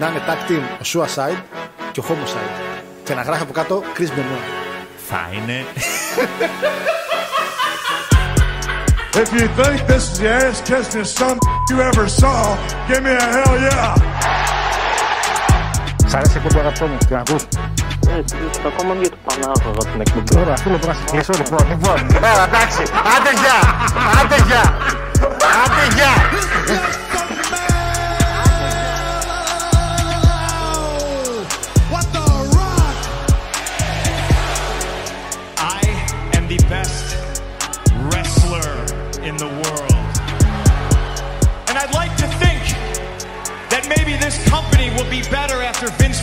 να είναι tag team ο Suicide και ο Homicide. Και να γράφει από κάτω Chris Benoit. Θα είναι. If you think this is the ass kissing some you ever saw, give me a hell yeah. Σ' αρέσει η εκπομπή αγαπητό μου, την ακούς; Ε, ακόμα για το Πανάγωγα την εκπομπή. Ωραία, αυτό λοιπόν να σε κλείσω λοιπόν. Λοιπόν, έλα εντάξει, άντε γεια, άντε γεια, άντε γεια.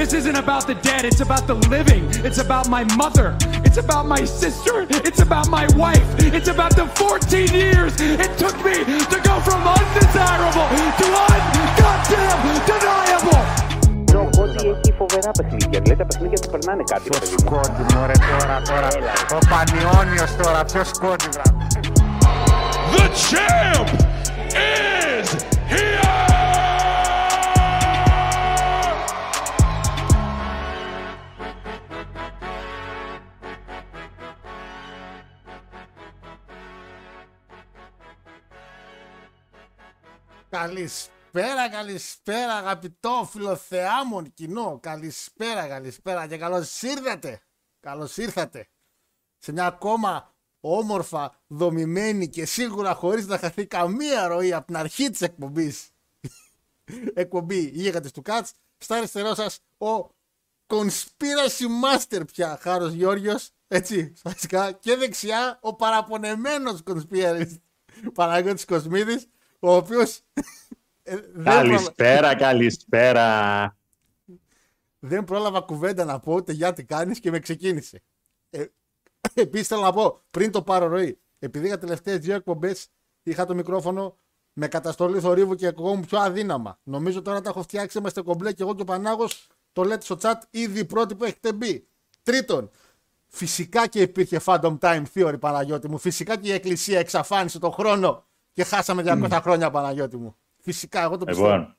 This isn't about the dead. It's about the living. It's about my mother. It's about my sister. It's about my wife. It's about the 14 years it took me to go from undesirable to ungoddamn deniable. Ξέρω εγώ ότι έχει φοβερά παιχνίδια. Δηλαδή τα παιχνίδια του περνάνε κάτι, Ποιος παιδί μου. κόντινο ρε τώρα, τώρα. Ο Πανιόνιος τώρα, ποιος κόντινο. The champ is Καλησπέρα, καλησπέρα αγαπητό φιλοθεάμον κοινό. Καλησπέρα, καλησπέρα και καλώς ήρθατε. Καλώς ήρθατε σε μια ακόμα όμορφα, δομημένη και σίγουρα χωρίς να χαθεί καμία ροή από την αρχή της εκπομπής. Εκπομπή Γίγαντες του Κάτς. Στα αριστερό σας ο Conspiracy Master πια, Χάρος Γιώργιος. Έτσι, βασικά. Και δεξιά ο παραπονεμένος Conspiracy Παναγιώτης Κοσμίδης, ο οποίος ε, δεν, πρόλα- Καλησπέρα, καλησπέρα. δεν πρόλαβα κουβέντα να πω ούτε για τι κάνεις και με ξεκίνησε. Ε, Επίσης θέλω να πω, πριν το πάρω ροή, επειδή για τελευταίες δύο εκπομπές είχα το μικρόφωνο με καταστολή θορύβου και εγώ πιο αδύναμα. Νομίζω τώρα τα έχω φτιάξει, είμαστε κομπλέ και εγώ και ο Πανάγος το λέτε στο chat ήδη πρώτοι που έχετε μπει. Τρίτον, φυσικά και υπήρχε Phantom Time Theory Παναγιώτη μου. Φυσικά και η Εκκλησία εξαφάνισε τον χρόνο και χάσαμε 200 χρόνια Παναγιώτη μου. Φυσικά, εγώ το πιστεύω. Λοιπόν.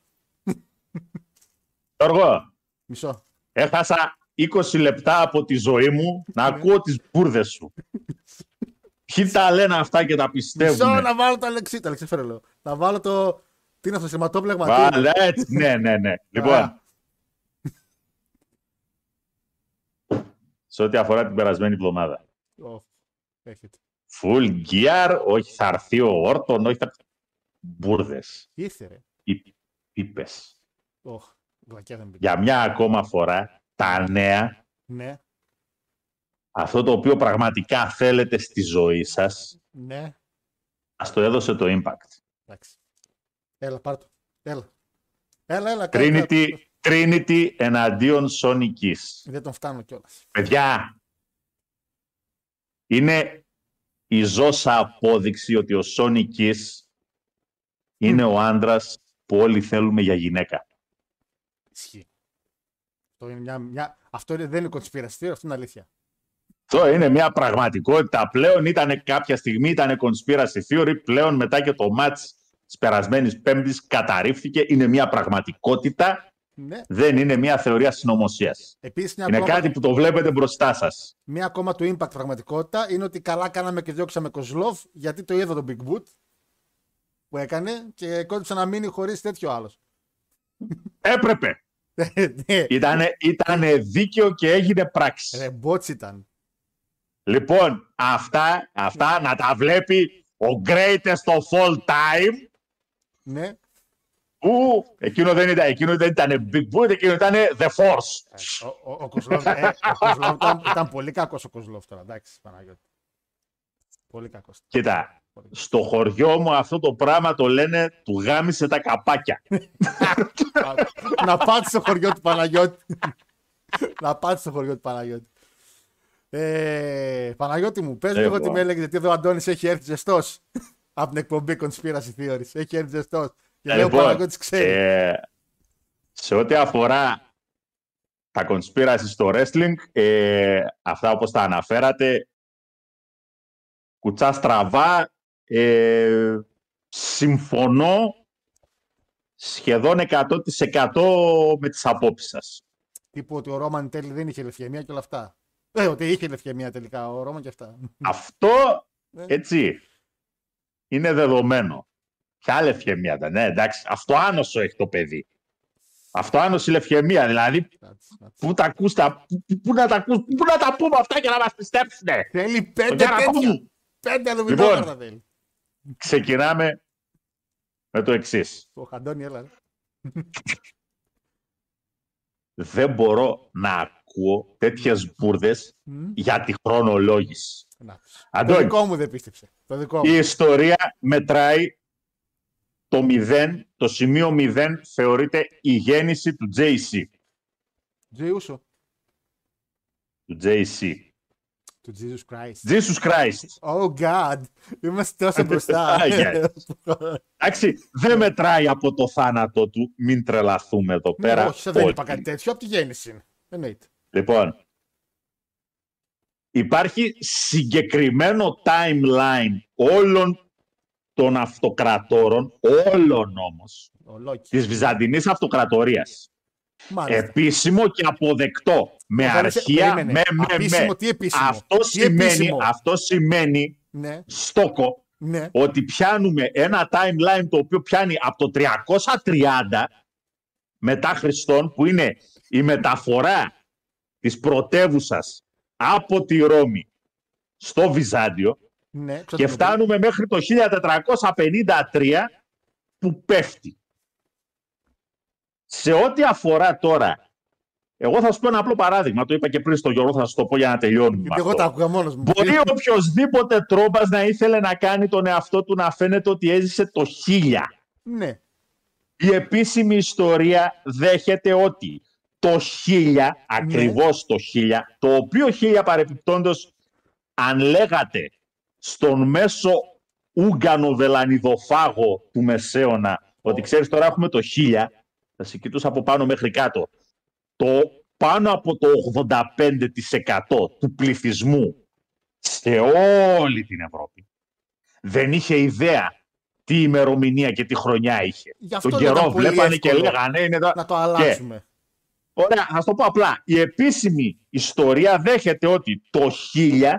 Γιώργο, Μισό. έχασα 20 λεπτά από τη ζωή μου να ακούω τις μπουρδες σου. Ποιοι τα λένε αυτά και τα Μισό πιστεύουν. να βάλω το Αλεξί. Το Αλεξί φέρε λέω. Να βάλω το. Τι είναι αυτό, σηματόπλεγμα. τι είναι; Βάλε έτσι. Ναι, ναι, ναι. Λοιπόν, Ωραία. σε ό,τι αφορά την περασμένη εβδομάδα. Ω, Έχετε. Full gear, όχι θα έρθει ο Όρτον, όχι θα... Μπουρδες. Ήρθε ρε. Πι- Πίπες. Ωχ, βλακιά δεν πήγε. Για μια ακόμα φορά, τα νέα, Ναι, αυτό το οποίο πραγματικά θέλετε στη ζωή σας, ναι. ας το έδωσε το impact. Εντάξει. Έλα, πάρ' το. Έλα. Έλα, έλα. κάνε- Trinity, Trinity εναντίον Sonic Kiss. Δεν τον φτάνω κιόλας. Παιδιά, είναι η ζώσα απόδειξη ότι ο Sonic Kiss είναι ο άντρας που όλοι θέλουμε για γυναίκα. Ισχύει. Αυτό, είναι μια, μια... αυτό είναι- δεν είναι κονσπιραστήριο, αυτό είναι αλήθεια. Αυτό είναι μια πραγματικότητα. Πλέον ήταν κάποια στιγμή ήταν conspiracy theory, πλέον μετά και το match της περασμένης πέμπτης καταρρίφθηκε. Είναι μια πραγματικότητα, Ναι. δεν είναι μια θεωρία συνωμοσίας. Επίσης, μια, Είναι ακόμα... κάτι που το βλέπετε μπροστά σας. μια ακόμα του impact πραγματικότητα είναι ότι καλά κάναμε και διώξαμε Κοσλόφ γιατί το είδα τον Big Boot που έκανε και κόντυψε να μείνει χωρίς τέτοιο άλλος. Έπρεπε. ναι, Ήτανε, ήτανε δίκαιο και έγινε πράξη. ρε, μπότς ήταν. Λοιπόν, αυτά, αυτά να τα βλέπει ο greatest of all time Ναι. Που εκείνο δεν ήταν, εκείνο δεν ήταν Big Boot, εκείνο ήταν The Force. Ο, ο, ο Κοσλόφ, ε, ο Κοσλόφ ήταν, ήταν πολύ κακός ο Κοσλόφ τώρα. Εντάξει, Παναγιώτη. Πολύ κακός. Κοίτα, στο χωριό μου αυτό το πράγμα το λένε του γάμισε τα καπάκια. να πάτε στο χωριό του Παναγιώτη. να πάτε στο χωριό του Παναγιώτη. Ε, Παναγιώτη μου, πες λίγο Εγώ. τι με έλεγε, γιατί εδώ ο Αντώνης έχει έρθει ζεστός από την εκπομπή Conspiracy Theories. Έχει έρθει ζεστός. Και Ε, λέει ο λοιπόν, Παναγιώτης ξέρει. ε, σε ό,τι αφορά τα conspiracy στο wrestling, ε, αυτά όπως τα αναφέρατε, κουτσά στραβά, ε, συμφωνώ σχεδόν 100% με τις απόψεις σας. Τύπου ότι ο Ρόμαν τέλει δεν είχε λευκαιμία και όλα αυτά. Ε, ότι είχε λευκαιμία τελικά ο Ρόμαν και αυτά. Αυτό, Ναι. έτσι, είναι δεδομένο. Ποια λευκαιμία ήταν, ναι, εντάξει, αυτό άνοσο έχει το παιδί. Αυτό άνοσο η λευκαιμία, δηλαδή, Κάτσε, κάτσε. πού τα ακούς, τα, πού, πού να τα ακούς, πού να τα πούμε αυτά και να μας πιστέψουνε. Θέλει Το πέντε κέρατό τέτοια. μου. Πέντε Λοιπόν. αλουμινόκαρδα θέλει. Ξεκινάμε με το εξής. Ο Χαντώνη, έλα. ρε. Δεν μπορώ να ακούω τέτοιες μπουρδες Μμ. για τη χρονολόγηση. Να. Το Αντώνη, δικό μου δεν πίστεψε. Το δικό η μου. ιστορία μετράει το 0, το σημείο 0 θεωρείται η γέννηση του JC. Τζιούσο. Του JC. Του Jesus Christ. Jesus Christ. Oh God. Είμαστε τόσο μπροστά. Άγια. Εντάξει, δεν μετράει από το θάνατο του. Μην τρελαθούμε εδώ Ναι, πέρα. όχι, σε δεν είπα όλοι. κάτι τέτοιο. Από τη γέννηση είναι. Εννοείται. Λοιπόν, υπάρχει συγκεκριμένο timeline όλων των αυτοκρατόρων, όλων όμως, Ο Λόκι. της Βυζαντινής Αυτοκρατορίας. Μάλιστα. Επίσημο και αποδεκτό. Με Περίμενε, αρχεία, περίμενε. με, με, Επίσημο, με. τι επίσημο; Αυτό Τι σημαίνει, επίσημο; αυτό σημαίνει Ναι, στόκο ναι. ότι πιάνουμε ένα timeline το οποίο πιάνει από το 330 μετά Χριστόν που είναι η μεταφορά της πρωτεύουσας από τη Ρώμη στο Βυζάντιο ναι. και Ξέρω το φτάνουμε μέχρι το 1453 που πέφτει. Σε ό,τι αφορά τώρα, εγώ θα σου πω ένα απλό παράδειγμα, το είπα και πριν στο Γιώργο, θα σου το πω για να τελειώνουμε. με Γιατί εγώ αυτό. τα άκουγα μόνος μου. Μπορεί οποιοδήποτε τρόπας να ήθελε να κάνει τον εαυτό του να φαίνεται ότι έζησε το 1000. Ναι. Η επίσημη ιστορία δέχεται ότι το 1000, ακριβώς το 1000, το οποίο 1000 παρεπιπτόντως αν λέγατε στον μέσο Ούγκανο βελανιδοφάγο του Μεσαίωνα ότι ξέρεις τώρα έχουμε το 1000, θα σε κοιτούσα από πάνω μέχρι κάτω. Το πάνω από το 85% του πληθυσμού σε όλη την Ευρώπη δεν είχε ιδέα τι ημερομηνία και τι χρονιά είχε. Γι' αυτό Τον ήταν καιρό πολύ βλέπανε και εύκολο λέγανε είναι εδώ. Να το αλλάξουμε. Ωραία, θα σου το πω απλά. Η επίσημη ιστορία δέχεται ότι το 1000,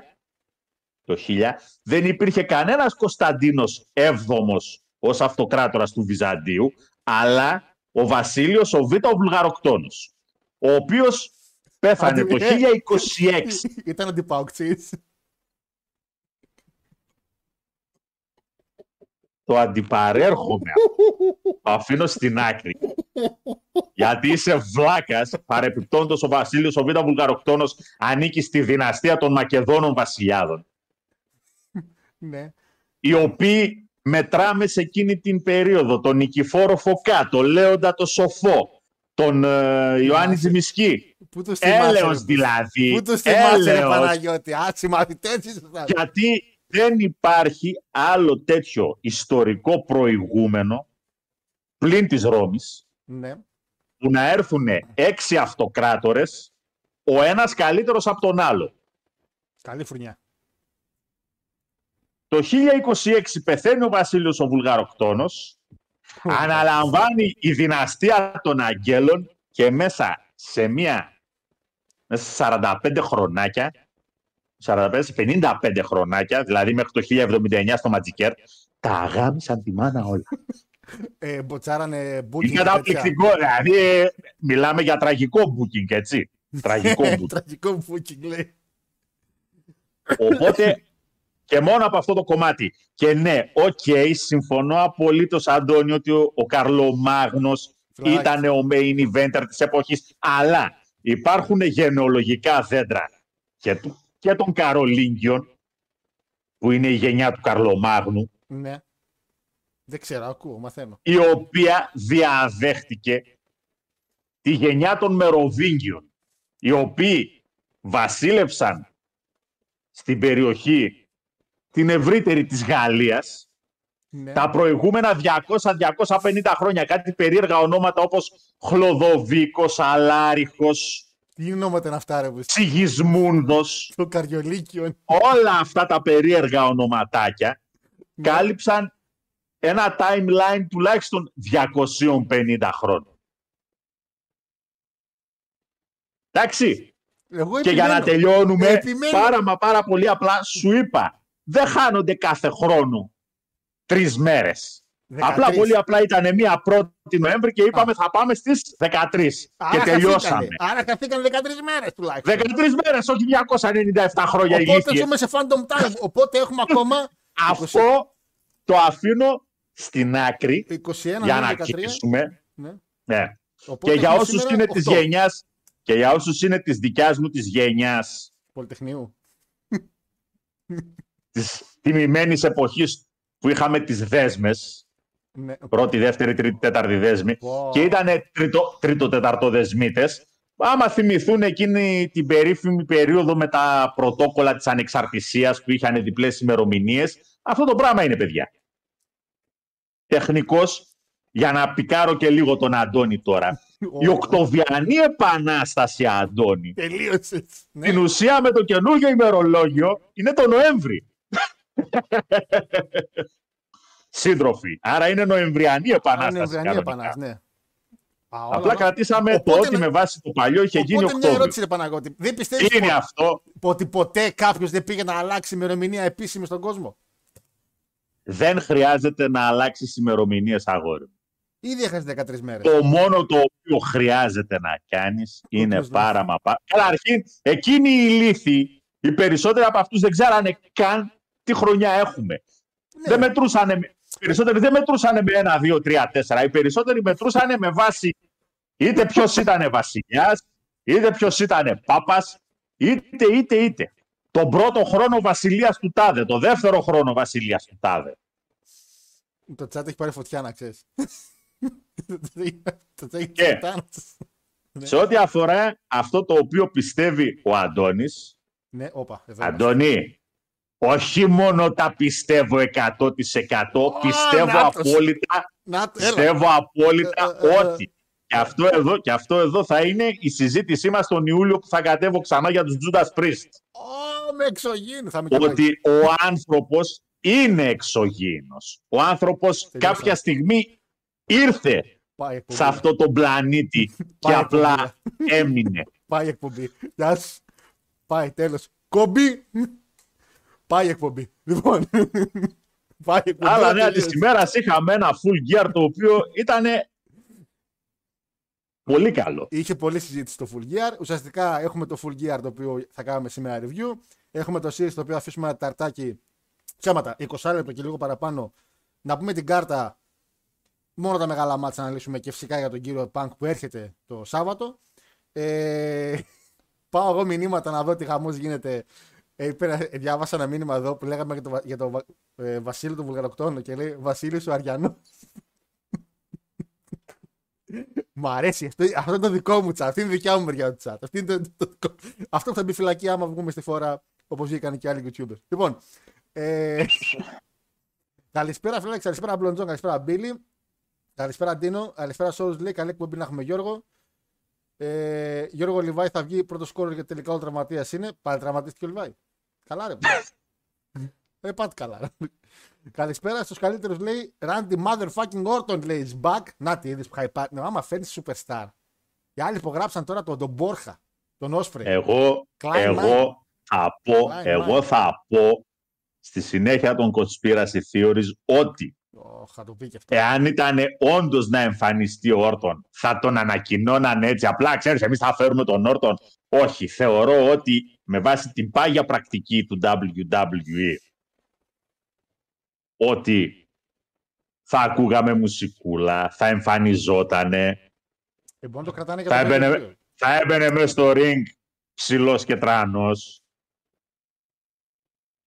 το 1000 δεν υπήρχε κανένας Κωνσταντίνος έβδομος ως αυτοκράτορας του Βυζαντίου, αλλά ο Βασίλειος ο Β' ο Βουλγαροκτόνος, ο οποίος πέθανε το 1026. Ήταν αντιπαοξής. το αντιπαρέρχομαι. το αφήνω στην άκρη. Γιατί είσαι βλάκας, παρεπιπτόντος ο Βασίλειος ο Β' Βουλγαροκτόνος ανήκει στη δυναστεία των Μακεδόνων βασιλιάδων, Ναι. οι οποίοι μετράμε σε εκείνη την περίοδο τον Νικηφόρο Φωκά, τον Λέοντα το Σοφό, τον ε, Ιωάννη Τζιμισκή. Πού τους θυμάσαι, Έλεος ρε, δηλαδή. Πού τους θυμάσαι, ρε έλεος. Παναγιώτη. Άτσι μαθητές ήσασταν. Γιατί δεν υπάρχει άλλο τέτοιο ιστορικό προηγούμενο πλην της Ρώμης Ναι. που να έρθουν έξι αυτοκράτορες ο ένας καλύτερος από τον άλλο. Καλή φουρνιά. Το 1026 πεθαίνει ο Βασίλειος ο Βουλγαροκτόνος, αναλαμβάνει η δυναστεία των Αγγέλων και μέσα σε μία, μέσα σε 45 χρονάκια, 45 σε 55 χρονάκια, δηλαδή μέχρι το 1079 στο Ματζικέρ, τα αγάμισαν τη μάνα όλα. Ε, μποτσάρανε Είναι booking. και καταπληκτικό, δηλαδή ε, μιλάμε για τραγικό booking, έτσι. Τραγικό τέτοια. booking. Τραγικό booking, λέει. Οπότε και μόνο από αυτό το κομμάτι. Και ναι, οκ, συμφωνώ απολύτως, Αντώνη, ότι ο, ο Καρλομάγνος Φλάκι. ήταν ο main eventer της εποχής. Αλλά υπάρχουν γενεολογικά δέντρα και, του, και των Καρολίνγκιων που είναι η γενιά του Καρλομάγνου, Ναι. Δεν ξέρω, ακούω, μαθαίνω. η οποία διαδέχτηκε τη γενιά των Μεροβίνγκιων, οι οποίοι βασίλευσαν στην περιοχή την ευρύτερη της Γαλλίας Ναι. τα προηγούμενα 200-250 χρόνια. Κάτι περίεργα ονόματα όπως Χλοδοβίκος, Αλάριχος, Τι ονόματα είναι αυτά, ρε, που είσαι; Σιγισμούνδος, Το καριολίκιο. όλα αυτά τα περίεργα ονοματάκια Ναι. κάλυψαν ένα timeline τουλάχιστον 250 χρόνων. Εντάξει, Εγώ και για να επιμένω. τελειώνουμε Επιμένω. πάρα μα πάρα πολύ απλά σου είπα δεν χάνονται κάθε χρόνο τρεις μέρες. 13. Απλά πολύ απλά ήταν μία 1η Νοέμβρη και είπαμε θα πάμε στις 13 Άρα και τελειώσαμε. χαθήκανε. Άρα χαθήκαν 13 μέρες τουλάχιστον. 13 μέρες, όχι 297 χρόνια Οπότε ηλίθιες. ζούμε σε Phantom Time. Οπότε έχουμε ακόμα Αυτό το αφήνω στην άκρη 21 για να 13. κλείσουμε. Ναι. Ναι. Οπότε Και για έχουμε όσους σήμερα είναι της 8 γενιάς και για όσους είναι της δικιάς μου της γενιάς Πολυτεχνείου. Της τιμημένης εποχής που είχαμε τις δέσμες Ναι. πρώτη, δεύτερη, τρίτη, τέταρτη δέσμη Wow. και ήταν τρίτο, τρίτο τέταρτο δεσμίτες άμα θυμηθούν εκείνη την περίφημη περίοδο με τα πρωτόκολλα της ανεξαρτησίας που είχαν διπλές ημερομηνίες. αυτό το πράγμα είναι παιδιά τεχνικός για να πικάρω και λίγο τον Αντώνη τώρα η Οκτωβιανή Επανάσταση Αντώνη Τελείωσες. Ναι. την ουσία με το καινούργιο ημερολόγιο είναι το Νοέμβρη. Σύντροφοι. Άρα είναι Νοεμβριανή Αν Επανάσταση. είναι Βρανή κανονικά. επανάσταση. Ναι. Α, όλα Απλά αυτά. κρατήσαμε το Οπότε ότι να- με βάση το παλιό είχε γίνει Οπότε μια Οκτώβριο. ερώτηση, ρε Παναγώτη. Δεν πιστεύεις Τι είναι αυτό. ότι ποτέ κάποιος δεν πήγε να αλλάξει ημερομηνία επίσημη στον κόσμο; Δεν χρειάζεται να αλλάξεις ημερομηνίες αγόρι. μου. Ήδη έχασες 13 μέρες. Το μόνο το οποίο χρειάζεται να κάνεις είναι Κόκκινος πάρα μα πάρα. Καταρχήν, εκείνοι οι ηλίθιοι, οι περισσότεροι από αυτούς δεν ξέρανε καν τι χρονιά έχουμε. Ναι. Δεν μετρούσανε, με- οι περισσότεροι δεν μετρούσανε με ένα, δύο, τρία, τέσσερα. Οι περισσότεροι μετρούσανε με βάση είτε ποιος ήταν βασιλιάς, είτε ποιος ήταν πάπας, είτε, είτε, είτε. Τον πρώτο χρόνο βασιλείας του Τάδε, το δεύτερο χρόνο βασιλείας του Τάδε. Το chat έχει πάρει φωτιά, να ξέρεις. Το chat έχει Και- φωτιά. Ναι. Σε ό,τι αφορά αυτό το οποίο πιστεύει ο Αντώνης, Ναι, όπα. Εδώ είμαστε. Αντώνη, όχι μόνο τα πιστεύω 100%, πιστεύω νάτος. απόλυτα, Να, το- έλα. πιστεύω απόλυτα Ε, ε, ε, ε. ότι. Και αυτό, εδώ, και αυτό εδώ θα είναι η συζήτησή μας τον Ιούλιο που θα κατέβω ξανά για τους Judas Priest. Ω, με εξωγήινου. Θα με και Ότι ο άνθρωπος είναι εξωγήινος. Ο άνθρωπος Τελείωσα. κάποια στιγμή ήρθε Πάει εκπομπή. σε αυτό το πλανήτη και Πάει απλά έμεινε. Πάει εκπομπή. Γεια σου. Πάει, τέλος. Κομπή. Πάει εκπομπή. Λοιπόν. Πάει εκπομπή. Άλλα νέα τελείωσε. της ημέρας είχαμε ένα full gear το οποίο ήταν πολύ καλό. Είχε πολλή συζήτηση στο Full Gear. Ουσιαστικά έχουμε το Full Gear το οποίο θα κάνουμε σήμερα review. Έχουμε το Series το οποίο αφήσουμε ένα ταρτάκι. Ψέματα, 20 λεπτό και λίγο παραπάνω. Να πούμε την κάρτα. Μόνο τα μεγάλα μάτσα να λύσουμε και φυσικά για τον κύριο Punk που έρχεται το Σάββατο. Ε, πάω εγώ μηνύματα να δω τι χαμό γίνεται. Ε, πήρα- ε, διάβασα ένα μήνυμα εδώ που λέγαμε για τον για το, Βα- ε, Βασίλη του Βουλγαροκτόνο και λέει Βασίλη ο Αριανός. Μ' αρέσει. Αυτό, αυτό είναι το δικό μου chat. Αυτή είναι η δικιά μου μεριά του chat. Αυτή είναι το, το δικό- Αυτό που θα μπει φυλακή άμα βγούμε στη φορά όπως βγήκαν και άλλοι YouTubers. Λοιπόν. Ε, καλησπέρα, φίλε. Καλησπέρα, Μπλοντζόν. Καλησπέρα, Μπίλι. Καλησπέρα, Ντίνο. Καλησπέρα, Σόρου. Λέει καλή εκπομπή να έχουμε Γιώργο. Ε, Γιώργο Λιβάη θα βγει πρώτος σκόρ και τελικά ο τραυματίας είναι. Πάλι τραυματίστηκε ο Λιβάη. Καλά, ρε. Ε, πάτε καλά. ρε. Καλησπέρα στους καλύτερους, λέει Randy Motherfucking Orton, λέει is back. Να τι είδες που είχα υπάρχει. Ναι, άμα φέρνει superstar. Οι άλλοι υπογράψαν τώρα τον, τον Μπόρχα, τον Όσφρε. Εγώ, Klein εγώ θα πω, Klein εγώ Mike. θα πω στη συνέχεια των conspiracy theories ότι Ω, θα το πει και αυτό. εάν ήταν όντως να εμφανιστεί ο Όρτον, θα τον ανακοινώναν έτσι. Απλά ξέρεις, εμείς θα φέρουμε τον Όρτον. Όχι, θεωρώ ότι με βάση την πάγια πρακτική του WWE ότι θα ακούγαμε μουσικούλα, θα εμφανιζότανε, Ε, μπορεί να το κρατάνε για θα το έμπαινε, pay-per-view. θα έμπαινε μέσα στο ring ψηλός και τρανός.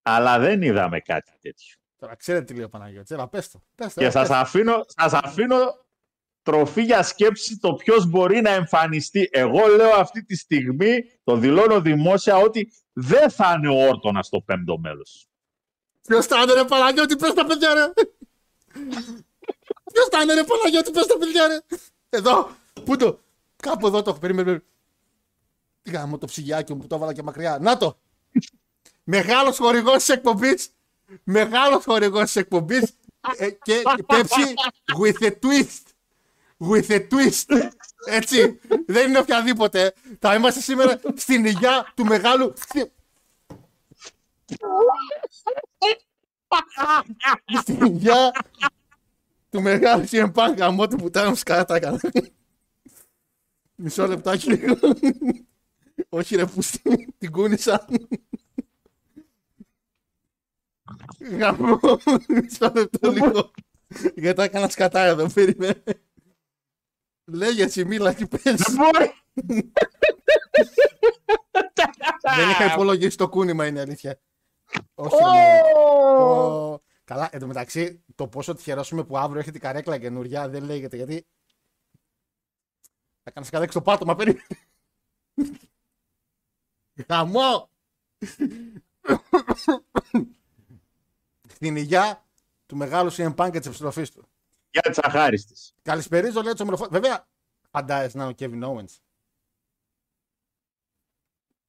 Αλλά δεν είδαμε κάτι τέτοιο. Τώρα ξέρετε τι λέει ο Παναγιώτης. Έλα, πες το. Πες το, Και έλα, σας πες το. αφήνω, σας αφήνω τροφή για σκέψη το ποιος μπορεί να εμφανιστεί. Εγώ λέω αυτή τη στιγμή, το δηλώνω δημόσια, ότι δεν θα είναι ο Όρτονας στο πέμπτο μέλος. Ποιος θα είναι ρε Παναγιώτη, πες τα παιδιά ρε. Ποιος θα είναι ρε Παναγιώτη, πες τα παιδιά ρε. Εδώ, πού το, κάπου εδώ το έχω, περίμενε. περίμενε. Τι γάμο το ψυγιάκι μου που το έβαλα και μακριά. Να το. Μεγάλος χορηγός της εκπομπής. Μεγάλος χορηγός της εκπομπής. Ε, και Pepsi with a twist. With a twist. Έτσι. Δεν είναι οποιαδήποτε. Θα είμαστε σήμερα στην υγειά του μεγάλου. στην υγειά του μεγάλου CM Punk γαμώ του πουτάνα μου σκάτα έκανα. Μισό λεπτάκι λίγο. Όχι ρε που την κούνησα. Γαμώ. Μισό λεπτό λίγο. Γιατί έκανα σκατά εδώ, περίμενε. Λέγε εσύ, μίλα και πες. Δεν μπορεί. Δεν είχα υπολογίσει το κούνημα, είναι η αλήθεια. Όχι, ρε, μάνα. Ω, Καλά, εν τω μεταξύ, το πόσο τυχερόσουμε που αύριο έχετε καρέκλα καινούρια δεν λέγεται γιατί. Θα κάνω σκαδέξει το πάτωμα, περίμενε. Χαμό! Στην υγειά του μεγάλου CM Punk και της επιστροφής του. Για τις αχάριστες. Καλησπερίζω, λέει το ομιλοφό. Βέβαια, φαντάζεσαι να είναι ο Kevin Owens.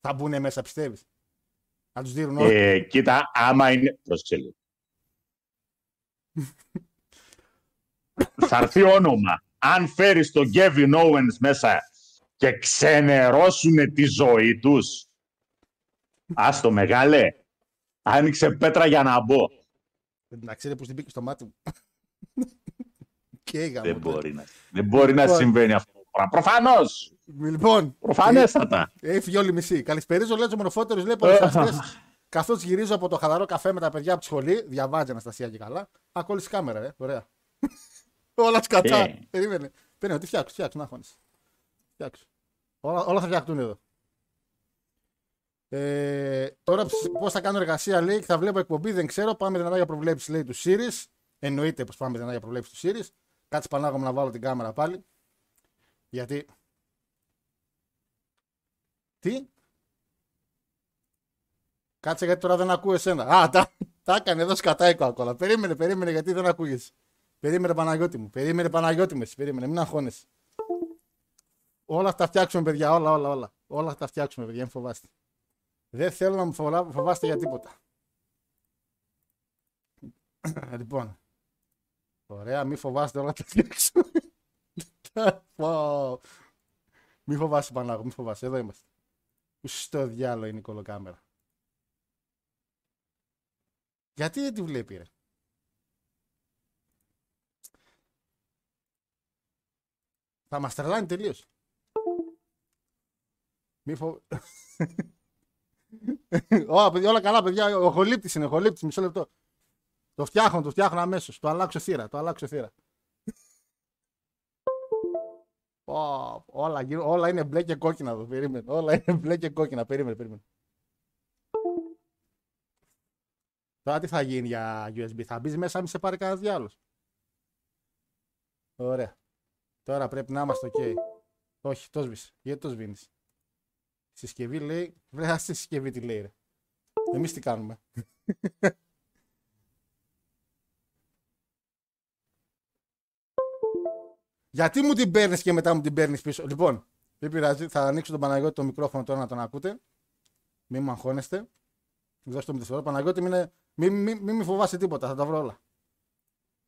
Θα μπουν μέσα, πιστεύεις; Να τους δίνουν όλοι. Ε, κοίτα, άμα είναι... Πρόσεξε λίγο. θα έρθει όνομα. Αν φέρεις τον Kevin Owens μέσα και ξενερώσουν τη ζωή τους. Άστο μεγάλε. Άνοιξε πέτρα για να μπω. Να ξέρει πώ την μπήκε στο μάτι μου. και γαμώ. Δεν μπορεί να, δεν μπορεί να Λοιπόν. συμβαίνει αυτό. το πράγμα. Προφανώς. Λοιπόν, Προφανέστατα. έφυγε όλη η μισή. Καλησπερίζω, λέει ο μονοφότερο, λέει παρουσιαστέ. Καθώς γυρίζω από το χαλαρό καφέ με τα παιδιά από τη σχολή, διαβάζει Αναστασία και καλά. Α, κόλλησε κάμερα, ε. Ωραία. όλα σκατά. Ε. Περίμενε. Περίμενε, τι φτιάξω, φτιάξω, να χώνεις. Φτιάξω. Όλα, όλα θα φτιαχτούν εδώ. Ε, τώρα πώς θα κάνω εργασία λέει και θα βλέπω εκπομπή, δεν ξέρω. Πάμε δυνατά για προβλέψεις λέει του Series. Εννοείται πως πάμε δυνατά για προβλέψεις του Series. Κάτσε πανάγομαι να βάλω την κάμερα πάλι. Γιατί; Τι; Κάτσε γιατί τώρα δεν ακούω εσένα. Α, τα, τα έκανε εδώ σκατά η κοακόλα. Περίμενε, περίμενε γιατί δεν ακούγεσαι. Περίμενε Παναγιώτη μου. Περίμενε Παναγιώτη μου. εσύ, Περίμενε, μην αγχώνεσαι. Όλα θα τα φτιάξουμε, παιδιά. Όλα, όλα, όλα. Όλα θα τα φτιάξουμε, παιδιά. Μην φοβάστε. Δεν θέλω να μου φοβά- φοβάστε για τίποτα. λοιπόν. Ωραία, μη φοβάστε, όλα θα τα φτιάξουμε. Πω. μη φοβάσαι, Πανάγο, μη φοβάσαι. Εδώ είμαστε. Πού στο διάλογο είναι η κολοκάμερα. Γιατί δεν τη βλέπει, ρε; Θα μας τρελάνει τελείως. Μη φο... Όλα, παιδιά, όλα καλά, παιδιά. Ο χολύπτης είναι, ο χολύπτης, μισό λεπτό. Το φτιάχνω, το φτιάχνω αμέσως. Το αλλάξω θύρα, το αλλάξω θύρα. Πω, όλα, γύρω- όλα είναι μπλε και κόκκινα εδώ, περίμενε. Όλα είναι μπλε και κόκκινα, περίμενε, περίμενε. Τώρα τι θα γίνει για USB, θα μπεις μέσα, μη σε πάρει κανένας διάλογο. Ωραία. Τώρα πρέπει να είμαστε ok. Όχι, τος σβήσε. Γιατί τος σβήνεις. Συσκευή λέει, βρε ας τη συσκευή τι λέει ρε. Εμείς τι κάνουμε. Γιατί μου την παίρνεις και μετά μου την παίρνεις πίσω; Λοιπόν, δεν πειράζει. Θα ανοίξω τον Παναγιώτη το μικρόφωνο τώρα να τον ακούτε. Μην μου αγχώνεστε. Δώστε μου τη φορά. Παναγιώτη, μην, είναι- μην, μην, μην με φοβάσαι τίποτα. Θα τα βρω όλα.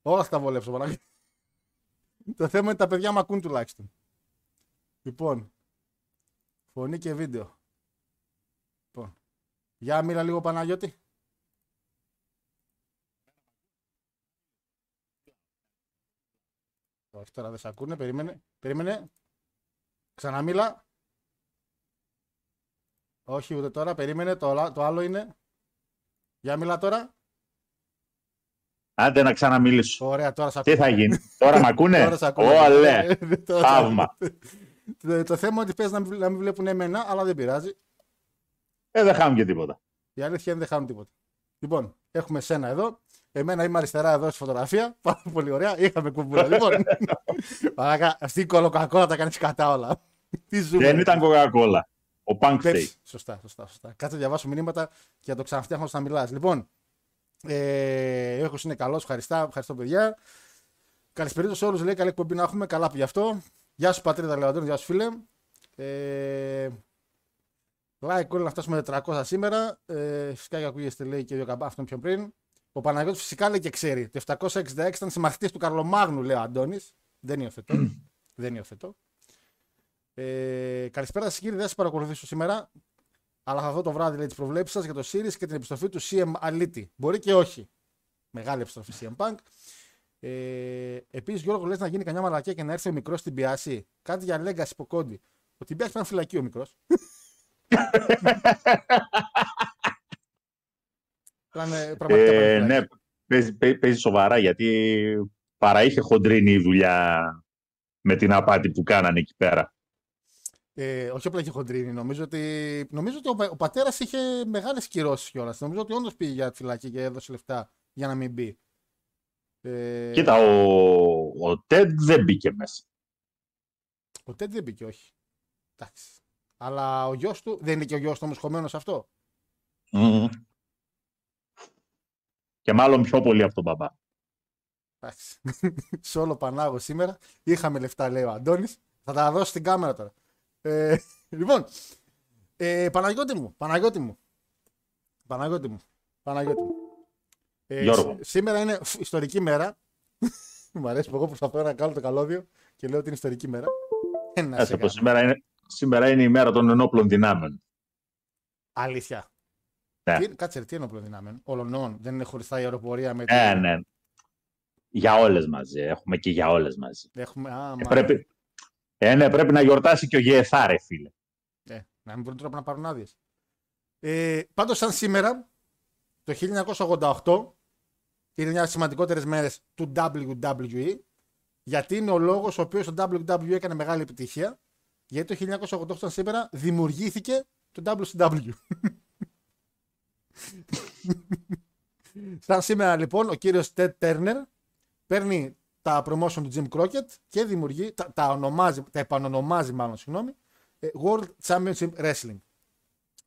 Όλα θα τα βολέψω, Παναγιώτη. το θέμα είναι τα παιδιά μου ακούν τουλάχιστον. Λοιπόν, φωνή και βίντεο. Λοιπόν, για μίλα λίγο Παναγιώτη. Όχι, τώρα δεν σε ακούνε. Περίμενε. Περίμενε. Ξαναμίλα. Όχι, ούτε τώρα. Περίμενε. Το, άλλα- το άλλο είναι. Για μιλά τώρα. Άντε να ξαναμιλήσω. Ωραία, τώρα σε Τι ακούω. θα γίνει. Τώρα με ακούνε; Τώρα σε ακούω. Όλε. Ε, τώρα σε Θαύμα. Ακούω. Το, το θέμα είναι ότι πες να μην, να μην βλέπουν εμένα, αλλά δεν πειράζει. Ε, δεν χάνουν και τίποτα. Η αλήθεια είναι δεν χάνουν τίποτα. Λοιπόν, έχουμε σένα εδώ. Εμένα είμαι αριστερά εδώ στη φωτογραφία. Πάρα πολύ ωραία. Είχαμε κουμπούρα. λοιπόν, παράκα, αυτή η κολοκακόλα τα κάνεις κατά όλα. Τι ζούμε. Δεν ήταν Coca-Cola. Ο Punk Stay. Pepsi. Σωστά, σωστά, σωστά. Κάτσε να διαβάσω μηνύματα και να το ξαναφτιάχνω ώστε να μιλάς. Λοιπόν, ε, ο ήχος είναι καλός. Ευχαριστώ, ευχαριστώ παιδιά. Καλησπέρα σε όλους. Λέει καλή εκπομπή να έχουμε. Καλά που γι' αυτό. Γεια σου πατρίδα Λεοντών, γεια σου φίλε. Ε, like όλοι να φτάσουμε 400 σήμερα. Ε, φυσικά και ακούγεστε λέει και δύο καμπά αυτόν πιο πριν. Ο Παναγιώτης φυσικά λέει και ξέρει. Το 766 ήταν συμμαχτή του Καρλομάγνου, λέει ο Αντώνης. Δεν υιοθετώ. Δεν υιοθετώ. Ε, καλησπέρα σας κύριε, δεν σας παρακολουθήσω σήμερα. Αλλά θα δω το βράδυ λέει, τις προβλέψεις σας για το Series και την επιστροφή του CM Αλίτη. Μπορεί και όχι. Μεγάλη επιστροφή CM Punk. Ε, Επίσης, Γιώργο, λες να γίνει κανένα μαλακία και να έρθει ο μικρός στην πιάση. Κάτι για Legacy υποκόντι. Ότι μπαίνει ήταν φυλακή ο μικρός. Ήταν ε, πραγματικά Ε, πολύ ναι, φυλακή. παίζει, παί- παίζει σοβαρά γιατί παρά είχε χοντρίνει η δουλειά με την απάτη που κάνανε εκεί πέρα. Ε, όχι απλά είχε χοντρίνει. Νομίζω ότι, νομίζω ότι ο, πα- ο πατέρας είχε μεγάλες κυρώσεις κιόλας. Νομίζω ότι όντως πήγε για τη φυλακή και έδωσε λεφτά για να μην μπει. Ε, Κοίτα, ο, ο Τέντ δεν μπήκε μέσα. Ο Τέντ δεν μπήκε, όχι. Εντάξει. Αλλά ο γιος του. Δεν είναι και ο γιος του όμω χωμένο σε αυτό. Μμμ. Και μάλλον πιο πολύ από τον μπαμπά. Εντάξει. σε όλο Πανάγο σήμερα. Είχαμε λεφτά, λέει ο Αντώνης. Θα τα δώσω στην κάμερα τώρα. Ε, λοιπόν. Ε, Παναγιώτη μου, Παναγιώτη μου. Παναγιώτη μου. Παναγιώτη μου. Ε, Γιώργο. σ- σήμερα είναι φ- ιστορική μέρα. Μου αρέσει που εγώ προσπαθώ να κάνω το καλώδιο και λέω ότι είναι ιστορική μέρα. Ε, να σε Έστε πως κάνω. σήμερα είναι, σήμερα είναι η μέρα των ενόπλων δυνάμεων. Αλήθεια. Ναι. Τι, κάτσε, ρε, τι είναι όπλο δυνάμεων; Ολονών. Δεν είναι χωριστά η αεροπορία με. Ε, την- ναι. Για όλες μαζί. Έχουμε και για όλες μαζί. Έχουμε. Α, Ε, μα- πρέπει, ε, ναι, πρέπει να γιορτάσει και ο ΓΕΘΑ, ρε φίλε. Ε, να μην βρουν τρόπο να πάρουν άδειες. Ε, Πάντως, σαν σήμερα, το 1988 είναι μια από τις σημαντικότερες μέρες του WWE, γιατί είναι ο λόγος ο οποίος το WWE έκανε μεγάλη επιτυχία. Γιατί το 1988 σαν σήμερα δημιουργήθηκε το WCW. σαν σήμερα λοιπόν ο κύριος Ted Turner παίρνει τα promotion του Jim Crockett και δημιουργεί, τα, τα, ονομάζει, τα επανονομάζει μάλλον, συγγνώμη, ε, World Championship Wrestling.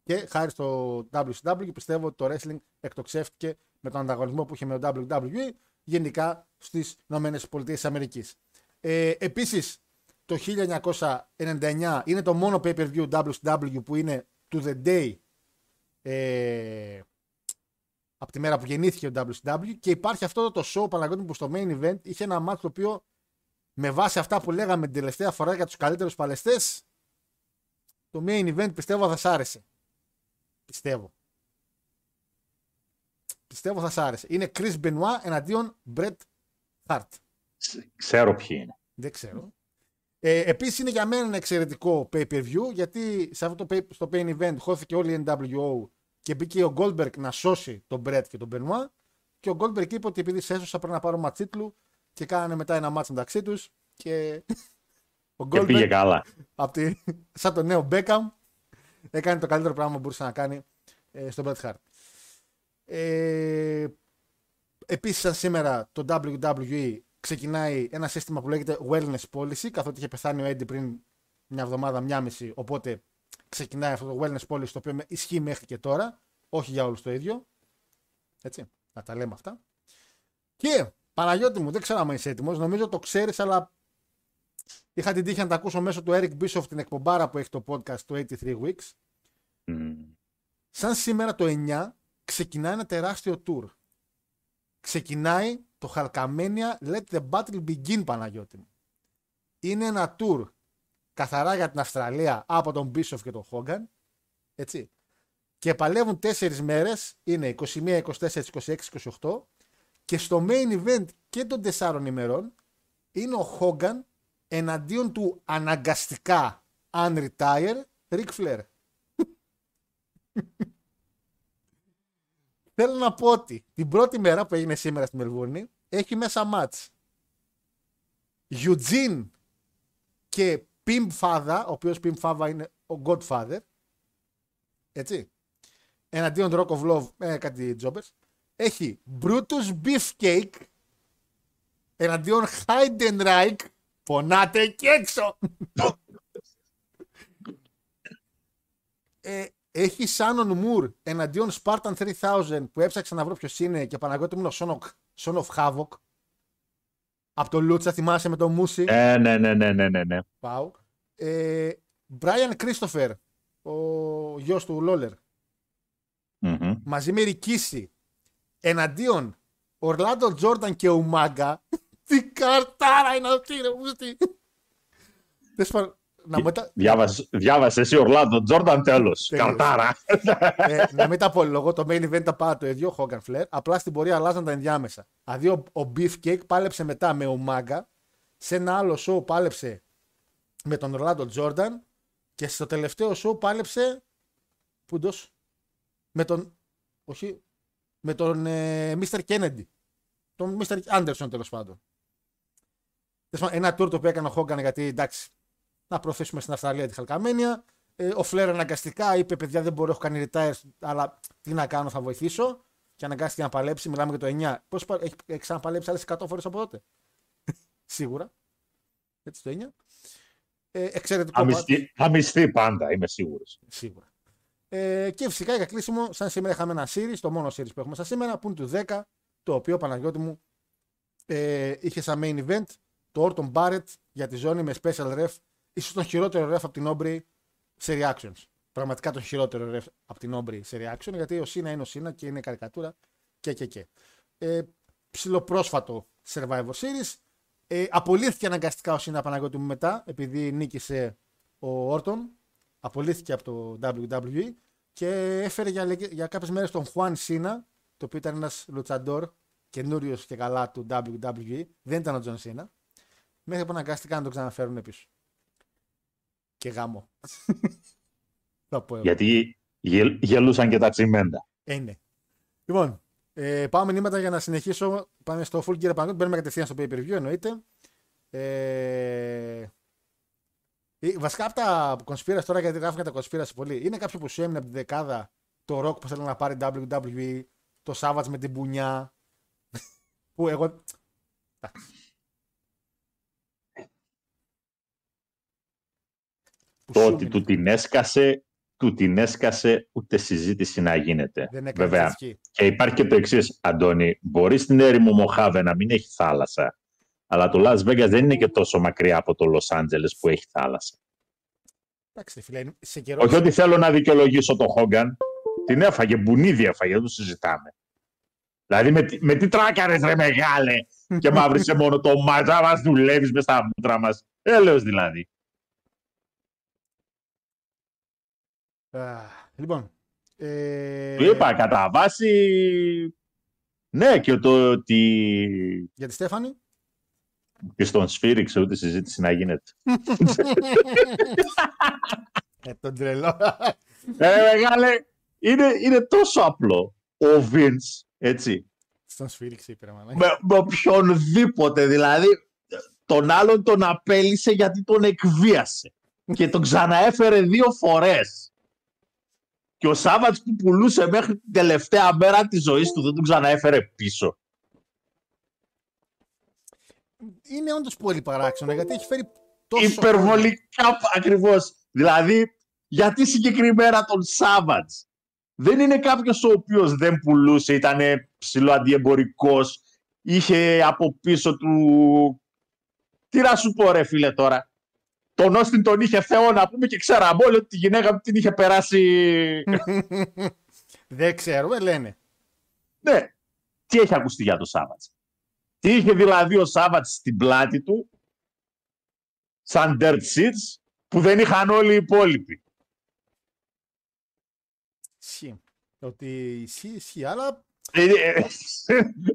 Και χάρη στο WCW πιστεύω ότι το wrestling εκτοξεύτηκε με τον ανταγωνισμό που είχε με το WWE γενικά στις ΗΠΑ. Ε, επίσης το 1999 είναι το μόνο pay-per-view WCW που είναι to the day ε, από τη μέρα που γεννήθηκε ο WCW και υπάρχει αυτό το show Παναγιώτη που στο main event είχε ένα match το οποίο με βάση αυτά που λέγαμε την τελευταία φορά για τους καλύτερους παλαιστές το main event πιστεύω θα σ' άρεσε. Πιστεύω. Πιστεύω θα σ' άρεσε. Είναι Chris Benoit εναντίον Bret Hart. Ξέρω ποιοι είναι. Δεν ξέρω. Ε, Επίσης είναι για μένα ένα εξαιρετικό pay-per-view γιατί σε αυτό το pay, στο main event χώθηκε όλη η NWO και μπήκε ο Goldberg να σώσει τον Brett και τον Benoit και ο Goldberg είπε ότι επειδή σε έσωσα πρέπει να πάρω ματσίτλου και κάνανε μετά ένα μάτς μεταξύ τους και ο Και πήγε Goldberg καλά. από τη, σαν το νέο Beckham έκανε το καλύτερο πράγμα που μπορούσε να κάνει ε, στον Bret Hart. Ε, επίσης σαν σήμερα το WWE ξεκινάει ένα σύστημα που λέγεται Wellness Policy καθότι είχε πεθάνει ο Eddie πριν μια εβδομάδα, μια μισή. Οπότε ξεκινάει αυτό το Wellness Policy το οποίο ισχύει μέχρι και τώρα. Όχι για όλους το ίδιο. Έτσι, να τα λέμε αυτά. Και Παναγιώτη μου, δεν ξέρω αν είσαι έτοιμος. Νομίζω το ξέρεις αλλά Είχα την τύχη να τα ακούσω μέσω του Eric Bischoff την εκπομπάρα που έχει το podcast του 83 Weeks. Μμ. Σαν σήμερα το 9 ξεκινάει ένα τεράστιο tour. Ξεκινάει το Χαλκαμένια Let the Battle Begin Παναγιώτη μου. Είναι ένα tour καθαρά για την Αυστραλία από τον Bischoff και τον Hogan. Έτσι. Και παλεύουν τέσσερις μέρες, είναι 21, 24, 26, 28 και στο main event και των τεσσάρων ημερών είναι ο Hogan εναντίον του αναγκαστικά unretire Ric Flair. Θέλω να πω ότι την πρώτη μέρα που έγινε σήμερα στη Μελβούρνη έχει μέσα μάτς Eugene και Pim Fada, ο οποίος Pim Fada είναι ο Godfather, έτσι, εναντίον Rock of Love, ε, κάτι τζόμπερς, έχει Brutus Beefcake εναντίον Heidenreich. Πονάτε εκεί έξω. ε, έχει Shannon Moore εναντίον Spartan 3000 που έψαξα να βρω ποιος είναι και Παναγιώτη μου είναι ο Son of, Son of Havoc. Από το Λούτσα θυμάσαι με τον Μούση; Ε, ναι, ναι, ναι, ναι, ναι, ναι. Πάω. Ε, Brian Christopher, ο γιος του Λόλερ, Μμμ. μαζί με Ρικίση, εναντίον Ορλάντο Τζόρνταν και Ουμάγκα. Τι καρτάρα είναι αυτή, ρε μουστι. Τέλος πάντων, να μετά, Διάβασες, διάβασες εσύ Ορλάντο Τζόρνταν τέλος. Τέλος. Καρτάρα. ε, να μην τα απολογώ, το main event τα πάρα το ίδιο, Hogan Flair. Απλά στην πορεία αλλάζαν τα ενδιάμεσα. Δηλαδή ο, ο Beefcake πάλεψε μετά με Ουμάγκα, σε ένα άλλο show πάλεψε με τον Ορλάντο Τζόρνταν και στο τελευταίο show πάλεψε. Πούντος, με τον. Όχι, με τον ε, Mr. Kennedy. Τον Mr. Anderson τέλος πάντων. Τέλος πάντων, Ένα tour το οποίο έκανε ο Hogan γιατί εντάξει, να προωθήσουμε στην Αυστραλία τη Χαλκαμένια. Ε, ο Φλερ αναγκαστικά είπε: Παιδιά, δεν μπορώ, έχω κάνει retire, αλλά τι να κάνω, θα βοηθήσω. Και αναγκάστηκε να παλέψει. Μιλάμε για το 9. Πώς έχει, έχει ξαναπαλέψει άλλες 100 φορές από τότε. Σίγουρα. Έτσι το 9. Ε, εξαιρετικό. Θα match. μισθεί, θα μισθεί πάντα, είμαι σίγουρος. Σίγουρα. Ε, και φυσικά για κλείσιμο, σαν σήμερα είχαμε ένα series, το μόνο series που έχουμε σαν σήμερα, που είναι του 10, το οποίο Παναγιώτη μου ε, είχε σαν main event το Orton Barrett για τη ζώνη με special ref, ίσως τον χειρότερο ref από την Aubrey σε reactions. Πραγματικά τον χειρότερο ref από την Aubrey σε reaction, γιατί ο Σίνα είναι ο Σίνα και είναι καρικατούρα και και και. Ε, ψιλοπρόσφατο Survivor Series. Ε, απολύθηκε αναγκαστικά ο Σίνα Παναγιώτη μου μετά, επειδή νίκησε ο Orton. Απολύθηκε από το WWE και έφερε για, λεγε- για κάποιες μέρες τον Juan Σίνα, το οποίο ήταν ένας luchador καινούριος και καλά του WWE. Δεν ήταν ο Τζον Σίνα. Μέχρι που αναγκάστηκαν να τον ξαναφέρουν πίσω. Και γάμο. Θα πω εγώ. Γιατί γελ- γελούσαν και τα τσιμέντα. Ε, ναι. Λοιπόν, ε, πάμε μηνύματα για να συνεχίσω. Πάμε στο Full Gear επαναλαμβάνω. Μπαίνουμε κατευθείαν στο pay per view, εννοείται. Ε, ε, βασικά από τα conspiracy τώρα, γιατί γράφουν για τα conspiracy πολύ, είναι κάποιο που σου έμεινε από την δεκάδα το rock που θέλει να πάρει WWE, το Savage με την μπουνιά. που εγώ. Εντάξει. Που Το σου ότι έμεινε. του την έσκασε, του την έσκασε ούτε συζήτηση να γίνεται. Δεν έκανε Βέβαια. τσισκή. Και υπάρχει και το εξής, Αντώνη. Μπορείς στην έρημο Μοχάβε να μην έχει θάλασσα, αλλά το Las Vegas δεν είναι και τόσο μακριά από το Los Angeles που έχει θάλασσα. Εντάξει, φίλε, είναι- σε καιρό. Όχι ότι θέλω να δικαιολογήσω το Χόγκαν. Την έφαγε, μπουνίδι έφαγε, δεν το συζητάμε. Δηλαδή με, τι- με τι τράκαρες ρε μεγάλε και μαύρισε μόνο το μαζά μας δουλεύεις μες στα μούτρα μας. Έλεος δηλαδή. Λοιπόν. Ε, Του είπα κατά βάση ναι και το ότι Για τη Στέφανη. και στον σφύριξε ούτε συζήτηση να γίνεται. ε, τον τρελό. Ε, μεγάλε, είναι, είναι τόσο απλό. Ο Vince, έτσι, Στον σφύριξε είπε ρε μαλάκα. με, με οποιονδήποτε, δηλαδή τον άλλον τον απέλησε γιατί τον εκβίασε και τον ξαναέφερε δύο φορές. Και ο Σάββατς που πουλούσε μέχρι την τελευταία μέρα της ζωής του δεν τον ξαναέφερε πίσω. Είναι όντως πολύ παράξενο γιατί έχει φέρει τόσο. Υπερβολικά ακριβώς. Δηλαδή, γιατί συγκεκριμένα τον Σάββατς; Δεν είναι κάποιος ο οποίος δεν πουλούσε, ήταν ψηλό αντιεμπορικός, είχε από πίσω του... Τι να σου πω ρε φίλε τώρα. Τον Όστιν τον είχε θεό να πούμε και ξέραμε όλοι ότι τη γυναίκα του την είχε περάσει... Δεν ξέρουμε, λένε. ναι. Τι έχει ακουστεί για τον Σάββατς; Τι είχε δηλαδή ο Σάββατς στην πλάτη του σαν dirt sheets που δεν είχαν όλοι οι υπόλοιποι. Ισχύει. Ότι ισχύει, ισχύει, αλλά Ε, ε,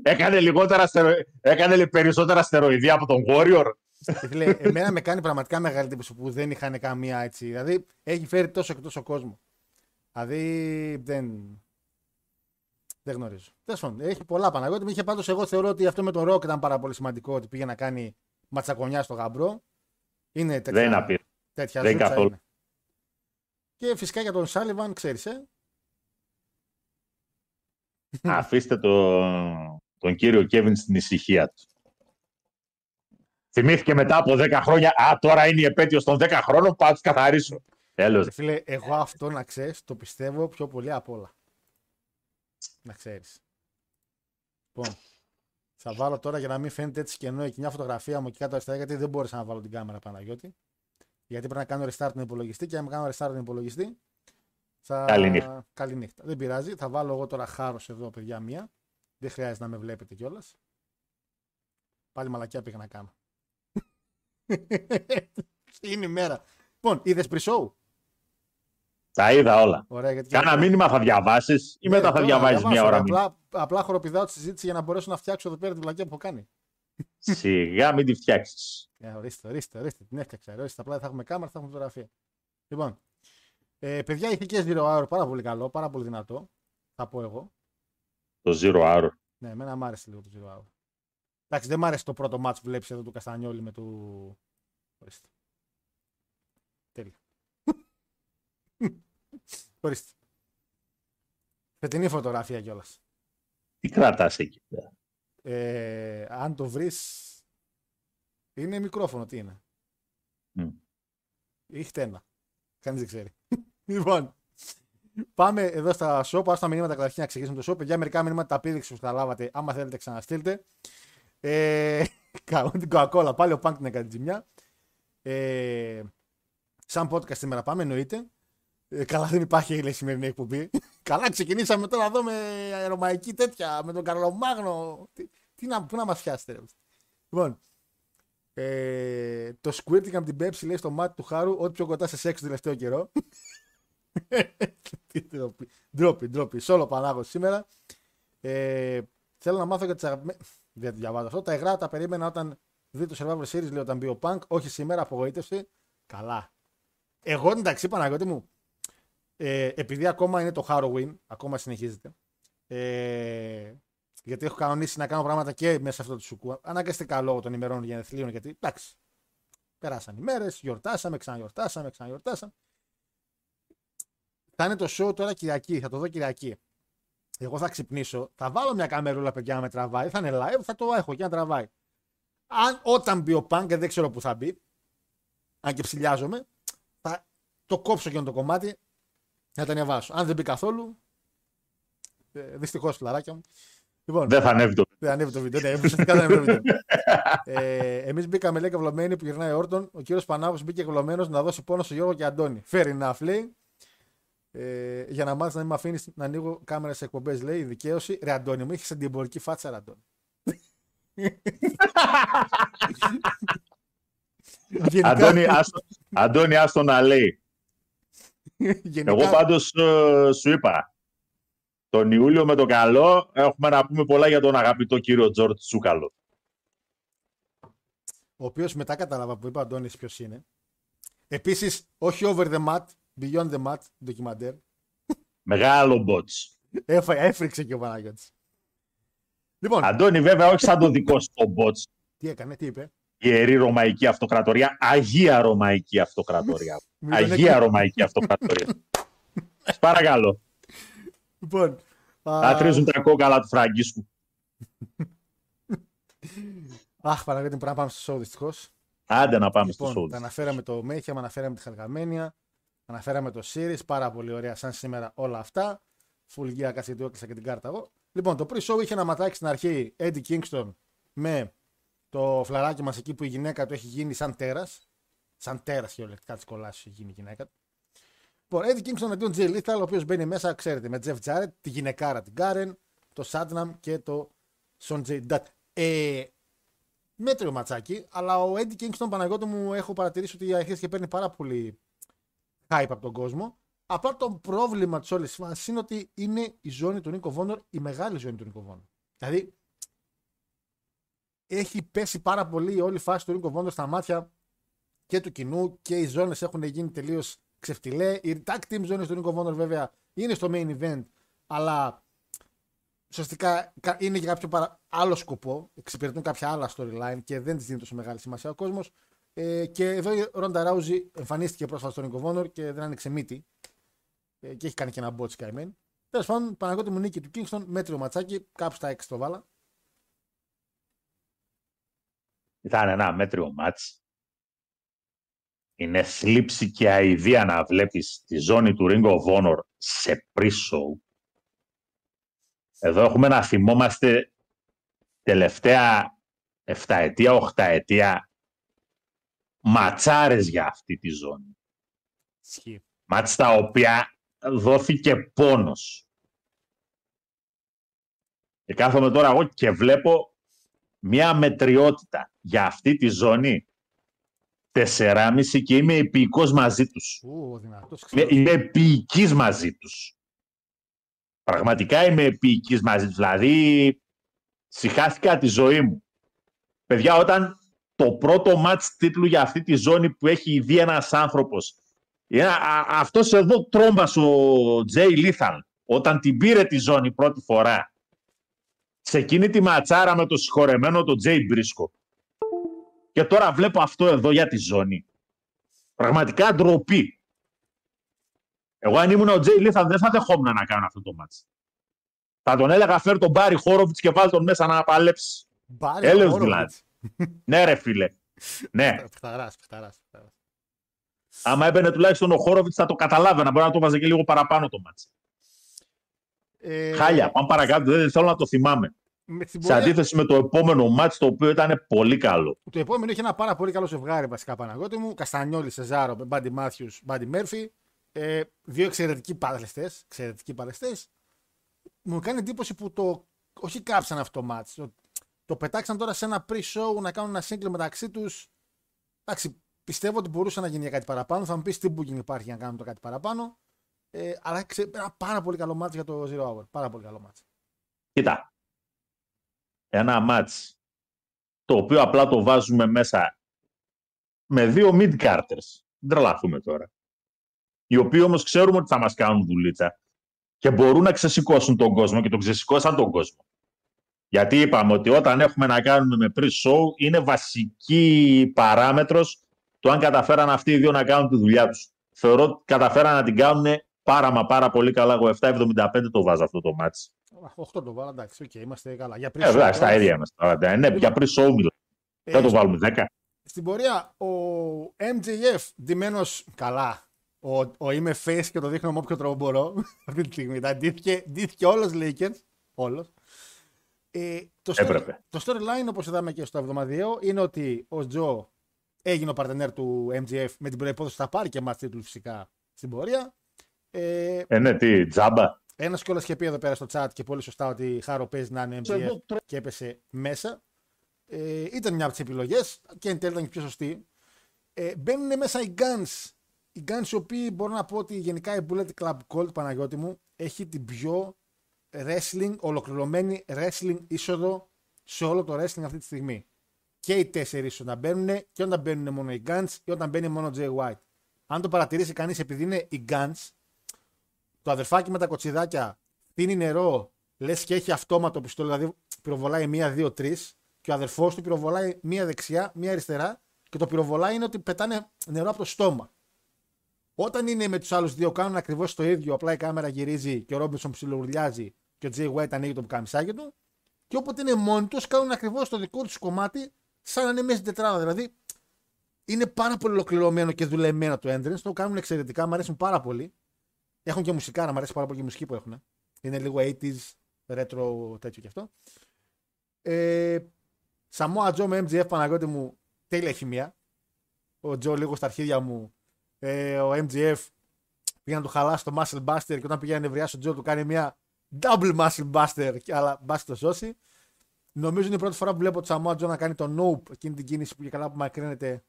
έκανε, λιγότερα στερο... έκανε περισσότερα στεροειδή από τον Warrior. Φίλε, εμένα με κάνει πραγματικά μεγάλη εντύπωση που δεν είχαν καμία έτσι. Δηλαδή έχει φέρει τόσο και τόσο κόσμο. Δηλαδή δεν. Δεν γνωρίζω. Τέλος πάντων, έχει πολλά Παναγιώτη. Είχε πάντως, εγώ θεωρώ ότι αυτό με τον Ροκ ήταν πάρα πολύ σημαντικό ότι πήγε να κάνει ματσακονιά στο γαμπρό. Είναι τέτοια, Δεν είναι απείρω. τέτοια Δεν ζούτσα καθόλου. είναι. Και φυσικά για τον Σάλιβαν, ξέρεις, ε. Αφήστε το, τον κύριο Κέβιν στην ησυχία του. Θυμήθηκε μετά από 10 χρόνια. Α, τώρα είναι η επέτειος των 10 χρόνων. Πάω να του καθαρίσω. Τέλος. Ρε Φίλε, εγώ αυτό να ξέρεις, το πιστεύω πιο πολύ απ' όλα. Να ξέρεις. Λοιπόν, θα βάλω τώρα για να μην φαίνεται έτσι κενό εκεί μια φωτογραφία μου εκεί κάτω αριστερά, γιατί δεν μπόρεσα να βάλω την κάμερα Παναγιώτη. Γιατί πρέπει να κάνω restart τον υπολογιστή και αν κάνω restart τον υπολογιστή. Θα... Καληνύχτα. Καληνύχτα. Δεν πειράζει. Θα βάλω εγώ τώρα χάρος εδώ, παιδιά, μία. Δεν χρειάζεται να με βλέπετε κιόλας. Πάλι μαλακιά πήγα να κάνω. Είναι η μέρα. Λοιπόν, είδες pre-show; Τα είδα όλα. Ωραία, γιατί Κάνα μήνυμα θα διαβάσεις ή Ναι, μετά θα τώρα διαβάζεις διαβάσω, μια ώρα ρε, μήνυμα; Απλά, απλά χοροπηδάω τη συζήτηση για να μπορέσω να φτιάξω εδώ πέρα τη βλακία που έχω κάνει. Σιγά μην τη φτιάξεις. Ε, ορίστε, ορίστε, ορίστε, την έφτιαξα. Ορίστε, απλά δεν θα έχουμε κάμερα, θα έχουμε φωτογραφία. Λοιπόν, ε, παιδιά, είχε και Zero Hour πάρα πολύ καλό, πάρα πολύ δυνατό. Θα πω εγώ. Το zero hour. Ναι, εμένα μ' άρεσε λίγο το Zero Hour. Εντάξει, δεν μ' άρεσε το πρώτο match που βλέπεις εδώ του Καστανιόλη με του. Ορίστε. Τέλεια. ορίστε. Φετινή φωτογραφία κιόλας. Τι κρατάς εκεί. Ε, αν το βρεις. Είναι μικρόφωνο, τι είναι; Μμ. Ή χτένα. Κανείς δεν ξέρει. λοιπόν, πάμε εδώ στα shop. Πάμε στα μηνύματα καταρχήν να ξεκινήσουμε το shop. Για μερικά μηνύματα τα πήδηξε που τα λάβατε. Άμα θέλετε, ξαναστείλτε. Ε, κάνω την Coca-Cola. Πάλι ο Punk την έκανε ζημιά. Ε, σαν podcast σήμερα πάμε, εννοείται. Ε, καλά, δεν υπάρχει λέει, σημερινή εκπομπή. καλά, ξεκινήσαμε τώρα εδώ με αερομαϊκή τέτοια, με τον Καρλομάγνο. Τι, τι να, πού να μας πιάσετε, ρε. Λοιπόν, ε, το squirting από την Pepsi λέει στο μάτι του Χάρου ό,τι πιο κοντά σε σεξ το τελευταίο καιρό. Τι ντροπή. Ντροπή, ντροπή. Σόλο Πανάγος σήμερα. Ε, θέλω να μάθω για τις αγαπημένε. Δεν το διαβάζω αυτό. Τα υγρά τα περίμενα όταν δει το Survivor Series, λέει όταν μπει ο Punk. Όχι σήμερα, απογοήτευση. Καλά. Εγώ εντάξει, Παναγιώτη μου, ε, επειδή ακόμα είναι το Halloween, ακόμα συνεχίζεται. Ε, γιατί έχω κανονίσει να κάνω πράγματα και μέσα σε αυτό το σουκού. Αναγκαστικά λόγω των ημερών γενεθλίων, γιατί εντάξει. Περάσαν οι μέρες, γιορτάσαμε, ξαναγιορτάσαμε, ξαναγιορτάσαμε. Θα είναι το show τώρα Κυριακή, θα το δω Κυριακή. Εγώ θα ξυπνήσω, θα βάλω μια καμερούλα παιδιά να με τραβάει, θα είναι live, θα το έχω και να τραβάει. Αν όταν μπει ο Punk, και δεν ξέρω που θα μπει, αν και ψηλιάζομαι, θα το κόψω και το κομμάτι να τα ανεβάσω. Αν δεν μπει καθόλου, ε, δυστυχώς φιλαράκια μου. Λοιπόν, Δεν θα ανέβει το. δεν ανέβει το βίντεο. Ναι, ουσιαστικά δεν ανέβει το βίντεο. ε, Εμείς μπήκαμε λέει καυλωμένοι που γυρνάει όρτον. Ο κύριος Πανάγος μπήκε καυλωμένο να δώσει πόνο στο Γιώργο και Αντώνη. Fair enough, λέει. Ε, για να μάθεις να μην με αφήνεις να ανοίγω κάμερα σε εκπομπές, λέει η δικαίωση. Ρε Αντώνη, μου έχεις αντιεμπορική φάτσα, ρε Αντώνη. Γενικά- Αντώνη, άστο, Αντώνη, άστο να λέει. γενικά- Εγώ πάντως ε, σου είπα, τον Ιούλιο με το καλό έχουμε να πούμε πολλά για τον αγαπητό κύριο Τζορτ Τσούκαλο. ο οποίος μετά κατάλαβα που είπε ο Αντώνης ποιος είναι. Επίσης, όχι over the mat, beyond the mat, ντοκιμαντέρ. Μεγάλο μπότς. Έφα- Έφρυξε και ο Παναγιώτης. Λοιπόν, Αντώνη βέβαια όχι σαν το δικό σου το μπότς. τι έκανε, τι είπε; Ιερή Ρωμαϊκή Αυτοκρατορία, Αγία Ρωμαϊκή Αυτοκρατορία. Μην τον Αγία έκανα- Ρωμαϊκή Αυτοκρατορία. Σας Παρακαλώ. Λοιπόν, α, Θα τρίζουν τα κόκαλα του Φραγκίσκου. Αχ, Παναγιώτη, πρέπει να πάμε στο show δυστυχώς. Άντε να πάμε Λοιπόν, στο τα show. αναφέραμε το Mayhem, αναφέραμε τη Χαλγαμένια, αναφέραμε το Series, πάρα πολύ ωραία σαν σήμερα όλα αυτά. Full gear, κάτσε γιατί έκλεισα και την κάρτα εγώ. Λοιπόν, το pre-show είχε ένα ματάκι στην αρχή Eddie Kingston με το φλαράκι μας εκεί που η γυναίκα του έχει γίνει σαν τέρας. Σαν τέρας κυριολεκτικά τη κολλάσει έχει γίνει η γυναίκα του. Λοιπόν, Eddie Kingston με τον Jay Lethal, ο οποίος μπαίνει μέσα, ξέρετε, με Jeff Jarrett, τη γυναικάρα την Karen, το Sadnam και το Sonjay Dutt. Ε, μέτριο ματσάκι, αλλά ο Eddie Kingston Παναγιώτο μου έχω παρατηρήσει ότι αρχίζει και παίρνει πάρα πολύ hype από τον κόσμο. Απλά το πρόβλημα της όλης φάσης είναι ότι είναι η ζώνη του Νίκο Βόνορ, η μεγάλη ζώνη του Νίκο Βόνορ. Δηλαδή, έχει πέσει πάρα πολύ όλη η φάση του Νίκο Βόνορ στα μάτια και του κοινού και οι ζώνες έχουν γίνει τελείως ξεφτιλέ. Οι tag team ζώνες του Νίκο Βόνορ βέβαια είναι στο main event, αλλά ουσιαστικά κα- είναι για κάποιο παρα... άλλο σκοπό. Εξυπηρετούν κάποια άλλα storyline και δεν της δίνει τόσο μεγάλη σημασία ο κόσμος. Ε, και εδώ η Ρόντα Ράουζι εμφανίστηκε πρόσφατα στον Νίκο Βόνορ και δεν άνοιξε μύτη. Ε, και έχει κάνει και ένα bot καημένη. Τέλος πάντων, Παναγιώτη μου νίκη του Kingston, μέτριο ματσάκι, κάπου στα 6 το βάλα. Ήταν ένα μέτριο μάτς. Είναι θλίψη και αηδία να βλέπεις τη ζώνη του Ring of Honor σε pre-show. Εδώ έχουμε να θυμόμαστε τελευταία 7 ετία, 8 ετία ματσάρες για αυτή τη ζώνη. Ισχύει. Μάτς τα οποία δόθηκε πόνος. Και κάθομαι τώρα εγώ και βλέπω μια μετριότητα για αυτή τη ζώνη 4,5 και είμαι επίοικος μαζί τους. Ου, δυνατός. Είμαι, ξέρω. είμαι επίοικης μαζί τους. Πραγματικά είμαι επίοικης μαζί τους. Δηλαδή, συχάθηκα τη ζωή μου. Παιδιά, όταν το πρώτο μάτς τίτλου για αυτή τη ζώνη που έχει δει ένας άνθρωπος. Είναι α- α- αυτός εδώ τρόμπας ο Τζέι Λίθαν όταν την πήρε τη ζώνη πρώτη φορά σε εκείνη τη ματσάρα με το συγχωρεμένο τον Τζέι Μπρίσκο. Και τώρα βλέπω αυτό εδώ για τη ζώνη. Πραγματικά ντροπή. Εγώ αν ήμουν ο Τζέι Λίθαν δεν θα δεχόμουν να κάνω αυτό το μάτς θα τον έλεγα φέρ τον Μπάρι Χόροβιτς και βάλ τον μέσα να παλέψει Μπάρι Έλεος Χόροβιτς. δηλαδή. Ναι ρε φίλε ναι Παιχταράς, παιχταράς, παιχταράς. Άμα έμπαινε τουλάχιστον ο Χόροβιτς θα το καταλάβαινα. Μπορεί να το βάζε και λίγο παραπάνω το μάτς. Ε, Χάλια. Πάμε παρακάτω. Δεν θέλω να το θυμάμαι. με την Σε πορεία- αντίθεση με το επόμενο μάτς το οποίο ήταν πολύ καλό. Το επόμενο είχε ένα πάρα πολύ καλό ζευγάρι βασικά Παναγιώτη μου. Καστανιόλη Σεζάρο με Μπάντι Μάθιους, Μπάντι Μέρφυ. Ε, δύο εξαιρετικοί παλαιστές. Εξαιρετικοί παλαιστές. Μου κάνει εντύπωση που το. Όχι κάψαν αυτό το μάτς. Το, το πετάξαν τώρα σε ένα pre-show να κάνουν ένα σύγκλι μεταξύ τους. Εντάξει, πιστεύω ότι μπορούσε να γίνει για κάτι παραπάνω. Θα μου πεις τι booking υπάρχει για να κάνουμε το κάτι παραπάνω. Ε, αλλά ξε, ένα πάρα πολύ καλό μάτς για το Zero Hour. Πάρα πολύ καλό μάτς. Κοίτα. Ένα μάτς το οποίο απλά το βάζουμε μέσα με δύο mid-carders. Δεν τρελαθούμε τώρα. Οι οποίοι όμως ξέρουμε ότι θα μας κάνουν δουλίτσα και μπορούν να ξεσηκώσουν τον κόσμο και τον ξεσηκώσαν τον κόσμο. Γιατί είπαμε ότι όταν έχουμε να κάνουμε με pre-show είναι βασική παράμετρος το αν καταφέραν αυτοί οι δύο να κάνουν τη δουλειά τους. Θεωρώ ότι καταφέραν να την κάνουν πάρα μα πάρα πολύ καλά. Εγώ 7,75 το βάζω αυτό το ματς. 8 το βάλα, εντάξει, οκ, είμαστε καλά. Για pre-show Ε, βέβαια, στα τώρα, ίδια είμαστε. τώρα. Ναι, για pre-show μιλάμε. ε, Δεν το βάλουμε 10. Στην πορεία, ο MJF ντυμένος καλά. Ο, ο είμαι face και το δείχνω με όποιο τρόπο μπορώ αυτή τη στιγμή. Τα ντύθηκε, ντύθηκε όλος Lakers. Όλος. Ε, το, story, Έπρεπε. το storyline, όπως είδαμε και στο εβδομαδιαίο, είναι ότι ο Τζο έγινε ο παρτενέρ του MJF με την προπόθεση ότι θα πάρει και μάτς τίτλου φυσικά στην πορεία. Ε, Ε, ναι, τι, τζάμπα. ένας κιόλας είχε πει εδώ πέρα στο chat και πολύ σωστά ότι χάρο παίζει να είναι MJF Εδώ τρε- και έπεσε μέσα. Ε, ήταν μια από τις επιλογές και εν τέλει ήταν και πιο σωστή. Ε, μπαίνουν μέσα οι Guns. Οι Guns οι οποίοι μπορώ να πω ότι γενικά η Bullet Club Gold Παναγιώτη μου έχει την πιο wrestling, ολοκληρωμένη wrestling είσοδο σε όλο το wrestling αυτή τη στιγμή. Και οι τέσσερις όταν μπαίνουν και όταν μπαίνουν μόνο οι Guns ή όταν μπαίνει μόνο ο Jay White. Αν το παρατηρήσει κανείς επειδή είναι οι Guns, το αδερφάκι με τα κοτσιδάκια πίνει νερό, λες και έχει αυτόματο πιστόλι, δηλαδή πυροβολάει μία, δύο, τρεις, και ο αδερφός του πυροβολάει μία δεξιά, μία αριστερά, και το πυροβολάει είναι ότι πετάνε νερό από το στόμα. Όταν είναι με τους άλλους δύο, κάνουν ακριβώς το ίδιο, απλά η κάμερα γυρίζει και ο Ρόμπινσον ψιλοουρλιάζει και ο Τζέι White ανοίγει το πουκαμισάκι του. Και όποτε είναι μόνοι τους, κάνουν ακριβώς το δικό τους κομμάτι, σαν να είναι μέσα στην τετράδα. Δηλαδή, είναι πάρα πολύ ολοκληρωμένο και δουλεμένο το entrance. Το κάνουν εξαιρετικά, μου αρέσουν πάρα πολύ. Έχουν και μουσικά, μου αρέσει πάρα πολύ και η μουσική που έχουν. Είναι λίγο 80s, retro τέτοιο κι αυτό. Ε, Σαμόα Τζο με MGF Παναγιώτη μου, τέλεια χημεία. Ο Τζο λίγο στα αρχίδια μου. Ε, ο MGF πήγε να του χαλάσει το Muscle Buster και όταν πήγε να νευριάσει ο Τζο του κάνει μια double Muscle Buster, και- αλλά μπας το σώσει. Νομίζω είναι η πρώτη φορά που βλέπω το Σαμόα Τζο να κάνει το Nope, εκείνη την κίνηση που και καλά που μακρύνεται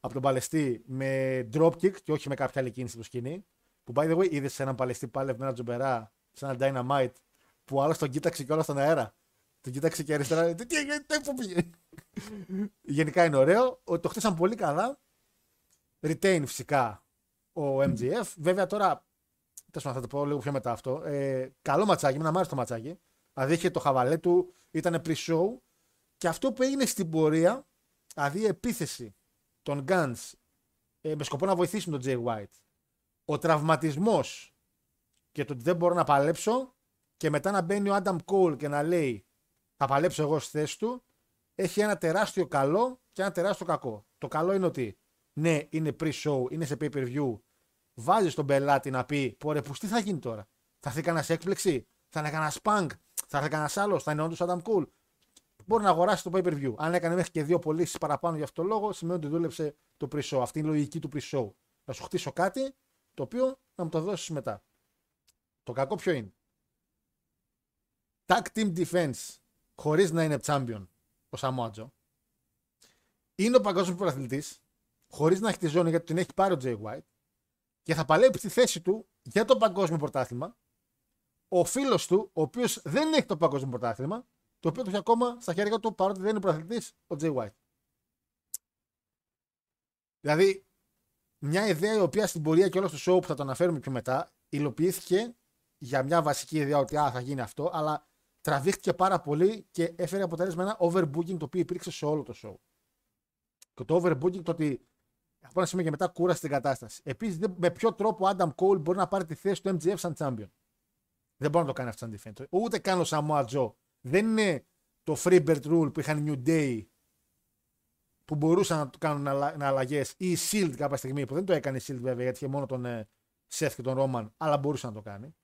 από τον παλαιστή με dropkick και όχι με κάποια άλλη κίνηση στο σκηνή. Που by the way είδες σε έναν παλαιστή πάλευε με ένα τζομπερά, σε ένα dynamite, που άλλος τον κοίταξε και όλα στον αέρα. Τον κοίταξε και αριστερά. Τι έγινε, τι πού πήγε; Γενικά είναι ωραίο. Ο- Το χτίσαν πολύ καλά. Retain φυσικά ο MGF. Βέβαια τώρα. Τέλος θα το πω λίγο πιο μετά αυτό. Ε, καλό ματσάκι, με άρεσε το ματσάκι. Δηλαδή είχε το χαβαλέ του, ήταν pre-show. Και αυτό που έγινε στην πορεία, δηλαδή η επίθεση των Guns ε, με σκοπό να βοηθήσουν τον Jay White. Ο τραυματισμός και το ότι δεν μπορώ να παλέψω και μετά να μπαίνει ο Adam Cole και να λέει θα παλέψω εγώ στη θέση του, έχει ένα τεράστιο καλό και ένα τεράστιο κακό. Το καλό είναι ότι ναι, είναι pre-show, είναι σε pay-per-view, βάζεις τον πελάτη να πει: Πόρε, που τι θα γίνει τώρα; Θα έρθει κανένας έκπληξη, θα είναι κανένας spunk, θα έρθει κανένας άλλος, θα είναι όντως Adam Cool. Μπορεί να αγοράσει το pay-per-view. Αν έκανε μέχρι και δύο πωλήσεις παραπάνω για αυτό το λόγο, σημαίνει ότι δούλεψε το pre-show. Αυτή είναι η λογική του pre-show. Να σου χτίσω κάτι το οποίο να μου το δώσεις μετά. Το κακό ποιο είναι; Tag Team Defense χωρίς να είναι champion ο Σαμότζο. Είναι ο παγκόσμιος πρωταθλητής, χωρίς να έχει τη ζώνη γιατί την έχει πάρει ο Jay White και θα παλέψει στη θέση του για το παγκόσμιο πρωτάθλημα. Ο φίλος του, ο οποίος δεν έχει το παγκόσμιο πρωτάθλημα, το οποίο το έχει ακόμα στα χέρια του παρότι δεν είναι πρωταθλητής, ο Jay White. Δηλαδή, μια ιδέα η οποία στην πορεία και όλο το show που θα το αναφέρουμε πιο μετά, υλοποιήθηκε για μια βασική ιδέα ότι α, θα γίνει αυτό, αλλά τραβήχτηκε πάρα πολύ και έφερε αποτέλεσμα ένα overbooking το οποίο υπήρξε σε όλο το show. Και το overbooking το ότι από ένα σημείο και μετά κούρασε την κατάσταση. Επίσης, με ποιο τρόπο ο Adam Cole μπορεί να πάρει τη θέση του MGF σαν champion; Δεν μπορεί να το κάνει αυτό σαν defense. Ούτε καν ο Samoa Joe. Δεν είναι το Freebird Rule που είχαν New Day που μπορούσαν να κάνουν αλλαγές ή η Shield κάποια στιγμή που δεν το έκανε η Shield βέβαια γιατί είχε μόνο τον ε, Seth και τον Roman αλλά μπορούσε να το κάνει.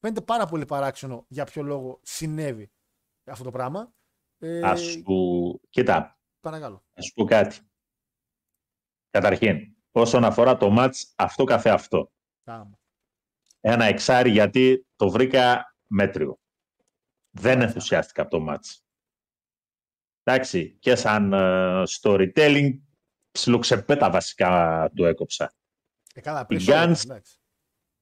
Φαίνεται πάρα πολύ παράξενο για ποιο λόγο συνέβη αυτό το πράγμα. Ε, Ας σου... Κοίτα. Παρακαλώ. Ας σου πω κάτι. Καταρχήν, όσον αφορά το μάτς αυτό καθε αυτό. Ένα εξάρι γιατί το βρήκα μέτριο. Δεν ενθουσιάστηκα από το μάτς. Εντάξει, και σαν uh, storytelling ψιλοξεπέτα βασικά το έκοψα. Ε, καλά, οι, Guns,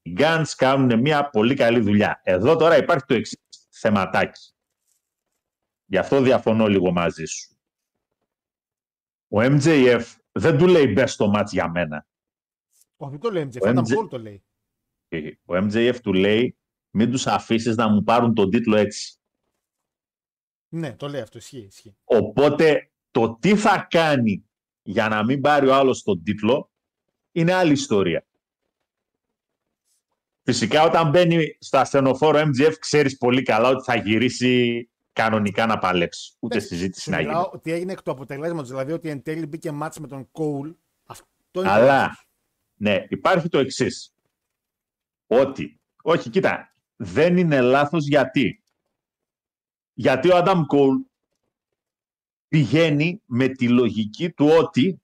οι Guns κάνουν μια πολύ καλή δουλειά. Εδώ τώρα υπάρχει το εξής θεματάκι. Γι' αυτό διαφωνώ λίγο μαζί σου. Ο MJF δεν του λέει μπες στο μάτς για μένα. Όχι, το λέει MJF, ο MJ... το λέει. Ο MJF του λέει μην τους αφήσεις να μου πάρουν τον τίτλο έτσι. Ναι, το λέει αυτό, ισχύει, ισχύει. Οπότε το τι θα κάνει για να μην πάρει ο άλλος τον τίτλο είναι άλλη ιστορία. Φυσικά όταν μπαίνει στο ασθενοφόρο MGF ξέρεις πολύ καλά ότι θα γυρίσει κανονικά να παλέψει. Ούτε ναι, συζήτηση να γίνει. Ότι έγινε εκ του αποτελέσματος, δηλαδή ότι εν τέλει μπήκε μάτς με τον Κόουλ. Αυτό είναι Αλλά, ναι, υπάρχει το εξής. Ότι, όχι, κοίτα, δεν είναι λάθος γιατί. Γιατί ο Άνταμ Κόουλ πηγαίνει με τη λογική του ότι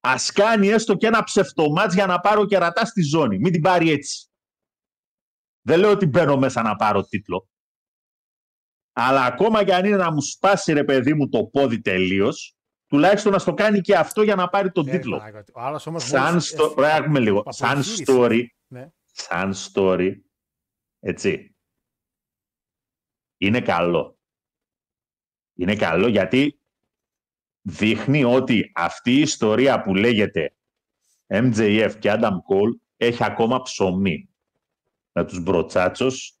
ας κάνει έστω και ένα ψευτομάτς για να πάρω κερατά στη ζώνη. Μην την πάρει έτσι. Δεν λέω ότι μπαίνω μέσα να πάρω τίτλο. Αλλά ακόμα και αν είναι να μου σπάσει ρε παιδί μου το πόδι τελείως, τουλάχιστον να στο κάνει και αυτό για να πάρει τον ε, τίτλο. σαν, στο... λίγο. σαν story, ναι. σαν story, έτσι, είναι καλό. Είναι καλό γιατί δείχνει ότι αυτή η ιστορία που λέγεται MJF και Adam Cole έχει ακόμα ψωμί. Με τους μπροτσάτσος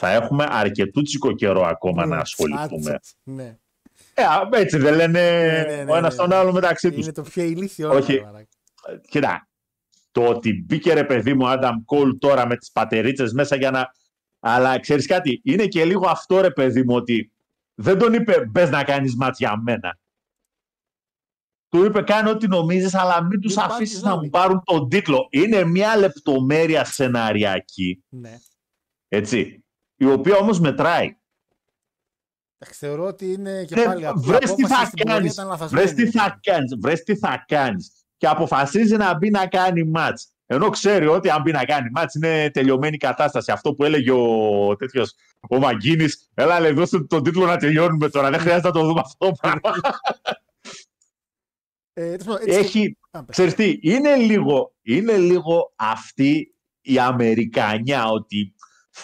θα έχουμε αρκετούτσικο καιρό ακόμα να ασχοληθούμε. Ναι. Ε, έτσι δεν λένε ναι, ναι, ναι, ο ένας τον άλλο μεταξύ τους. Είναι το πιο ηλίθιο. Όχι. Κοίτα, το ότι μπήκε ρε παιδί μου Adam Cole τώρα με τις πατερίτσες μέσα για να... Αλλά ξέρεις κάτι, είναι και λίγο αυτό ρε παιδί μου ότι δεν τον είπε μπες να κάνεις μάτια μένα. Του είπε κάνει ό,τι νομίζεις αλλά μην τους αφήσεις να μου πάρουν τον τίτλο. Είναι μια λεπτομέρεια σεναριακή. Ναι. Έτσι η οποία όμως μετράει. Θεωρώ ότι είναι και ναι, πάλι από βρες τι θα κάνεις, βρες τι θα κάνεις, βρες τι θα κάνεις και αποφασίζει να μπει να κάνει μάτς. Ενώ ξέρει ότι αν μπει να κάνει μάτς είναι τελειωμένη κατάσταση. Αυτό που έλεγε ο τέτοιος, ο Μαγκίνης, έλα λέει δώστε τον τίτλο να τελειώνουμε τώρα, δεν χρειάζεται να το δούμε αυτό το πράγμα. Ε, Έχει, ξέρεις τι, είναι λίγο, είναι λίγο αυτή η Αμερικανιά ότι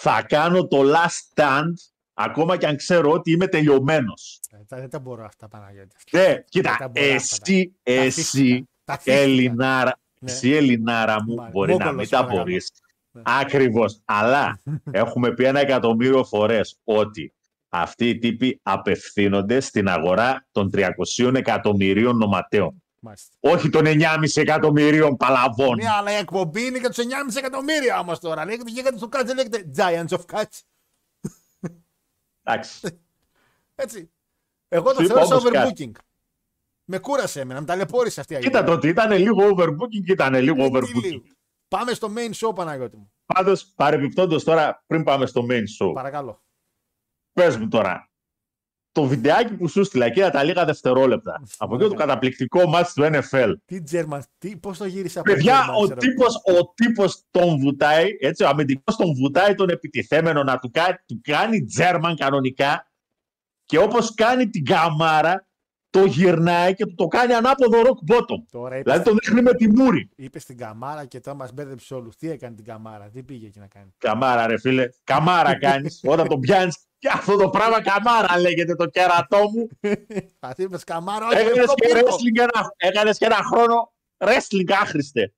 θα κάνω το last stand ακόμα και αν ξέρω ότι είμαι τελειωμένος. Ε, δεν τα μπορώ αυτά, Παναγιώτη. Ναι, κοίτα, εσύ, εσύ, Ελληνάρα, ναι. εσύ Ελληνάρα μου, μπορεί να μην τα μπορείς. Ναι. Ακριβώς. Αλλά έχουμε πει ένα εκατομμύριο φορές ότι αυτοί οι τύποι απευθύνονται στην αγορά των 300 εκατομμυρίων νοματέων. Μάλιστα. Όχι των 9,5 εκατομμυρίων παλαβών. Ναι, αλλά η εκπομπή είναι για τους 9,5 εκατομμύρια όμως τώρα. Λέγεται και γιατί στο κάτσε λέγεται Giants of Cats. Εντάξει. Έτσι. Εγώ το Σου είπα θεώρησα όμως overbooking. Με κούρασε εμένα, με ταλαιπώρησε αυτή η Κοίτα αγγελία. το ότι ήταν λίγο overbooking και ήταν λίγο Ε, τι overbooking. λίγο. Πάμε στο main show, Παναγιώτη μου. Πάντως, παρεμπιπτόντως τώρα, πριν πάμε στο main show, Παρακαλώ. πες μου τώρα, το βιντεάκι που σου στείλα και τα λίγα δευτερόλεπτα από αυτό το καταπληκτικό μάτς του NFL. Τι German, τι, πώς το γύρισε από Παιδιά, German, ο ξέρω. τύπος, ο τύπος τον βουτάει, έτσι, ο αμυντικός τον βουτάει τον επιτιθέμενο να του κάνει, του κάνει German κανονικά και όπως κάνει την καμάρα, το γυρνάει και του το κάνει ανάποδο rock bottom. Τώρα είπε, Δηλαδή τον δείχνει με τη μούρη. είπες στην καμάρα και τώρα μας μπέρδεψε όλους. Τι έκανε την καμάρα, τι πήγε εκεί να κάνει; Καμάρα, ρε φίλε. Καμάρα κάνεις. Όταν τον πιάνεις. Και αυτό το πράγμα καμάρα λέγεται το κερατό μου. Θα είπες καμάρα, όχι, Έκανε αυτό και, πήρκο. wrestling ένα, έκανες και ένα χρόνο wrestling άχρηστε.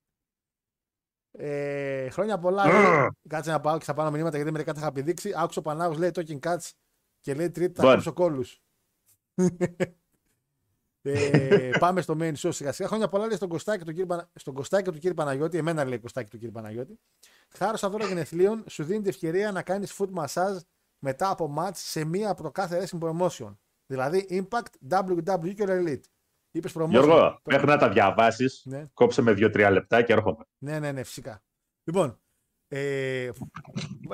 Ε, χρόνια πολλά. λέει. Κάτσε να πάω και θα πάω μηνύματα γιατί μερικά τα είχα επιδείξει. Άκουσα ο Πανάγος λέει talking cuts και λέει τρίτη θα Bon. κόψω κόλλους. ε, πάμε στο main show σιγά σιγά. Χρόνια πολλά λέει στον Κωστάκη του κύριου, Πανα... στον Κωστάκη του κύριου Παναγιώτη. Εμένα λέει Κωστάκη του κύριου Παναγιώτη. Χάρο δώρο γενεθλίων σου δίνει την ευκαιρία να κάνεις foot massage μετά από match σε μία από το κάθε wrestling promotion. Δηλαδή Impact, WWE και All Elite. Είπες promotion. Γιώργο, μέχρι να τα διαβάσεις, Ναι. κόψε με δύο-τρία λεπτά και έρχομαι. Ναι, ναι, ναι, φυσικά. Λοιπόν, ε,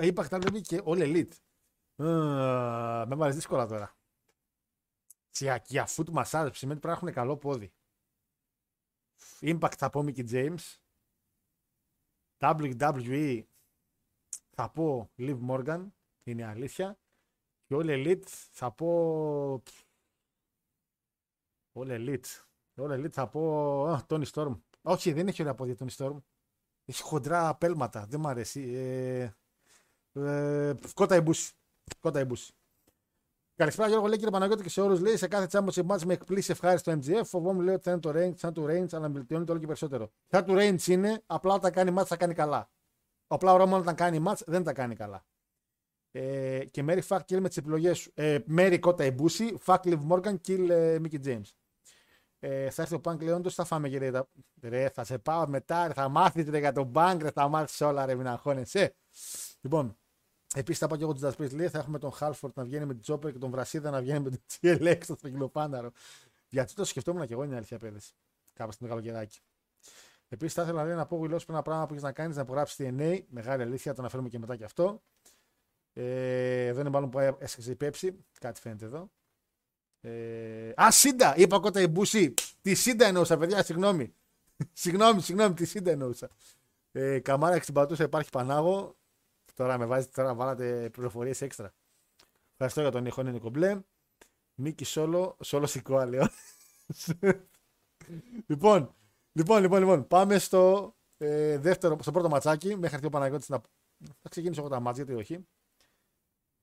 είπα WWE και All Elite. Ε, με βάλεις δύσκολα τώρα. Για, για foot massage σημαίνει πρέπει να έχουν καλό πόδι. Impact θα πω Mickey James. WWE θα πω Liv Morgan. Είναι η αλήθεια. Και All Elite θα πω... All Elite. All Elite θα πω... Α, Tony Storm. Όχι, δεν έχει ωραία πόδια Tony Storm. Έχει χοντρά πέλματα. Δεν μ' αρέσει. Ε, ε, κότα εμπούση. Κότα εμπούση. Καλησπέρα Γιώργο, λέει κύριε Παναγιώτη και σε όλους. Λέει σε κάθε championship match με εκπλήσει ευχάριστο MGF. Φοβόμαι λέει ότι θα είναι το range, σαν του range, αλλά βελτιώνει το όλο και περισσότερο. Σαν του range είναι, απλά όταν κάνει match θα κάνει καλά. Απλά ο Ρόμαν όταν κάνει match δεν τα κάνει καλά. Ε, και Mary Fuck Kill με τις επιλογές σου. Ε, Mary Κότα Εμπούση, Fuck Liv Morgan, Kill ε, Mickey James. Ε, θα έρθει ο Punk λέει, όντως θα φάμε και λέει, τα- ρε, θα σε πάω μετά, ρε, θα μάθεις ρε, για τον Punk, ρε, θα μάθεις όλα, ρε, μην αγχώνεσαι. Λοιπόν, επίσης θα πάω και εγώ τους Dutch Priest, λέει, θα έχουμε τον Halford να βγαίνει με την Chopper και τον Βρασίδα να βγαίνει με τον TLX στο τριγυλοπάναρο. Γιατί το σκεφτόμουν και εγώ είναι αλήθεια πέδες, κάπου στην καλοκαιράκι. Επίσης, θα ήθελα λέει, να πω γουλό ένα πράγμα που έχεις να κάνεις να υπογράψεις TNA. Μεγάλη αλήθεια, το αναφέρουμε και μετά και αυτό. Ε, εδώ είναι μάλλον που έσχεσε η Pepsi. Κάτι φαίνεται εδώ. Ε, α, Σίντα! Είπα κότα η Μπούση. Τη Σίντα εννοούσα, παιδιά, συγγνώμη. συγγνώμη, συγγνώμη, τη Σίντα εννοούσα. Ε, καμάρα και στην πατούσα υπάρχει Πανάγο. Τώρα με βάζετε, τώρα βάλατε πληροφορίες έξτρα. Ευχαριστώ για τον ήχο, είναι κομπλέ. Μίκη Σόλο, Σόλο Σικόα, λέω. λοιπόν, λοιπόν, λοιπόν, λοιπόν, πάμε στο, ε, δεύτερο, στο πρώτο ματσάκι. Μέχρι να έρθει ο Παναγιώτης να. Θα ξεκινήσω εγώ τα μάτια, γιατί όχι.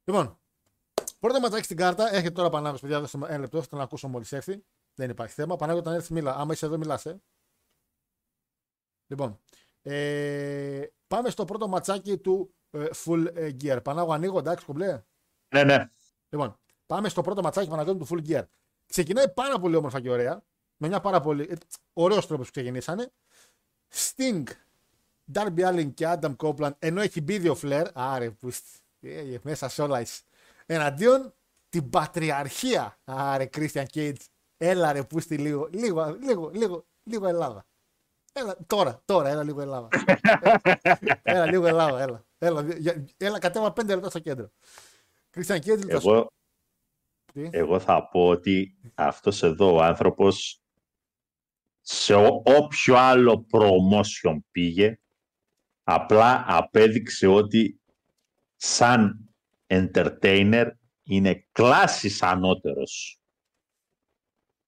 Λοιπόν, πρώτο ματσάκι στην κάρτα. Έχετε τώρα Πανάγο, παιδιά, δώστε μου ένα λεπτό. Θέλω να ακούσω μόλις έρθει. Δεν υπάρχει θέμα. Πανάγο, όταν έρθεις, μίλα. Άμα είσαι εδώ, μιλάς. Ε. Λοιπόν, ε, πάμε στο πρώτο ματσάκι του ε, Full ε, Gear. Πανάγο, ανοίγω, εντάξει, κομπλέ. Ναι, ναι. Λοιπόν, πάμε στο πρώτο ματσάκι Παναγιώτη του Full Gear. Ξεκινάει πάρα πολύ όμορφα και ωραία. Με μια πάρα πολύ ε, ωραίος τρόπος που ξεκινήσανε. Sting, Darby Allin και Adam Copeland, ενώ έχει μπει δύο φλερ. Άρε, που είστε, ε, ε, μέσα σε όλα είσαι. Εναντίον την πατριαρχία. Άρε, Christian Cage. Έλα ρε, που είστε λίγο, λίγο, λίγο, λίγο, λίγο Ελλάδα. Έλα, τώρα, τώρα, έλα λίγο Ελλάδα. έλα λίγο Ελλάδα, έλα. Έλα, για- έλα κατέβα πέντε λεπτά στο κέντρο. Christian Cage, θα σου- Εγώ, Τι; εγώ θα πω ότι αυτός εδώ ο άνθρωπος σε ό- όποιο άλλο promotion πήγε απλά απέδειξε ότι σαν entertainer είναι κλάσης ανώτερος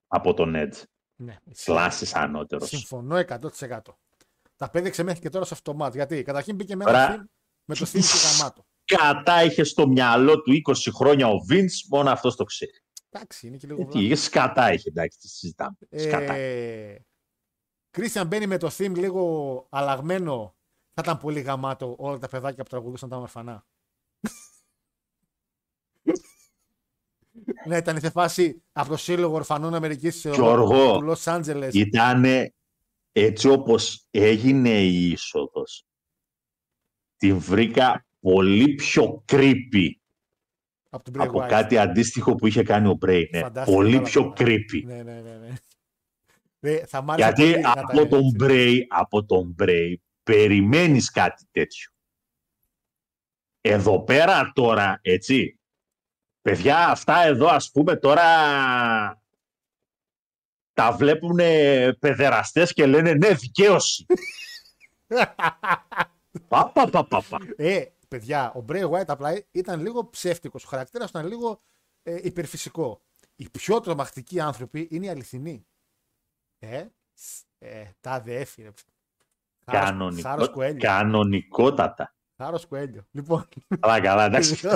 από τον Edge. Ναι, Κλάσης ανώτερος. Συμφωνώ 100%. Τα πέδειξε μέχρι και τώρα σε αυτό το μάτς. Γιατί καταρχήν μπήκε με, Ωραία. ένα theme, με το theme του γαμάτο. Κατά είχε στο μυαλό του 20 χρόνια ο Vince, μόνο αυτός το ξέρει. Εντάξει, είναι και λίγο Τι, είχε σκατά είχε, εντάξει, τι συζητάμε. Σκατά. Ε, Κρίστιαν μπαίνει με το theme λίγο αλλαγμένο. Θα ήταν πολύ γαμάτο όλα τα παιδάκια που τραγουδούσαν τα ορφανά. Ναι, ήταν σε φάση από το Σύλλογο Ορφανών Αμερικής Γιώργο, του Λος Άντζελες. Ήταν έτσι όπως έγινε η είσοδος. Την βρήκα πολύ πιο creepy Από τον Bray από Wyatt. κάτι αντίστοιχο που είχε κάνει ο Bray. Ναι. Φαντάστηκα Πολύ όλα πιο αυτά. creepy. Ναι, ναι, ναι. ναι. Ναι, θα μ' άρεσε Γιατί πολύ να τα από είναι τον έτσι. Bray, από τον Bray περιμένεις κάτι τέτοιο. Εδώ πέρα τώρα, έτσι, παιδιά αυτά εδώ ας πούμε τώρα τα βλέπουν παιδεραστές και λένε ναι δικαίωση. πα, πα, πα, πα, πα. Ε, παιδιά, ο Bray Wyatt απλά ήταν λίγο ψεύτικος. Ο χαρακτήρας ήταν λίγο ε, υπερφυσικό. Οι πιο τρομακτικοί άνθρωποι είναι οι αληθινοί. Ε, σ- ε τάδε έφυρε. Χάρος Κανονικό, Κουέλιο. κανονικότατα. Χάρος Κουέλιο. Λοιπόν, Καλά, καλά, εντάξει.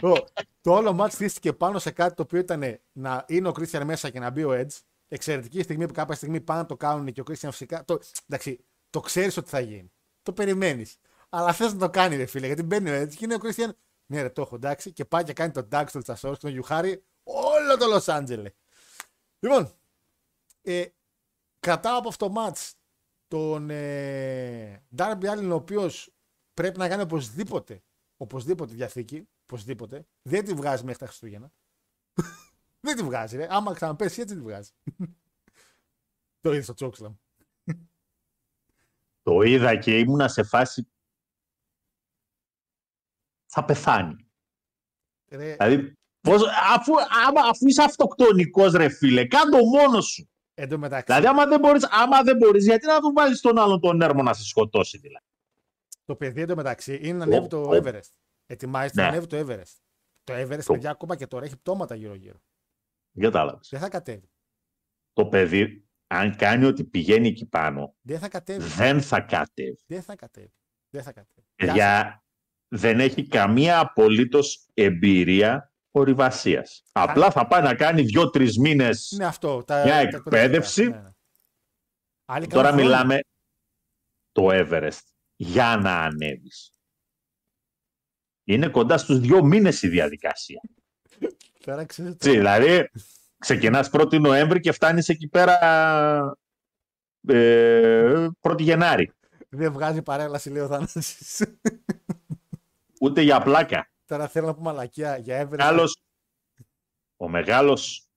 το, το όλο μάτς στήστηκε πάνω σε κάτι το οποίο ήταν να είναι ο Christian μέσα και να μπει ο Edge. Εξαιρετική στιγμή που κάποια στιγμή πάνε να το κάνουν και ο Christian φυσικά. Το, εντάξει, το ξέρεις ότι θα γίνει. Το περιμένεις. Αλλά θες να το κάνει, ρε φίλε, γιατί μπαίνει ο Edge και είναι ο Christian. Ναι, ρε, το έχω εντάξει. Και πάει και κάνει τον Dax, τον Τσασόρ, τον Γιουχάρη, όλο το Λο Άντζελε. Λοιπόν, ε, κρατάω από αυτό το match τον ε, Darby Allin, ο οποίος πρέπει να κάνει οπωσδήποτε, οπωσδήποτε διαθήκη, οπωσδήποτε. Δεν τη βγάζει μέχρι τα Χριστούγεννα. δεν τη βγάζει, ρε. Άμα ξαναπέσει, έτσι τη βγάζει; το είδες στο Chokeslam. Το είδα και ήμουνα σε φάση θα πεθάνει. Ρε, Δηλαδή, πώς, αφού, άμα, αφού είσαι αυτοκτονικός ρε φίλε, κάντο μόνος σου. Εν τω μεταξύ, Δηλαδή, άμα δεν μπορείς, άμα δεν μπορείς γιατί να του βάλεις τον άλλον τον έρμο να σε σκοτώσει δηλαδή; το παιδί εν τω μεταξύ είναι να ανέβει το Ω, ω. Everest. Ετοιμάζεται να Ναι. ανέβει το Everest. Το Everest, Το- παιδιά, ακόμα και τώρα έχει πτώματα γύρω-γύρω. Κατάλαβες. Δεν θα κατέβει. Το παιδί, αν κάνει ότι πηγαίνει εκεί πάνω, Δεν θα κατέβει. δεν θα κατέβει. Δεν θα κατέβει. Δεν θα κατέβει. Παιδιά, δεν έχει καμία απολύτως εμπειρία ορειβασίας. Απλά θα πάει να κάνει δύο-τρεις μήνες Ναι, αυτό. Τα, Μια τα εκπαίδευση. Ναι, ναι. Άλλοι Τώρα κάνουν χρόνο. μιλάμε το Everest για να ανέβεις. Είναι κοντά στους δύο μήνες η διαδικασία. Τώρα ξέρεις Έτσι, δηλαδή, ξεκινάς 1η Νοέμβρη και φτάνεις εκεί πέρα ε, 1η Γενάρη. Δεν βγάζει παρέλαση, λέει ο Θανάσης. Ούτε για πλάκα. Τώρα θέλω να πούμε μαλακία για Everest. Μεγάλος, ο μεγάλος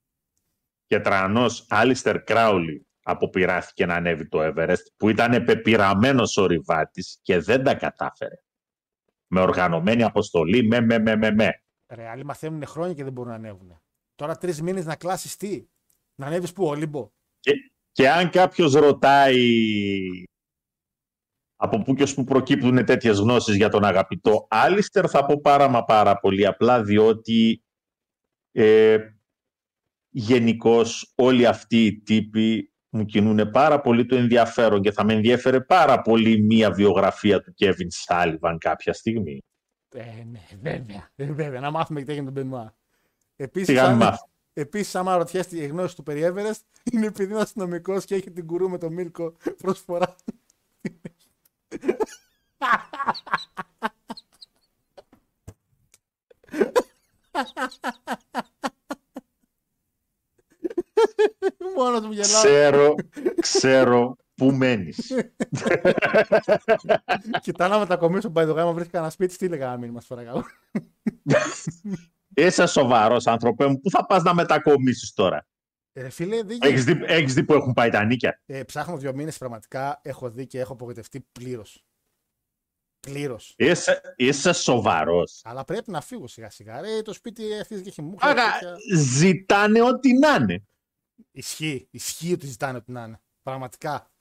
και τρανός Άλιστερ Κράουλι αποπειράθηκε να ανέβει το Everest που ήταν πεπειραμένος ορειβάτης και δεν τα κατάφερε. Με οργανωμένη αποστολή, με, με, με, με, με. Ρε, άλλοι μαθαίνουν χρόνια και δεν μπορούν να ανέβουν. Τώρα τρεις μήνες να κλάσεις τι; Να ανέβεις που, Όλυμπο; Και αν κάποιος ρωτάει από πού και ως πού προκύπτουν τέτοιες γνώσεις για τον αγαπητό Άλιστερ, θα πω πάρα μα πάρα πολύ απλά, διότι ε, γενικώς όλοι αυτοί οι τύποι μου κινούν πάρα πολύ το ενδιαφέρον και θα με ενδιέφερε πάρα πολύ μία βιογραφία του Κέβιν Σάλιβαν κάποια στιγμή. Ε, ναι, βέβαια. Ε, βέβαια. Να μάθουμε και τι έγινε τον Μπενουά. Επίσης, Σιγά μην μάθω. επίσης, άμα ρωτιέστε η γνώση του περί Everest, είναι επειδή είναι αστυνομικός και έχει την κουρού με τον Μίλκο προσφορά. Μόνος μου γελάω. Ξέρω, ξέρω πού μένεις. Κοιτά να μετακομίσω by the way, άμα βρίσκα ένα σπίτι, τι έλεγα να μείνει, μας παρακαλώ. Είσαι σοβαρός άνθρωπε μου. Πού θα πας να μετακομίσεις τώρα; Ε, φίλε, δεν γίνεται. Έχεις δει, έχεις δει που έχουν πάει τα νίκια; Ε, ψάχνω δύο μήνες πραγματικά. Έχω δει και έχω απογοητευτεί πλήρως. Πλήρως. Είσαι, είσαι σοβαρός. Αλλά πρέπει να φύγω σιγά σιγά. Ρε, το σπίτι αυτή και έχει μου. Άρα, ζητάνε ό,τι να είναι. Ισχύει. Ισχύει ότι ζητάνε ό,τι να είναι. Πραγματικά.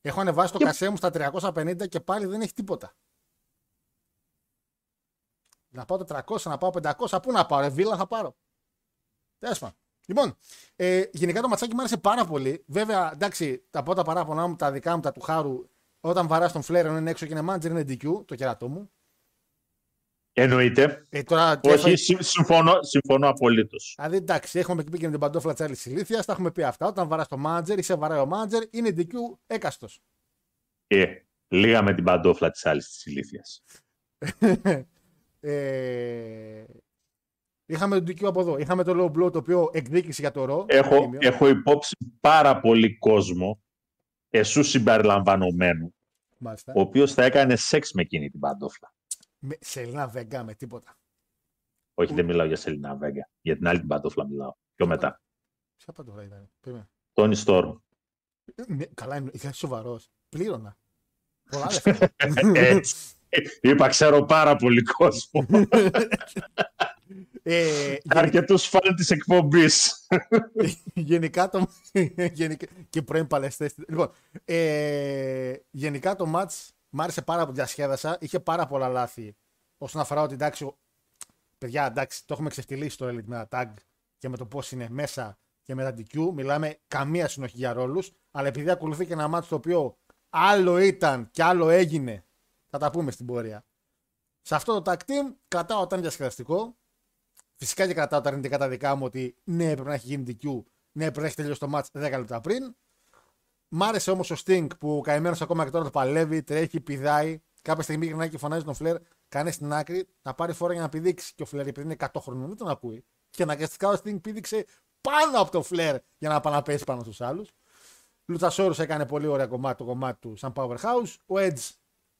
Έχω ανεβάσει το Και- κασέ μου στα 350 και πάλι δεν έχει τίποτα. Να πάω 400, να πάω 500, πού να πάω, ρε βίλα θα πάρω. Τέλος πάντων. Λοιπόν, ε, γενικά το ματσάκι μου άρεσε πάρα πολύ. Βέβαια, εντάξει, τα πρώτα παράπονά μου, τα δικά μου, τα του Χάρου, όταν βαράς τον Φλέρ, ενώ είναι έξω και είναι manager, είναι DQ, το κερατό μου. Εννοείται. Ε, τώρα, Όχι, συ- συμφωνώ, συμφωνώ απολύτως. Δηλαδή, εντάξει, έχουμε πει και με την παντόφλα της άλλη ηλίθεια, τα έχουμε πει αυτά. Όταν βαράς το manager ή σε βαράει ο manager, είναι DQ έκαστος. Ε, λίγα με την παντόφλα της άλλης της ηλίθιας. ε, Είχαμε τον DQ από εδώ. Είχαμε το low blow το οποίο εκδίκησε για το ρο. Έχω, Τίμιο. έχω υπόψη πάρα πολύ κόσμο, εσού συμπεριλαμβανομένου, Μάλιστα. ο οποίο θα έκανε σεξ με εκείνη την παντόφλα. Με, Σελίνα Βέγκα με τίποτα. Όχι, δεν μιλάω για Σελίνα Βέγκα. Για την άλλη την παντόφλα μιλάω. Πιο μετά. Ποια παντόφλα ήταν. Περίμενε. Τόνι Στόρμ. Ε, ναι, καλά, είναι- είσαι σοβαρό. Πλήρωνα. Πολλά λεφτά. Έτσι. Είπα, ξέρω πάρα πολύ κόσμο. Ε, γενικά, Αρκετούς φαν της εκπομπής. γενικά το. γενικά, και πρώην παλαιστές. Λοιπόν, ε, γενικά το match μ' άρεσε πάρα πολύ. Διασκέδασα. Είχε πάρα πολλά λάθη. Όσον αφορά ότι εντάξει, ο- παιδιά, εντάξει, το έχουμε ξεφτυλίσει το Elite με τα tag και με το πώς είναι μέσα και με τα DQ. Μιλάμε καμία συνοχή για ρόλους. Αλλά επειδή ακολουθεί και ένα match το οποίο άλλο ήταν και άλλο έγινε, θα τα πούμε στην πορεία. Σε αυτό το tag team κρατάω όταν είναι διασκεδαστικό. Φυσικά και κρατάω τα αρνητικά τα δικά μου ότι ναι, έπρεπε να έχει γίνει DQ. Ναι, έπρεπε να έχει τελειώσει το match 10 λεπτά πριν. Μ' άρεσε όμως ο Sting που καημένος ακόμα και τώρα το παλεύει, τρέχει, πηδάει. Κάποια στιγμή γυρνάει και φωνάζει τον Φλερ, κάνει στην άκρη, να πάρει φόρα για να πηδήξει. Και ο Φλερ, επειδή είναι 100 χρονών, δεν τον ακούει. Και αναγκαστικά ο Sting πήδηξε πάνω από το Φλερ για να πάει να πέσει πάνω στους άλλους. Λουτσασόρους έκανε πολύ ωραίο κομμάτι το κομμάτι του σαν powerhouse. Ο Edge,